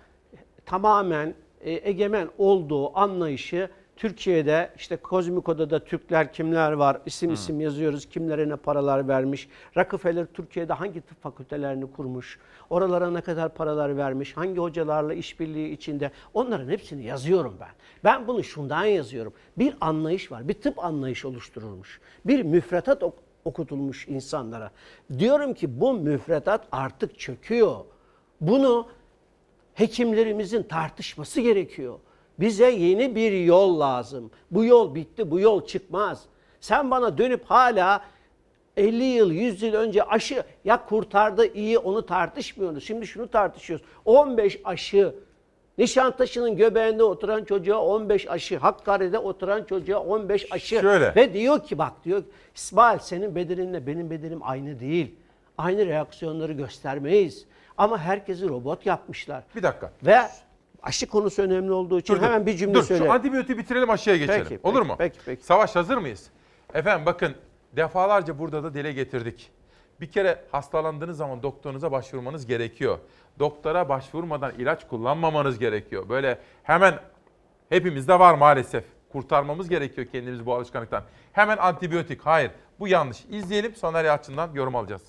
tamamen e, egemen olduğu anlayışı Türkiye'de işte Kozmiko'da da Türkler kimler var isim isim yazıyoruz kimlere ne paralar vermiş. Rockefeller Türkiye'de hangi tıp fakültelerini kurmuş, oralara ne kadar paralar vermiş, hangi hocalarla işbirliği içinde onların hepsini yazıyorum ben. Ben bunu şundan yazıyorum. Bir anlayış var, bir tıp anlayışı oluşturulmuş. Bir müfredat ok- okutulmuş insanlara. Diyorum ki bu müfredat artık çöküyor. Bunu hekimlerimizin tartışması gerekiyor. Bize yeni bir yol lazım. Bu yol bitti, bu yol çıkmaz. Sen bana dönüp hala 50 yıl, 100 yıl önce aşı ya kurtardı iyi onu tartışmıyoruz. Şimdi şunu tartışıyoruz. 15 aşı Nişantaşı'nın göbeğinde oturan çocuğa 15 aşı, Hakkari'de oturan çocuğa 15 aşı. Şöyle. Ve diyor ki bak diyor İsmail senin bedeninle benim bedenim aynı değil. Aynı reaksiyonları göstermeyiz. Ama herkesi robot yapmışlar. Bir dakika. Ve aşı konusu önemli olduğu için Dur, hemen bir cümle Dur, söyle. Şu antibiyotiği bitirelim aşıya geçelim. Peki, Olur peki, mu? peki, peki. Savaş hazır mıyız? Efendim bakın defalarca burada da dile getirdik. Bir kere hastalandığınız zaman doktorunuza başvurmanız gerekiyor. Doktora başvurmadan ilaç kullanmamanız gerekiyor. Böyle hemen hepimizde var maalesef. Kurtarmamız gerekiyor kendimizi bu alışkanlıktan. Hemen antibiyotik. Hayır. Bu yanlış. İzleyelim Soner Yalçın'dan yorum alacağız.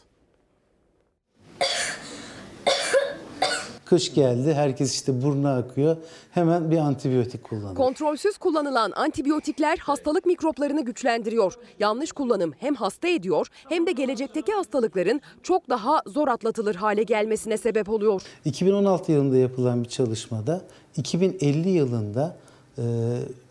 Kış geldi, herkes işte burnu akıyor. Hemen bir antibiyotik kullanıyor. Kontrolsüz kullanılan antibiyotikler hastalık mikroplarını güçlendiriyor. Yanlış kullanım hem hasta ediyor hem de gelecekteki hastalıkların çok daha zor atlatılır hale gelmesine sebep oluyor. 2016 yılında yapılan bir çalışmada 2050 yılında e,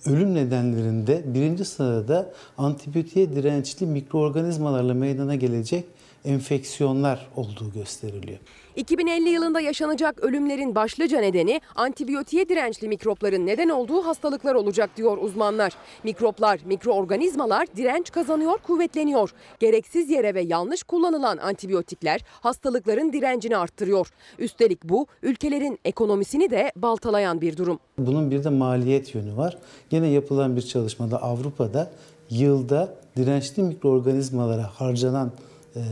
ölüm nedenlerinde birinci sırada antibiyotiğe dirençli mikroorganizmalarla meydana gelecek enfeksiyonlar olduğu gösteriliyor. 2050 yılında yaşanacak ölümlerin başlıca nedeni antibiyotiğe dirençli mikropların neden olduğu hastalıklar olacak diyor uzmanlar. Mikroplar, mikroorganizmalar direnç kazanıyor, kuvvetleniyor. Gereksiz yere ve yanlış kullanılan antibiyotikler hastalıkların direncini arttırıyor. Üstelik bu ülkelerin ekonomisini de baltalayan bir durum. Bunun bir de maliyet yönü var. Gene yapılan bir çalışmada Avrupa'da yılda dirençli mikroorganizmalara harcanan e,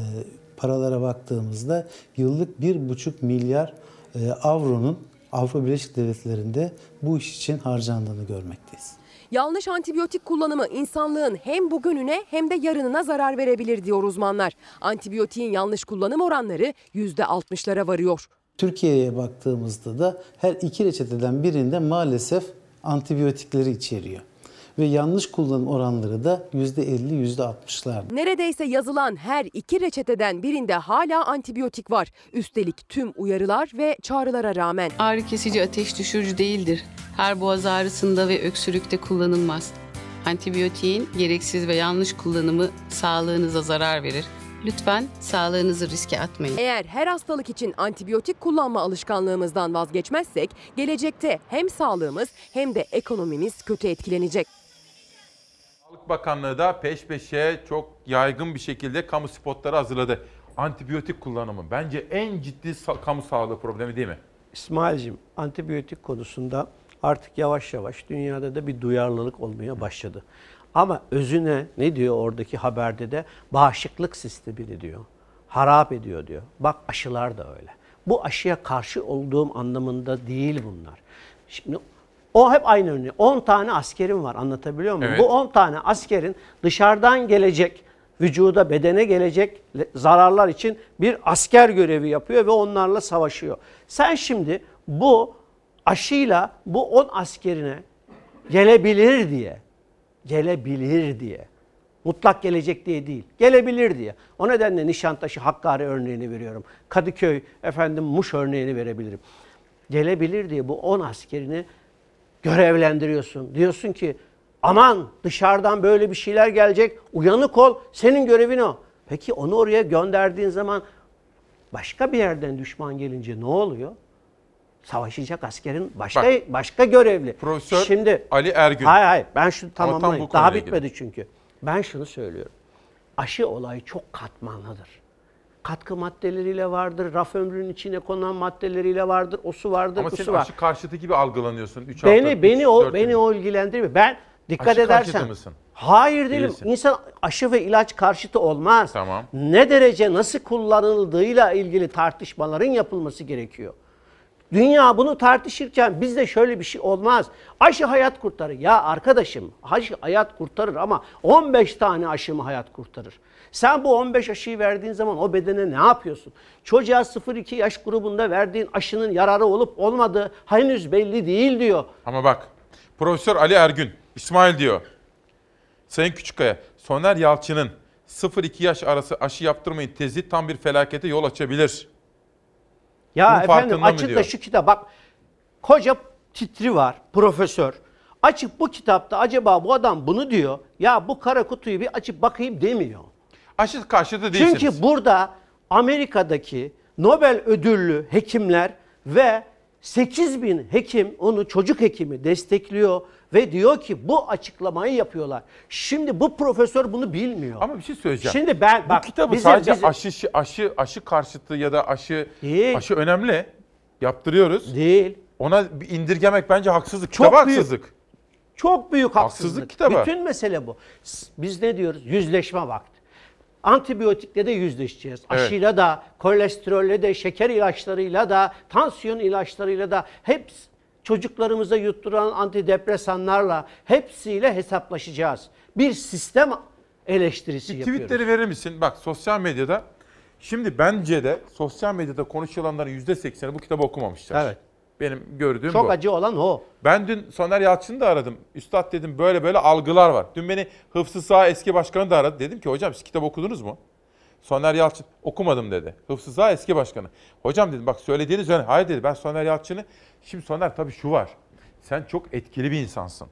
paralara baktığımızda yıllık 1,5 milyar e, avronun Avrupa Birleşik Devletleri'nde bu iş için harcandığını görmekteyiz. Yanlış antibiyotik kullanımı insanlığın hem bugününe hem de yarınına zarar verebilir diyor uzmanlar. Antibiyotiğin yanlış kullanım oranları %60'lara varıyor. Türkiye'ye baktığımızda da her iki reçeteden birinde maalesef antibiyotikleri içeriyor. Ve yanlış kullanım oranları da %50, %60'lar. Neredeyse yazılan her iki reçeteden birinde hala antibiyotik var. Üstelik tüm uyarılar ve çağrılara rağmen. Ağrı kesici ateş düşürücü değildir. Her boğaz ağrısında ve öksürükte kullanılmaz. Antibiyotiğin gereksiz ve yanlış kullanımı sağlığınıza zarar verir. Lütfen sağlığınızı riske atmayın. Eğer her hastalık için antibiyotik kullanma alışkanlığımızdan vazgeçmezsek gelecekte hem sağlığımız hem de ekonomimiz kötü etkilenecek. Sağlık Bakanlığı da peş peşe çok yaygın bir şekilde kamu spotları hazırladı. Antibiyotik kullanımı bence en ciddi kamu sağlığı problemi değil mi? İsmail'cim antibiyotik konusunda artık yavaş yavaş dünyada da bir duyarlılık olmaya başladı. Ama özüne ne diyor oradaki haberde de bağışıklık sistemini diyor. Harap ediyor diyor. Bak aşılar da öyle. Bu aşıya karşı olduğum anlamında değil bunlar. Şimdi o hep aynı örneği. 10 tane askerim var anlatabiliyor muyum? Evet. Bu 10 tane askerin dışarıdan gelecek vücuda, bedene gelecek le- zararlar için bir asker görevi yapıyor ve onlarla savaşıyor. Sen şimdi bu aşıyla bu 10 askerine gelebilir diye, gelebilir diye, mutlak gelecek diye değil, gelebilir diye. O nedenle Nişantaşı, Hakkari örneğini veriyorum. Kadıköy, efendim Muş örneğini verebilirim. Gelebilir diye bu 10 askerini görevlendiriyorsun. Diyorsun ki aman dışarıdan böyle bir şeyler gelecek uyanık ol senin görevin o. Peki onu oraya gönderdiğin zaman başka bir yerden düşman gelince ne oluyor? Savaşacak askerin başka Bak, başka görevli. Profesör Şimdi Ali Ergün. Hayır hayır ben şunu tam tamamlayayım. konuyla Daha ilgili. bitmedi çünkü. Ben şunu söylüyorum. Aşı olayı çok katmanlıdır. Katkı maddeleriyle vardır, raf ömrünün içine konan maddeleriyle vardır, o su vardır, Ama sen su var. aşı karşıtı gibi algılanıyorsun. 3 Beni beni o beni o ilgilendirmiyor. Ben dikkat Aşı edersen mısın? Hayır değilim. Değilsin. İnsan aşı ve ilaç karşıtı olmaz. Tamam. Ne derece nasıl kullanıldığıyla ilgili tartışmaların yapılması gerekiyor. Dünya bunu tartışırken bizde şöyle bir şey olmaz. Aşı hayat kurtarır. Ya arkadaşım aşı hayat kurtarır ama 15 tane aşı mı hayat kurtarır? Sen bu 15 aşıyı verdiğin zaman o bedene ne yapıyorsun? Çocuğa 0-2 yaş grubunda verdiğin aşının yararı olup olmadığı henüz belli değil diyor. Ama bak Profesör Ali Ergün, İsmail diyor. Sayın Küçükkaya, Soner Yalçın'ın 0-2 yaş arası aşı yaptırmayın tezi tam bir felakete yol açabilir. Ya Bunun efendim açık da şu kitap bak koca titri var profesör. Açıp bu kitapta acaba bu adam bunu diyor. Ya bu kara kutuyu bir açıp bakayım demiyor. Aşı karşıtı değilsiniz. Çünkü burada Amerika'daki Nobel ödüllü hekimler ve 8 bin hekim onu çocuk hekimi destekliyor ve diyor ki bu açıklamayı yapıyorlar. Şimdi bu profesör bunu bilmiyor. Ama bir şey söyleyeceğim. Şimdi ben bak Bu kitabı bizim- sadece bizim- aşı aşı aşı karşıtı ya da aşı Değil. aşı önemli. Yaptırıyoruz. Değil. Ona indirgemek bence haksızlık. Çok Kitaba büyük. haksızlık. Çok büyük haksızlık. Haksızlık kitabı. Bütün mesele bu. Biz ne diyoruz? Yüzleşme vakti. Antibiyotikle de yüzleşeceğiz. Evet. Aşıyla da, kolesterolle de, şeker ilaçlarıyla da, tansiyon ilaçlarıyla da hepsi çocuklarımıza yutturan antidepresanlarla hepsiyle hesaplaşacağız. Bir sistem eleştirisi yapıyoruz. Tweetleri verir misin? Bak sosyal medyada şimdi bence de sosyal medyada konuşulanların %80'i bu kitabı okumamışlar. Evet. Benim gördüğüm Çok bu. acı olan o. Ben dün Soner Yalçın'ı da aradım. Üstad dedim böyle böyle algılar var. Dün beni Hıfzı Sağ eski başkanı da aradı. Dedim ki hocam siz kitap okudunuz mu? Soner Yalçın okumadım dedi. Hıfzı Sağ eski başkanı. Hocam dedim bak söylediğiniz öyle. Hayır dedi ben Soner Yalçın'ı. Şimdi Soner tabii şu var. Sen çok etkili bir insansın.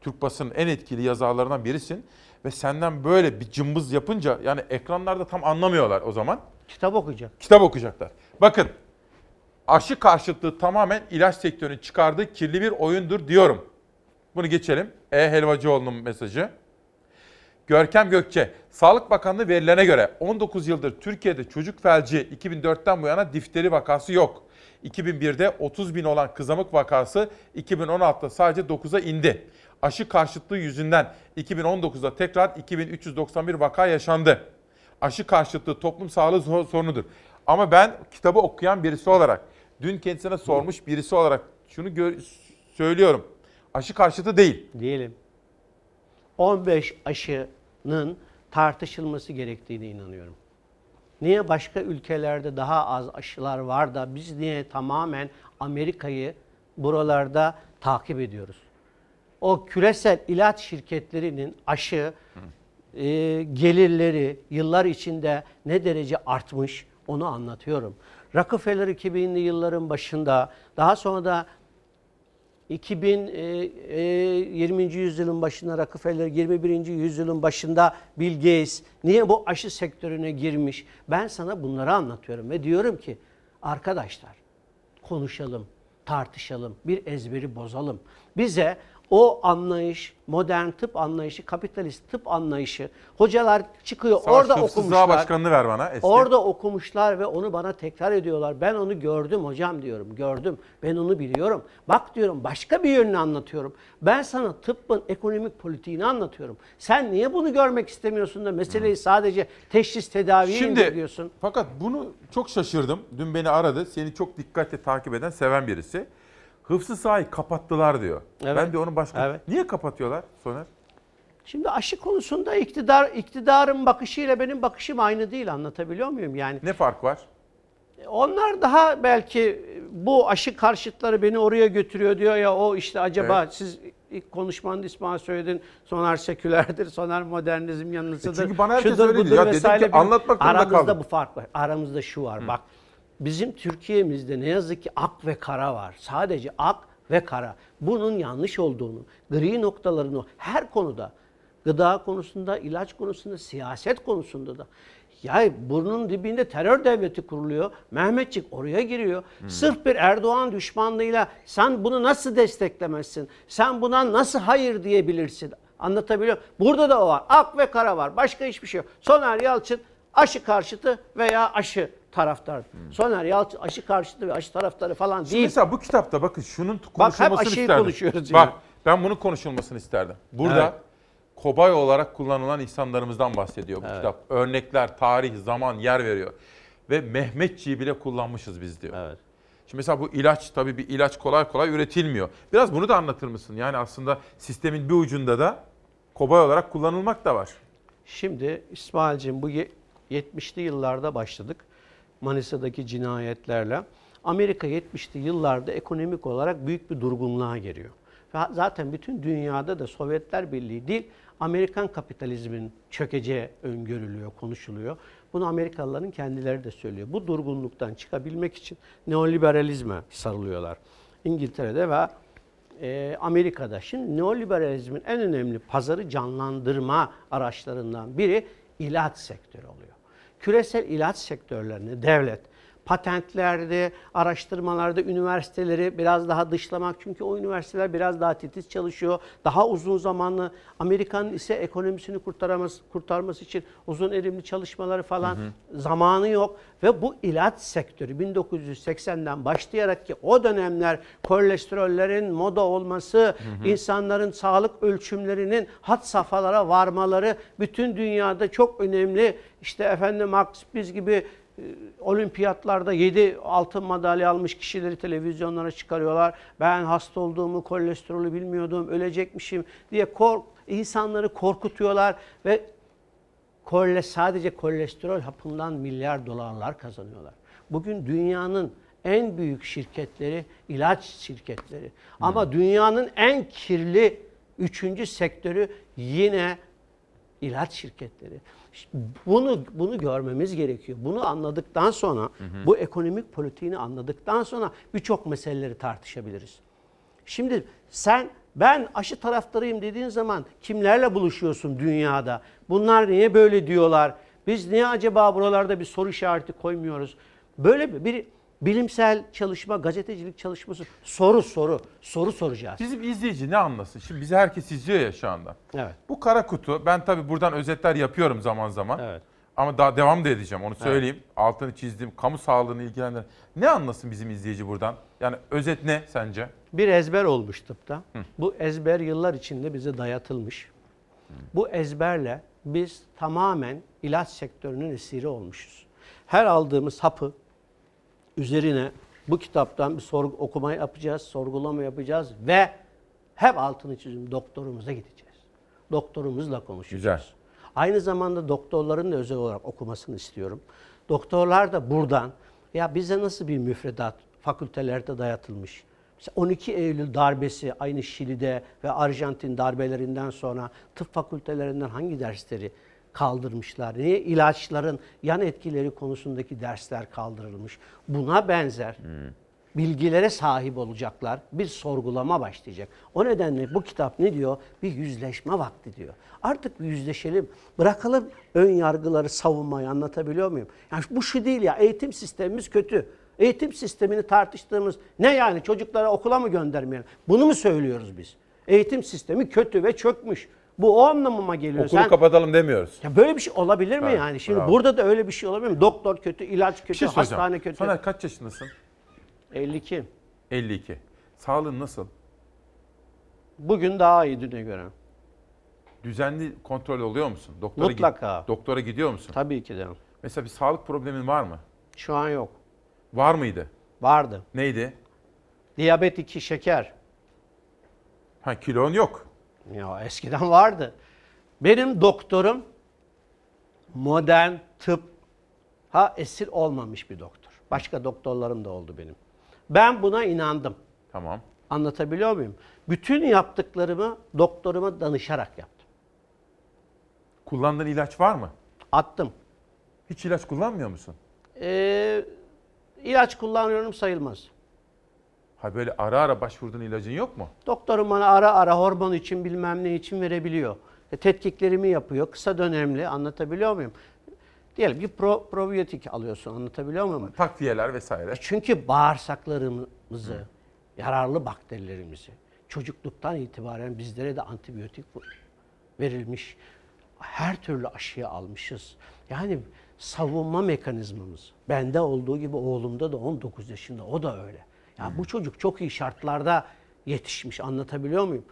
Türk basının en etkili yazarlarından birisin. ve senden böyle bir cımbız yapınca yani ekranlarda tam anlamıyorlar o zaman. Kitap okuyacak. Kitap okuyacaklar. Bakın aşı karşıtlığı tamamen ilaç sektörünün çıkardığı kirli bir oyundur diyorum. Bunu geçelim. E Helvacıoğlu'nun mesajı. Görkem Gökçe, Sağlık Bakanlığı verilerine göre 19 yıldır Türkiye'de çocuk felci 2004'ten bu yana difteri vakası yok. 2001'de 30 bin olan kızamık vakası 2016'da sadece 9'a indi. Aşı karşıtlığı yüzünden 2019'da tekrar 2391 vaka yaşandı. Aşı karşıtlığı toplum sağlığı sorunudur. Ama ben kitabı okuyan birisi olarak, dün kendisine sormuş birisi olarak şunu gör- söylüyorum. Aşı karşıtı değil. Diyelim. 15 aşının tartışılması gerektiğine inanıyorum. Niye başka ülkelerde daha az aşılar var da biz niye tamamen Amerika'yı buralarda takip ediyoruz? O küresel ilaç şirketlerinin aşı e, gelirleri yıllar içinde ne derece artmış onu anlatıyorum. Rockefeller 2000'li yılların başında daha sonra da 2020. yüzyılın başında Rockefeller, 21. yüzyılın başında Bill Gates niye bu aşı sektörüne girmiş? Ben sana bunları anlatıyorum ve diyorum ki arkadaşlar konuşalım, tartışalım, bir ezberi bozalım. Bize o anlayış, modern tıp anlayışı, kapitalist tıp anlayışı, hocalar çıkıyor Savaş orada okumuşlar. Başkanı'nı ver bana eski. Orada okumuşlar ve onu bana tekrar ediyorlar. Ben onu gördüm hocam diyorum. Gördüm. Ben onu biliyorum. Bak diyorum başka bir yönünü anlatıyorum. Ben sana tıbbın ekonomik politiğini anlatıyorum. Sen niye bunu görmek istemiyorsun da meseleyi sadece teşhis tedaviye Şimdi indiriyorsun? fakat bunu çok şaşırdım. Dün beni aradı. Seni çok dikkatle takip eden, seven birisi. Hıfzı sahayı kapattılar diyor. Evet. Ben de onun başka. Evet. Niye kapatıyorlar Soner? Şimdi aşı konusunda iktidar iktidarın bakışıyla benim bakışım aynı değil anlatabiliyor muyum? Yani Ne fark var? Onlar daha belki bu aşı karşıtları beni oraya götürüyor diyor ya o işte acaba Evet. siz ilk konuşmanda İsmail söyledin Soner sekülerdir, Soner modernizm yanlısıdır. E çünkü bana herkes şudur, öyle diyor. Ya dedim ki anlatmak zorunda Aramızda kaldım. bu fark var. Aramızda şu var bak. Bizim Türkiye'mizde ne yazık ki ak ve kara var. Sadece ak ve kara. Bunun yanlış olduğunu, gri noktalarını her konuda, gıda konusunda, ilaç konusunda, siyaset konusunda da. Ya burnun dibinde terör devleti kuruluyor. Mehmetçik oraya giriyor. Sırf bir Erdoğan düşmanlığıyla sen bunu nasıl desteklemezsin? Sen buna nasıl hayır diyebilirsin? Anlatabiliyor muyum? Burada da o var. Ak ve kara var. Başka hiçbir şey yok. Soner Yalçın aşı karşıtı veya aşı taraftarı. Soner Yalçın aşı karşıtı ve aşı taraftarı falan Şimdi değil. mesela bu kitapta bakın şunun Bak, konuşulmasını hep aşıyı isterdim. konuşuyoruz Bak yine. ben bunun konuşulmasını isterdim. Burada Evet. kobay olarak kullanılan insanlarımızdan bahsediyor bu kitap. Örnekler, tarih, zaman, yer veriyor. Ve Mehmetçiği bile kullanmışız biz diyor. Şimdi mesela bu ilaç tabii bir ilaç kolay kolay üretilmiyor. Biraz bunu da anlatır mısın? Yani aslında sistemin bir ucunda da kobay olarak kullanılmak da var. Şimdi İsmail'cim bu ye- 70'li yıllarda başladık. Manisa'daki cinayetlerle. Amerika 70'li yıllarda ekonomik olarak büyük bir durgunluğa giriyor. Ve zaten bütün dünyada da Sovyetler Birliği değil, Amerikan kapitalizmin çökeceği öngörülüyor, konuşuluyor. Bunu Amerikalıların kendileri de söylüyor. Bu durgunluktan çıkabilmek için neoliberalizme sarılıyorlar. İngiltere'de ve e, Amerika'da. Şimdi neoliberalizmin en önemli pazarı canlandırma araçlarından biri ilaç sektörü oluyor. Küresel ilaç sektörlerini devlet patentlerde, araştırmalarda üniversiteleri biraz daha dışlamak. Çünkü o üniversiteler biraz daha titiz çalışıyor. Daha uzun zamanlı Amerika'nın ise ekonomisini kurtaramaz, kurtarması için uzun erimli çalışmaları falan zamanı yok. Ve bu ilaç sektörü 1980'den başlayarak ki o dönemler kolesterollerin moda olması, insanların sağlık ölçümlerinin hat safhalara varmaları bütün dünyada çok önemli. İşte efendim Max biz gibi olimpiyatlarda 7 altın madalya almış kişileri televizyonlara çıkarıyorlar. Ben hasta olduğumu, kolesterolü bilmiyordum, ölecekmişim diye kork insanları korkutuyorlar ve kole sadece kolesterol hapından milyar dolarlar kazanıyorlar. Bugün dünyanın en büyük şirketleri ilaç şirketleri. Ama dünyanın en kirli üçüncü sektörü yine ilaç şirketleri. Bunu bunu görmemiz gerekiyor. Bunu anladıktan sonra, bu ekonomik politiğini anladıktan sonra birçok meseleleri tartışabiliriz. Şimdi sen Ben aşı taraftarıyım dediğin zaman kimlerle buluşuyorsun dünyada? Bunlar niye böyle diyorlar? Biz niye acaba buralarda bir soru işareti koymuyoruz? Böyle bir bilimsel çalışma, gazetecilik çalışması soru soru, soru soracağız. Bizim izleyici ne anlasın? Şimdi bizi herkes izliyor ya şu anda. Evet. Bu kara kutu ben tabii buradan özetler yapıyorum zaman zaman. Evet. Ama daha devam da edeceğim onu söyleyeyim. Altını çizdim. Kamu sağlığını ilgilendiren. Ne anlasın bizim izleyici buradan? Yani özet ne sence? Bir ezber olmuş tıpta. Bu ezber yıllar içinde bize dayatılmış. Bu ezberle biz tamamen ilaç sektörünün esiri olmuşuz. Her aldığımız hapı üzerine bu kitaptan bir sorgu, okuma yapacağız, sorgulama yapacağız ve hep altını çiziyorum doktorumuza gideceğiz. Doktorumuzla konuşacağız. Güzel. Aynı zamanda doktorların da özel olarak okumasını istiyorum. Doktorlar da buradan ya bize nasıl bir müfredat fakültelerde dayatılmış. Mesela 12 Eylül darbesi aynı Şili'de ve Arjantin darbelerinden sonra tıp fakültelerinden hangi dersleri kaldırmışlar? Niye ilaçların yan etkileri konusundaki dersler kaldırılmış? Buna benzer bilgilere sahip olacaklar. Bir sorgulama başlayacak. O nedenle bu kitap ne diyor? Bir yüzleşme vakti diyor. Artık yüzleşelim. Bırakalım ön yargıları savunmayı anlatabiliyor muyum? Yani bu şu değil ya eğitim sistemimiz kötü. Eğitim sistemini tartıştığımız ne yani çocuklara okula mı göndermeyelim? Bunu mu söylüyoruz biz? Eğitim sistemi kötü ve çökmüş. Bu o anlamıma geliyor. Okulu Sen- kapatalım demiyoruz. ya böyle bir şey olabilir mi Evet, yani? Şimdi bravo. burada da öyle bir şey olabilir mi? Doktor kötü, ilaç kötü, Bir şey hastane kötü. Soner kaç yaşındasın? 52. 52. Sağlığın nasıl? Bugün daha iyi düne göre. Düzenli kontrol oluyor musun? Doktora Mutlaka. doktora gidiyor musun? Tabii ki de. Mesela bir sağlık problemin var mı? Şu an yok. Var mıydı? Vardı. Neydi? Diyabet 2 şeker. Ha kilon yok. Ya eskiden vardı. Benim doktorum modern tıp ha esir olmamış bir doktor. Başka doktorlarım da oldu benim. Ben buna inandım. Tamam. Anlatabiliyor muyum? Bütün yaptıklarımı doktoruma danışarak yaptım. Kullandığın ilaç var mı? Attım. Hiç ilaç kullanmıyor musun? Ee, ilaç kullanıyorum sayılmaz. Ha böyle ara ara başvurduğun ilacın yok mu? Doktorum bana ara ara hormon için bilmem ne için verebiliyor. E, tetkiklerimi yapıyor. Kısa dönemli anlatabiliyor muyum? Diyelim ki pro, probiyotik alıyorsun anlatabiliyor muyum? Takviyeler vesaire. Çünkü bağırsaklarımızı, yararlı bakterilerimizi çocukluktan itibaren bizlere de antibiyotik verilmiş. Her türlü aşıyı almışız. Yani savunma mekanizmamız. Bende olduğu gibi oğlumda da 19 yaşında o da öyle. Ya bu çocuk çok iyi şartlarda yetişmiş anlatabiliyor muyum?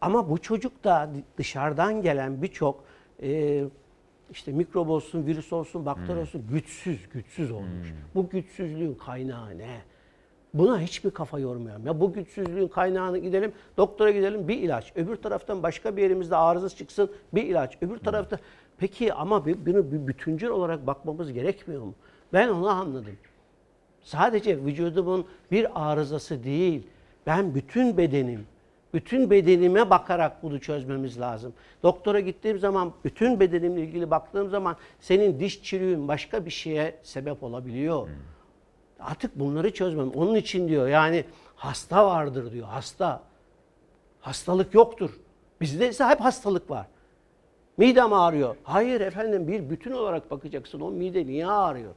Ama bu çocuk da dışarıdan gelen birçok e, işte mikrop olsun, virüs olsun, bakteri olsun güçsüz, güçsüz olmuş. Bu güçsüzlüğün kaynağı ne? Buna hiçbir kafa yormuyorum. Ya bu güçsüzlüğün kaynağını gidelim, doktora gidelim bir ilaç. Öbür taraftan başka bir yerimizde arızası çıksın bir ilaç. Öbür tarafta peki ama bir, bunu bir bütüncül olarak bakmamız gerekmiyor mu? Ben onu anladım. Sadece vücudumun bir arızası değil. Ben bütün bedenim, bütün bedenime bakarak bunu çözmemiz lazım. Doktora gittiğim zaman, bütün bedenimle ilgili baktığım zaman senin diş çürüğün başka bir şeye sebep olabiliyor. Artık bunları çözmem. Onun için diyor yani hasta vardır diyor. Hasta. Hastalık yoktur. Bizde ise hep hastalık var. Midem ağrıyor. Hayır efendim bir bütün olarak bakacaksın. O mide niye ağrıyor?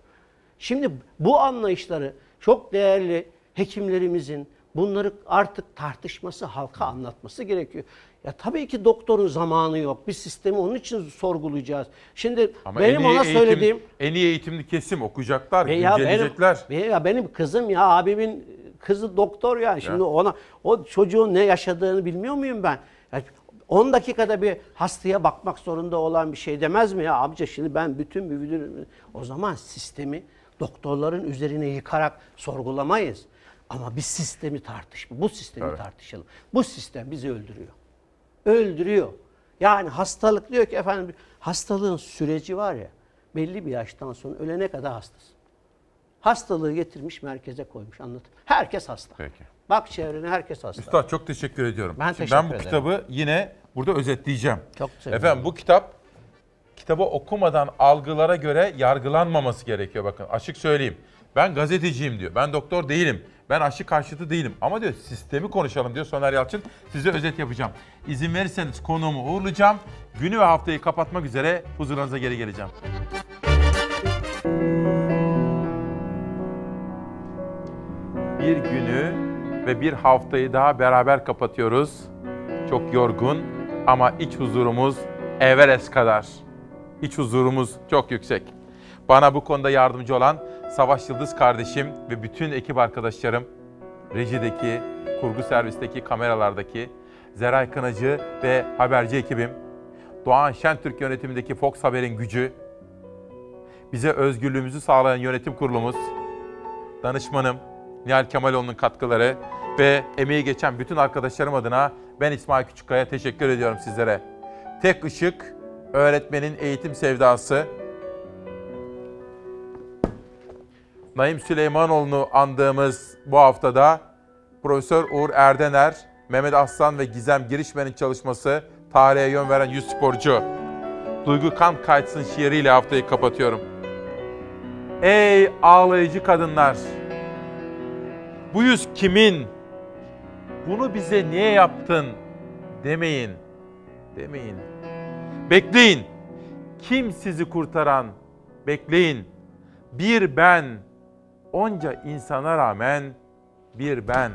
Şimdi bu anlayışları çok değerli hekimlerimizin bunları artık tartışması, halka anlatması gerekiyor. Ya tabii ki doktorun zamanı yok. Bir sistemi onun için sorgulayacağız. Şimdi Ama benim ona eğitim- söylediğim en iyi eğitimli kesim okuyacaklar, ve ya benim, ve ya benim kızım ya abimin kızı doktor yani. Şimdi Ya. ona o çocuğun ne yaşadığını bilmiyor muyum ben? Ya 10 dakikada bir hastaya bakmak zorunda olan bir şey demez mi ya amca şimdi ben bütün bütün o zaman sistemi doktorların üzerine yıkarak sorgulamayız. Ama biz sistemi tartışma. Bu sistemi Evet. tartışalım. Bu sistem bizi öldürüyor. Öldürüyor. Yani hastalık diyor ki efendim hastalığın süreci var ya belli bir yaştan sonra ölene kadar hastasın. Hastalığı getirmiş merkeze koymuş anlat. Herkes hasta. Peki. Bak çevrene herkes hasta. Üstad çok teşekkür ediyorum. Ben Şimdi teşekkür ben bu ederim. kitabı yine burada özetleyeceğim. Çok sevinirim. Efendim bu kitap kitabı okumadan algılara göre yargılanmaması gerekiyor bakın açık söyleyeyim. Ben gazeteciyim diyor. Ben doktor değilim. Ben aşı karşıtı değilim ama diyor sistemi konuşalım diyor Soner Yalçın. Size özet yapacağım. İzin verirseniz konuğumu uğurlayacağım. Günü ve haftayı kapatmak üzere huzurunuza geri geleceğim. Bir günü ve bir haftayı daha beraber kapatıyoruz. Çok yorgun ama iç huzurumuz Everest kadar. İç huzurumuz çok yüksek. Bana bu konuda yardımcı olan Savaş Yıldız kardeşim ve bütün ekip arkadaşlarım, rejideki, kurgu servisteki, kameralardaki, Zeray Kınacı ve haberci ekibim, Doğan Şentürk yönetimindeki Fox Haber'in gücü, bize özgürlüğümüzü sağlayan yönetim kurulumuz, danışmanım Nihal Kemaloğlu'nun katkıları ve emeği geçen bütün arkadaşlarım adına ben İsmail Küçükkaya teşekkür ediyorum sizlere. Tek ışık, öğretmenin eğitim sevdası, Naim Süleymanoğlu'nu andığımız bu haftada Profesör Uğur Erdener, Mehmet Aslan ve Gizem Girişmen'in çalışması tarihe yön veren 100 sporcu. Duygu Kan Kaytsın şiiriyle haftayı kapatıyorum. Ey ağlayıcı kadınlar! Bu yüz kimin? Bunu bize niye yaptın? Demeyin. Demeyin. Bekleyin. Kim sizi kurtaran? Bekleyin. Bir ben. Onca insana rağmen bir ben.